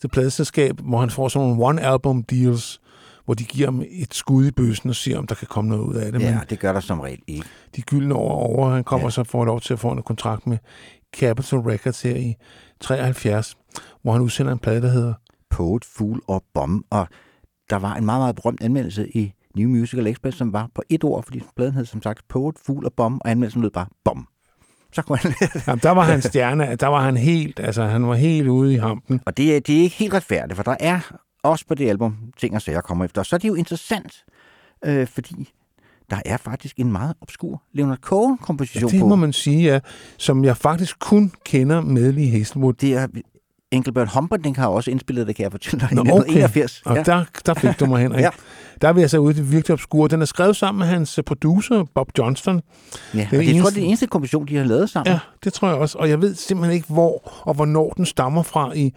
til pladeselskab, hvor han får sådan nogle one-album deals, hvor de giver ham et skud i bøssen og siger, om der kan komme noget ud af det. Ja, Men det gør der som regel ikke. de gyldne år er over, han kommer Ja. ja. så får lov til at få en kontrakt med Capitol Records her i 73, hvor han udsender en plade, der hedder Poet, Fool og Bomb. Og der var en meget, meget berømt anmeldelse i New Musical Express, som var på et ord, fordi pladen hed som sagt Poet, Fool og Bomb, og anmeldelsen lød bare Bomb. Så kunne han Jamen, der var han stjerne, der var han helt, altså han var helt ude i hampen. Og det er, det er ikke helt retfærdigt, for der er også på det album ting og sager kommer efter. Og så er det jo interessant, øh, fordi der er faktisk en meget obskur Leonard Ja, Cohen-komposition det på. må man sige, ja, som jeg faktisk kun kender med i Hazelwood. Det er Engelbert Humperdinck har også indspillet det, kan jeg fortælle dig, i Nå, 1981. Og ja. der, der fik du mig, Henrik. Ja. ja. Der er vi altså ude i det virkelig obskure. Den er skrevet sammen med hans øh, producer, Bob Johnston. ja, det og det, tror, eneste- det er den eneste komposition, de har lavet sammen. Ja, det tror jeg også. Og jeg ved simpelthen ikke, hvor og hvornår den stammer fra i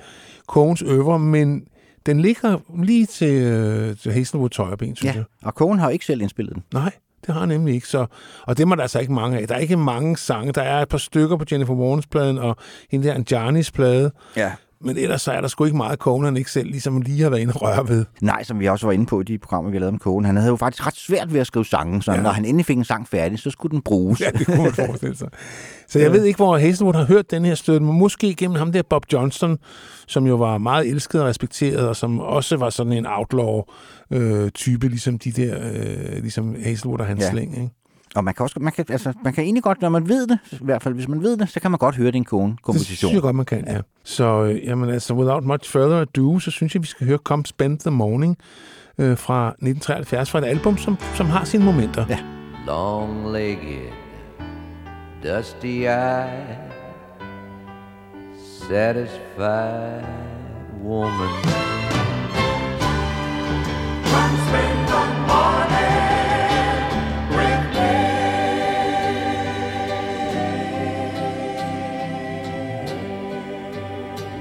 Coens øver, men den ligger lige til, øh, til Hazelwood Tøjerben, synes ja. jeg. Og Cohen har jo ikke selv indspillet den. Nej, det har han nemlig ikke. Så, og det må der altså ikke mange af. Der er ikke mange sange. Der er et par stykker på Jennifer Warnes pladen og hende der Anjanis plade. Ja. Men ellers så er der sgu ikke meget, Cohen han ikke selv ligesom lige har været inde og røre ved. Nej, som vi også var inde på i de programmer, vi lavet om Cohen. Han havde jo faktisk ret svært ved at skrive sange, så ja. Ja. når han endelig fik en sang færdig, så skulle den bruges. Ja, det kunne man forestille sig. Så jeg ved ikke, hvor Hazelwood har hørt den her støtte, men måske gennem ham der Bob Johnston, som jo var meget elsket og respekteret, og som også var sådan en outlaw-type, ligesom de der, øh, ligesom Hazelwood og hans Ja. ja. slæng. Ikke? Og man kan, også, man, kan, altså, man kan egentlig godt, når man ved det, i hvert fald hvis man ved det, så kan man godt høre din Det Cohen-komposition. synes jeg godt, man kan, ja. Så øh, jamen, altså, without much further ado, så synes jeg, vi skal høre Come Spend the Morning øh, fra 1973, fra et album, som, som har sine momenter. Ja. long-legged, dusty-eyed, satisfied woman.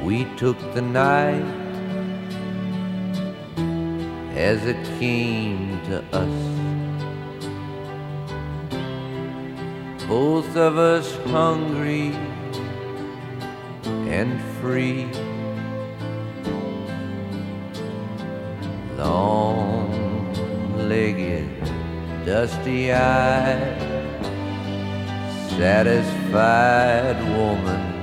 We took the night as it came to us. both of us hungry and free. Long legged, dusty eyed, satisfied woman.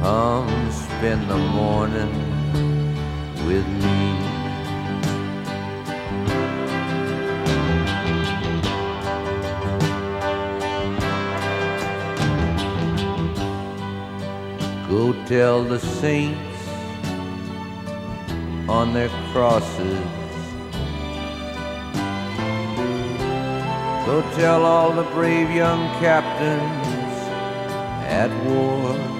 Come spend the morning with me. Go tell the saints on their crosses. Go tell all the brave young captains at war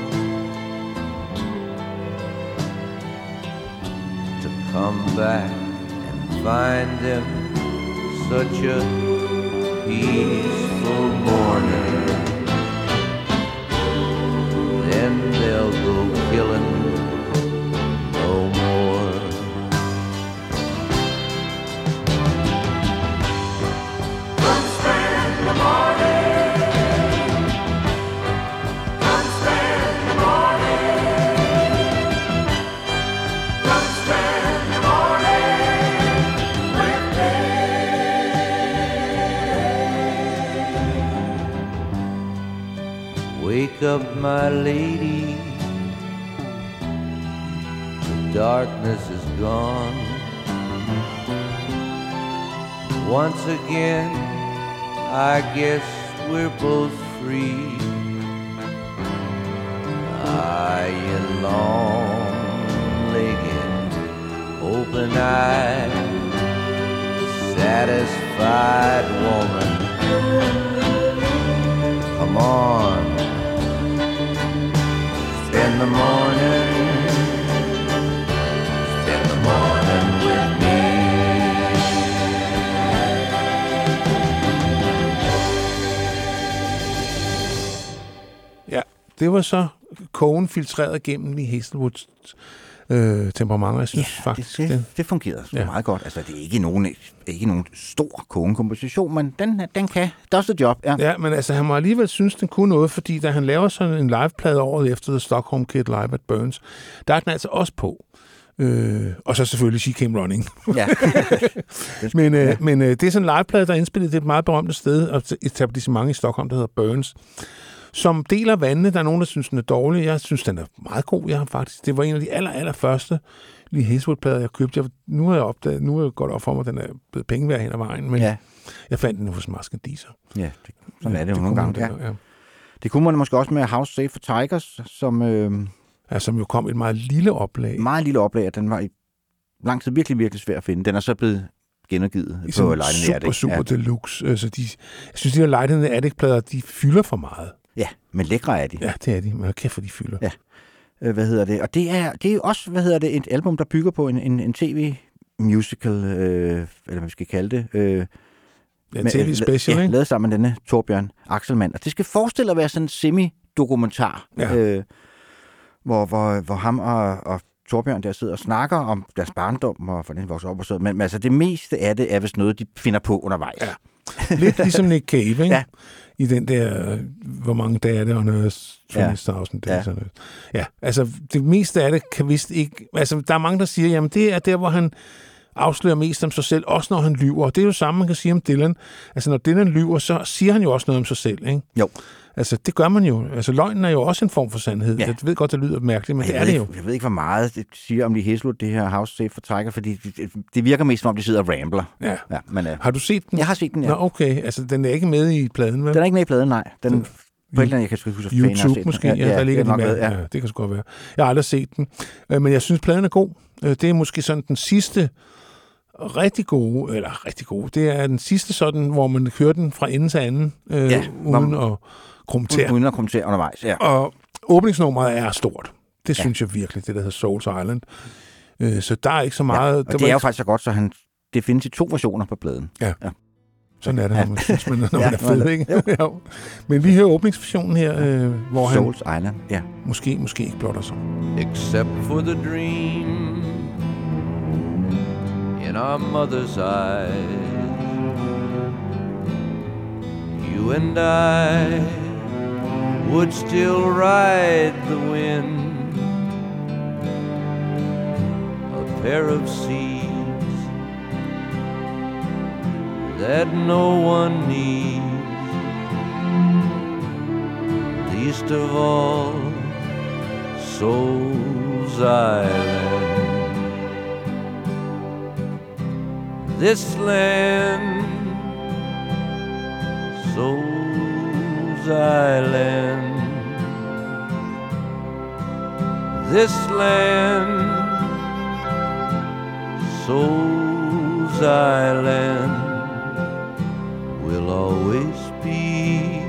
come back and find them such a peaceful morning then they'll go killing Wake up, my lady. The darkness is gone. Once again, I guess we're both free. I, you long-legged, open-eyed, satisfied woman. Come on, in the morning, In the morning with me. Ja, det var så Cohen filtreret gennem i Hazelwoods øh, temperament. Jeg synes ja, faktisk, det, det, det, det fungerede ja. Meget godt. Altså, det er ikke nogen, ikke nogen stor kongekomposition, men den, den kan. Does the job, ja. Ja, men altså, han må alligevel synes, den kunne noget, fordi da han laver sådan en liveplade året efter The Stockholm Kid Live at Burns, der er den altså også på. Øh, og så selvfølgelig She Came Running. ja. men øh, ja. men øh, det er sådan en liveplade, der er indspillet til et meget berømte sted, og et etablissement i Stockholm, der hedder Burns, som deler vandene. Der er nogen, der synes, den er dårlig. Jeg synes, den er meget god. Jeg har faktisk, det var en af de aller, aller første lige Hazelwood-plader, jeg købte. Jeg, nu har jeg opdaget, nu er jeg godt op for mig, at den er blevet penge værd hen ad vejen, men Ja. ja. jeg fandt den hos Maskandiser. ja, det, sådan er det jo nogle gange. Ja. der, ja. Det kunne man måske også med House Safe for Tigers, som øh, Ja, som jo kom i et meget lille oplag. meget lille oplag, og den var i lang tid virkelig, virkelig svær at finde. Den er så blevet genudgivet I på Lightning super, Attic. super Ja. deluxe. Altså, de, jeg synes, de her Lightning Attic-plader, de fylder for meget. Ja, men lækre er de. Ja, det er de. Men kæft, hvor de fylder. Ja. Øh, hvad hedder det? Og det er, det er også, hvad hedder det, et album, der bygger på en, en, en tv-musical, øh, eller hvad vi skal kalde det. Øh, Ja, tv-special, ja, ikke? lavet sammen med denne Torbjørn Axelmann. Og det skal forestille at være sådan en semi-dokumentar, Ja. øh, hvor, hvor, hvor ham og, og Torbjørn der sidder og snakker om deres barndom og hvordan de vokser op og sådan Men, men altså det meste af det er vist noget, de finder på undervejs. Ja. Lidt ligesom Nick Cave, ikke? Ja. I den der, hvor mange dage er det, og noget Ja. 20.000 Ja. ja. sådan noget. Ja, altså det meste af det kan vist ikke... Altså der er mange, der siger, jamen det er der, hvor han afslører mest om sig selv, også når han lyver. Det er jo samme, man kan sige om Dylan. Altså når Dylan lyver, så siger han jo også noget om sig selv, ikke? Jo. Altså det gør man jo. Altså løgnen er jo også en form for sandhed. Ja. Jeg ved godt, det lyder mærkeligt, men jeg det er det ikke, jo. Jeg ved ikke, hvor meget det siger om de Heslut, det her House Safe for Tiger, fordi det, det, virker mest som om, de sidder og rambler. Ja. Ja, men, øh, Har du set den? jeg har set den, ja. Nå, okay. Altså den er ikke med i pladen, vel? Den er ikke med i pladen, nej. Den, på et eller andet, jeg kan sgu ikke huske, YouTube den. måske, ja, ja, der ligger det er de nok med. ved, Ja. ja. ja, det kan sgu godt være. Jeg har aldrig set den, øh, men jeg synes, pladen er god. Øh, Det er måske sådan den sidste rigtig gode, eller rigtig gode, det er den sidste sådan, hvor man kører den fra ende til anden, øh, Ja, ja, uden at kommentere. Uden at kommentere undervejs, ja. Og åbningsnummeret er stort. Det Ja. ja. synes jeg virkelig, det der hedder Souls Island. Øh, Så der er ikke så meget... ja. Og det er jo faktisk så godt, så han, det findes i to versioner på pladen. Sådan er det, Ja. når man synes, man, når Ja, man er fed, ikke? Jo. Men vi hører åbningsversionen her, øh, hvor han Souls Island, ja. måske, måske ikke blotter sig. except for the dream in our mother's eyes. You and I would still ride the wind, a pair of seas that no one needs, least of all Souls Island. This land, Souls Island. This land, Souls Island, will always be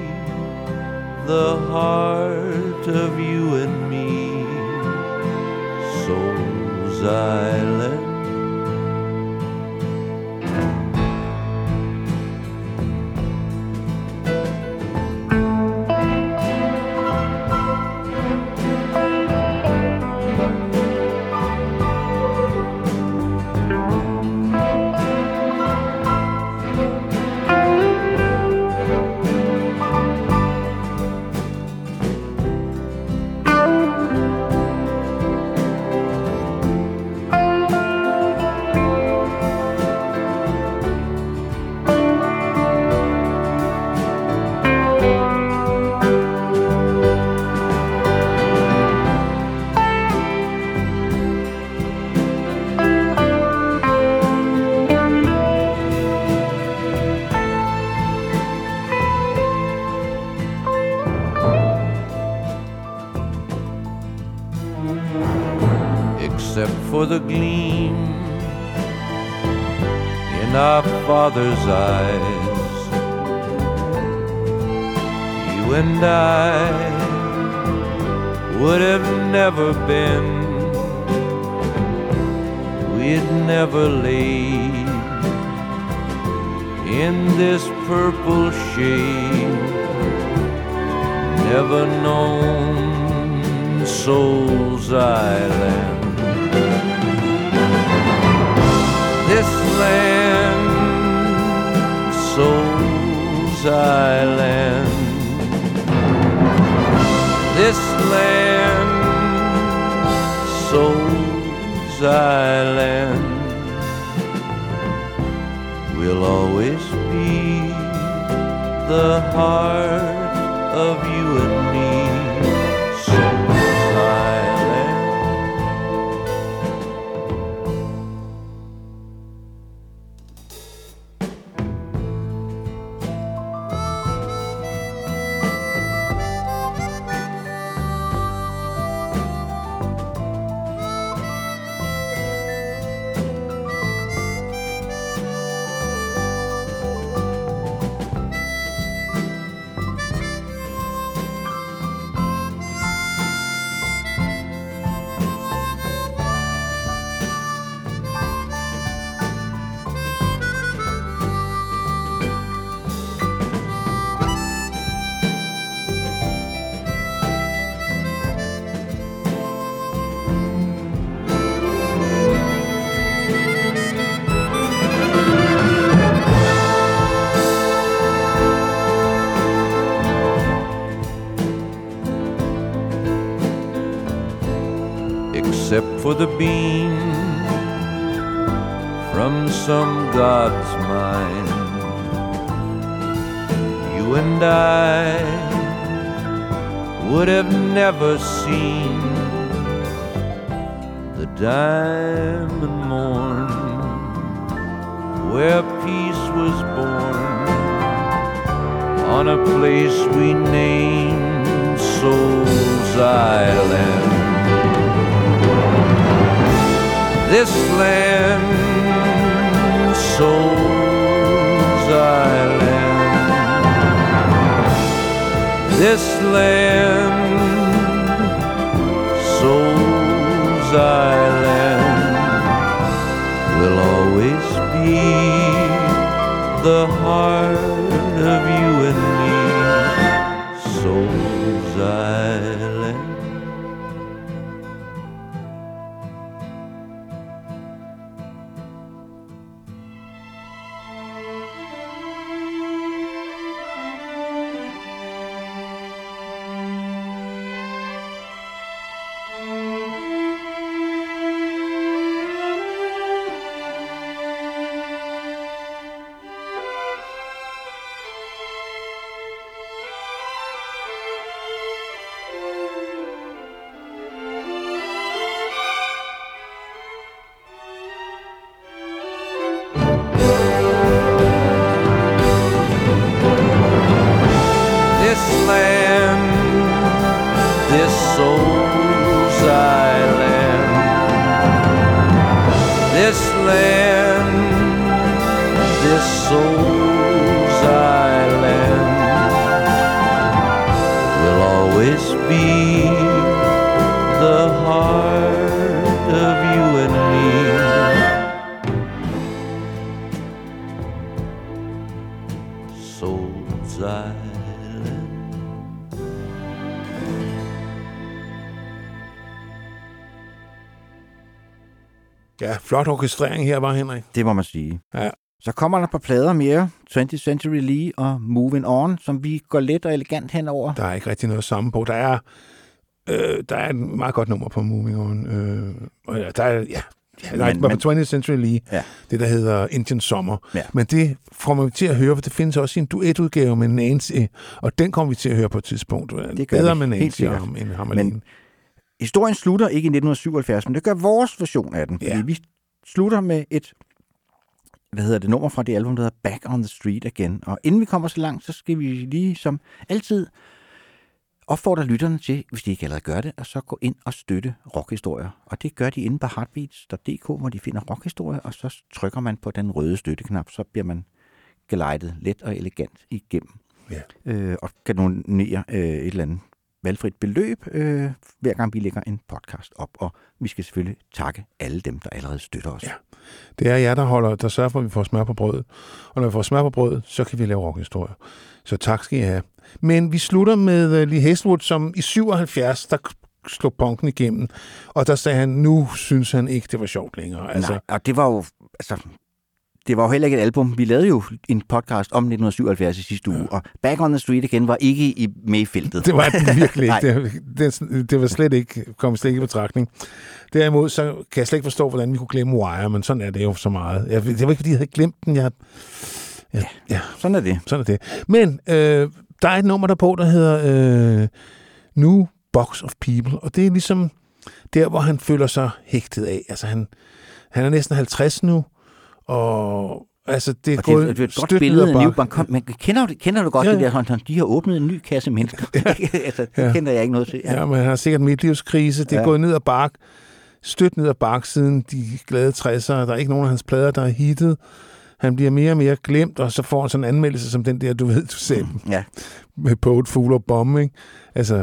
the heart of you and me, Souls Island. The gleam in our father's eyes. You and I would have never been, we'd never laid in this purple shade, never known Soul's Island. Island. This land, Soul's Island, will always be the heart of you flot orkestrering her, var Henrik. Det må man sige. Ja. Så kommer der par plader mere, 20th Century Lee og Moving On, som vi går let og elegant henover. Der er ikke rigtig noget samme på. Der er, øh, der er et meget godt nummer på Moving On. Øh, og ja, der er, ja, ja er Men- men, men- 20th Century Lee, Ja. det der hedder Indian Summer. Ja. Men det får man til at høre, for det findes også i en duetudgave med Nancy, og den kommer vi til at høre på et tidspunkt. Det gør Bedre vi, med Nancy om, end Hammerlin. Men historien slutter ikke i 1977, men det gør vores version af den. Fordi Ja. vi slutter med et hvad hedder det, nummer fra det album, der hedder Back on the Street Again. Og inden vi kommer så langt, så skal vi lige som altid opfordre lytterne til, hvis de ikke allerede gør det, at så gå ind og støtte rockhistorier. Og det gør de inde på heartbeats.dk, hvor de finder rockhistorier, og så trykker man på den røde støtteknap, så bliver man glidet let og elegant igennem. Ja. Øh, og kan donere øh, et eller andet valgfrit beløb, øh, hver gang vi lægger en podcast op. Og vi skal selvfølgelig takke alle dem, der allerede støtter os. Ja. Det er jer, der, holder, der sørger for, at vi får smør på brødet. Og når vi får smør på brødet, så kan vi lave rockhistorier. Så tak skal I have. Men vi slutter med uh, Lee Hazelwood, som i 77, der slog punken igennem. Og der sagde han, nu synes han ikke, det var sjovt længere. Altså, Nej, og det var jo, altså, det var jo heller ikke et album. Vi lavede jo en podcast om 1977 i sidste uge, og Back on the Street igen var ikke i, med i feltet. Det var den virkelig ikke. Det, det, det var slet ikke, kom slet ikke i betragtning. Derimod så kan jeg slet ikke forstå, hvordan vi kunne glemme Wire, men sådan er det jo så meget. Jeg, det var ikke, fordi jeg havde glemt den. Jeg, ja, ja, Sådan er det. sådan er det. Men øh, der er et nummer der på, der hedder øh, New Box of People, og det er ligesom der, hvor han føler sig hægtet af. Altså han, han er næsten 50 nu, og altså det er Og gået det, det er et godt billede af New. Bank. Men kender du, kender du godt Ja, ja. det ja. der, sådan, de har åbnet en ny kasse mennesker? altså, det Ja. kender jeg ikke noget til. Ja, men han har sikkert midtlivskrise. Det er ja. Ja. gået ned ad bak, støt ned ad bak siden de glade 60'ere. Der er ikke nogen af hans plader, der er hittet. Han bliver mere og mere glemt, og så får han sådan en anmeldelse som den der, du ved, du selv, Ja. med Poet, Fool og Bomb, ikke? Altså,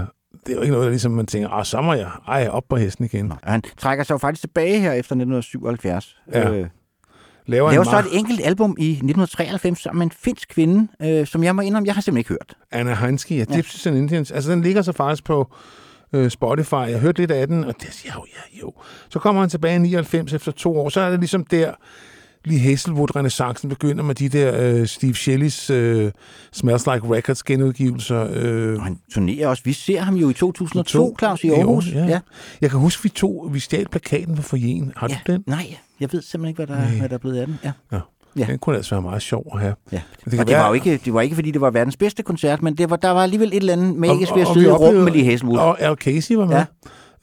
det er jo ikke noget, der ligesom man tænker, ah, så må jeg, ej, op på hesten igen. Og han trækker sig jo faktisk tilbage her efter 1977. Ja. Øh, Laver, laver en så et enkelt album i 1993 sammen med en finsk kvinde, øh, som jeg må indrømme, jeg har simpelthen ikke hørt. Anna Heinske, ja, Ja. Gypsies and Indians. Altså, den ligger så faktisk på øh, Spotify. Jeg hørte lidt af den, og det siger jo, ja, jo. Så kommer han tilbage i 99 efter to år. Så er det ligesom der, lige Hazelwood-renaissancen begynder med de der øh, Steve Shelley's øh, Smells Like Records genudgivelser. Øh, Og han turnerer også. Vi ser ham jo i 2002, Claus, i Aarhus. ja. ja. Jeg kan huske, vi to, vi stjal plakaten fra forjen. Har ja. du den? Nej, jeg ved simpelthen ikke, hvad der, Nej. hvad der er blevet af den. Ja. Ja. Ja. Den kunne altså være meget sjov at have. Ja. Det og det være- var, jo ikke, det var ikke, fordi det var verdens bedste koncert, men det var, der var alligevel et eller andet magisk ved at og sidde i rum oplevede- med Lee Hazelwood. Og Al Casey var med.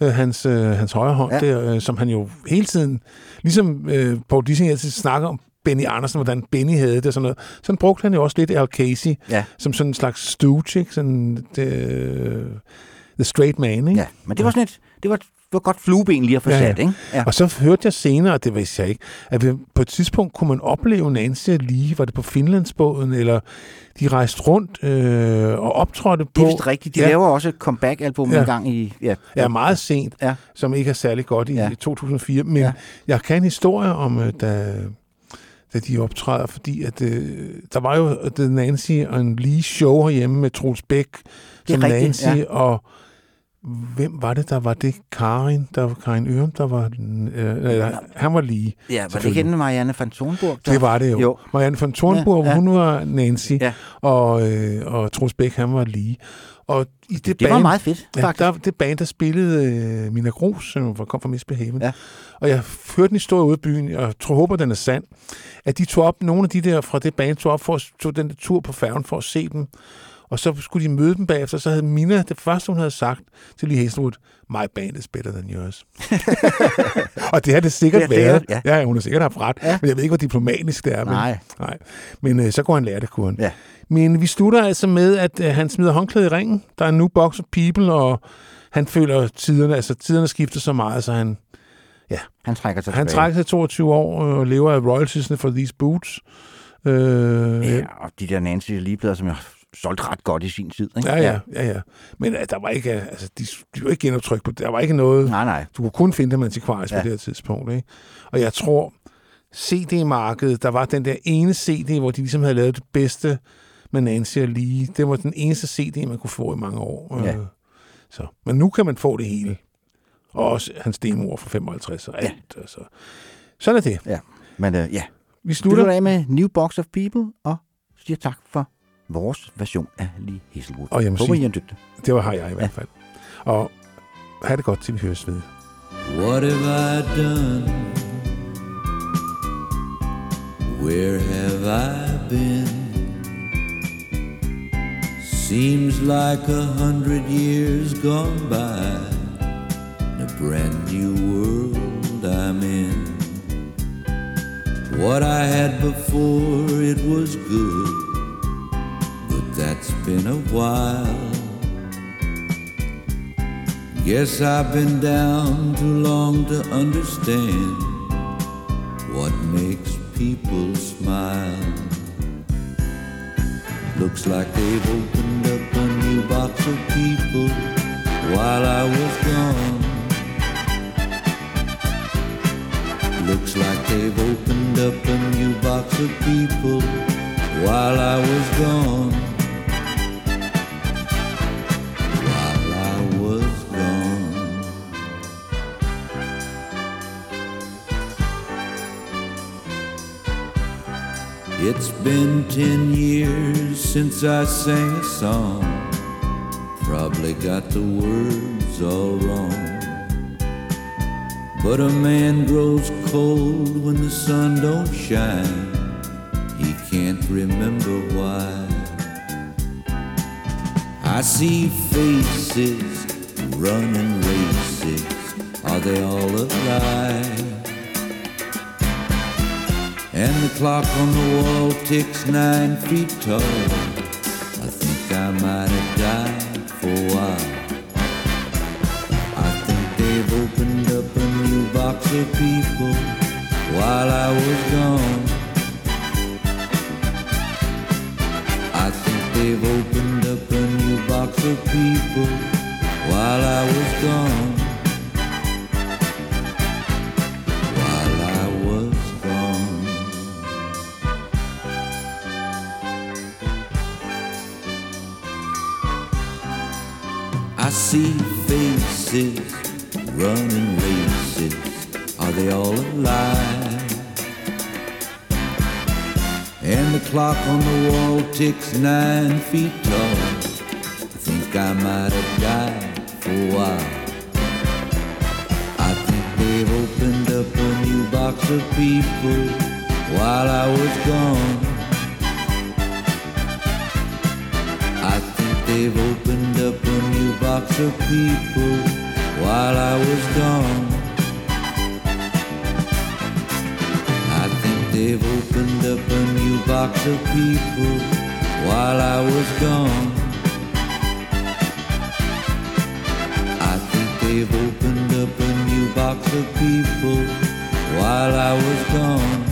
Ja. Øh, hans, øh, hans højre hånd, ja. Der, øh, som han jo hele tiden, ligesom øh, Paul Dissing altid snakker om Benny Andersen, hvordan Benny havde det og sådan noget. Sådan brugte han jo også lidt Al Casey, Ja. som sådan en slags stooge, ikke? Sådan, det, øh, the straight man, ikke? Ja, men det var sådan et, det var, var godt flueben lige at få Ja, sat, ikke? Ja. Og så hørte jeg senere, det vidste jeg ikke, at på et tidspunkt kunne man opleve Nancy lige, var det på Finlandsbåden, eller de rejste rundt øh, og optrådte på... Det er vist rigtigt. De ja, laver også et comeback-album Ja. en gang i... Ja, Ja, meget sent, Ja. som ikke er særlig godt i ja. Ja. 2004. Men ja. Jeg kan en historie om, øh, da, da de optræder, fordi at, øh, der var jo The Nancy og en lige show herhjemme med Troels Bæk som rigtigt, Nancy, ja. og hvem var det, der var det? Karin, der var Karin Ørum, der var... den, Øh, han var lige. ja var det ikke Marianne van Thornburg? der- Det var det jo. Jo. Marianne von Thornburg, ja, Ja, hun var Nancy, Ja. og, øh, og Troels Bæk, han var lige. Og i det, Det var meget fedt, Ja, faktisk. der, det band, der spillede øh, Mina Gros, som kom fra Misbehaven. Ja. Og jeg hørte en historie ude i byen, og jeg tror, håber, den er sand, at de tog op, nogle af de der fra det band tog op for at tog den der tur på færgen for at se dem. Og så skulle de møde dem bagefter, så havde Mina, det første hun havde sagt til Lee Hazelwood, my band is better than yours. og det har det sikkert Det været. sikkert, ja. ja, hun har sikkert haft ret. Ja. Men jeg ved ikke, hvor diplomatisk det er. Men, Nej. nej. Men øh, så går han lære det, kuren. Ja. Men vi slutter altså med, at øh, han smider håndklædet i ringen. Der er new box of people, og han føler tiderne, altså tiderne skifter så meget, så han, Han trækker sig han tilbage. trækker sig 22 år øh, og lever af royaltiesne for these boots. Øh, Ja, og de der Nancy Lee-plader, som jeg solgt ret godt i sin tid. Ikke? Ja, ja, ja, ja. Men øh, der var ikke, øh, altså, de, de var ikke genoptryk på, der var ikke noget, Nej, nej. du kunne kun finde dem antikvarisk ja. Ja. på det her tidspunkt, ikke? Og jeg tror, CD-markedet, der var den der ene CD, hvor de ligesom havde lavet det bedste med Nancy og Lee. Det var den eneste CD, man kunne få i mange år. Ja. Øh, Så. Men nu kan man få det hele. Og også hans demoer fra 55 og alt. Ja. Altså. Sådan er det. Ja. Men øh, ja, Vi slutter af med New Box of People, og siger tak for vores version af Lee Hazelwood. Og jeg må Håber, sige- I har dygtig. Det var har jeg i hvert fald. Og have det godt, til vi høres ved. What have I done? Where have I been? Seems like a hundred years gone by. In a brand new world I'm in. What I had before, it was good, but that's been a while. Guess I've been down too long to understand what makes people smile. Looks like they've opened up a new box of people while I was gone. Looks like they've opened up a new box of people while I was gone. It's been ten years since I sang a song. Probably got the words all wrong. But a man grows cold when the sun don't shine. He can't remember why. I see faces running races. Are they all alive? And the clock on the wall ticks nine feet tall. I think I might have died for a while. I think they've opened up a new box of people while I was gone. I think they've opened up a new box of people while I was gone. Ticks nine feet tall. I think I might have died for a while. I think they've opened up a new box of people while I was gone. I think they've opened up a new box of people while I was gone. I think they've opened up a new box of people while I was gone. I think they've opened up a new box of people while I was gone.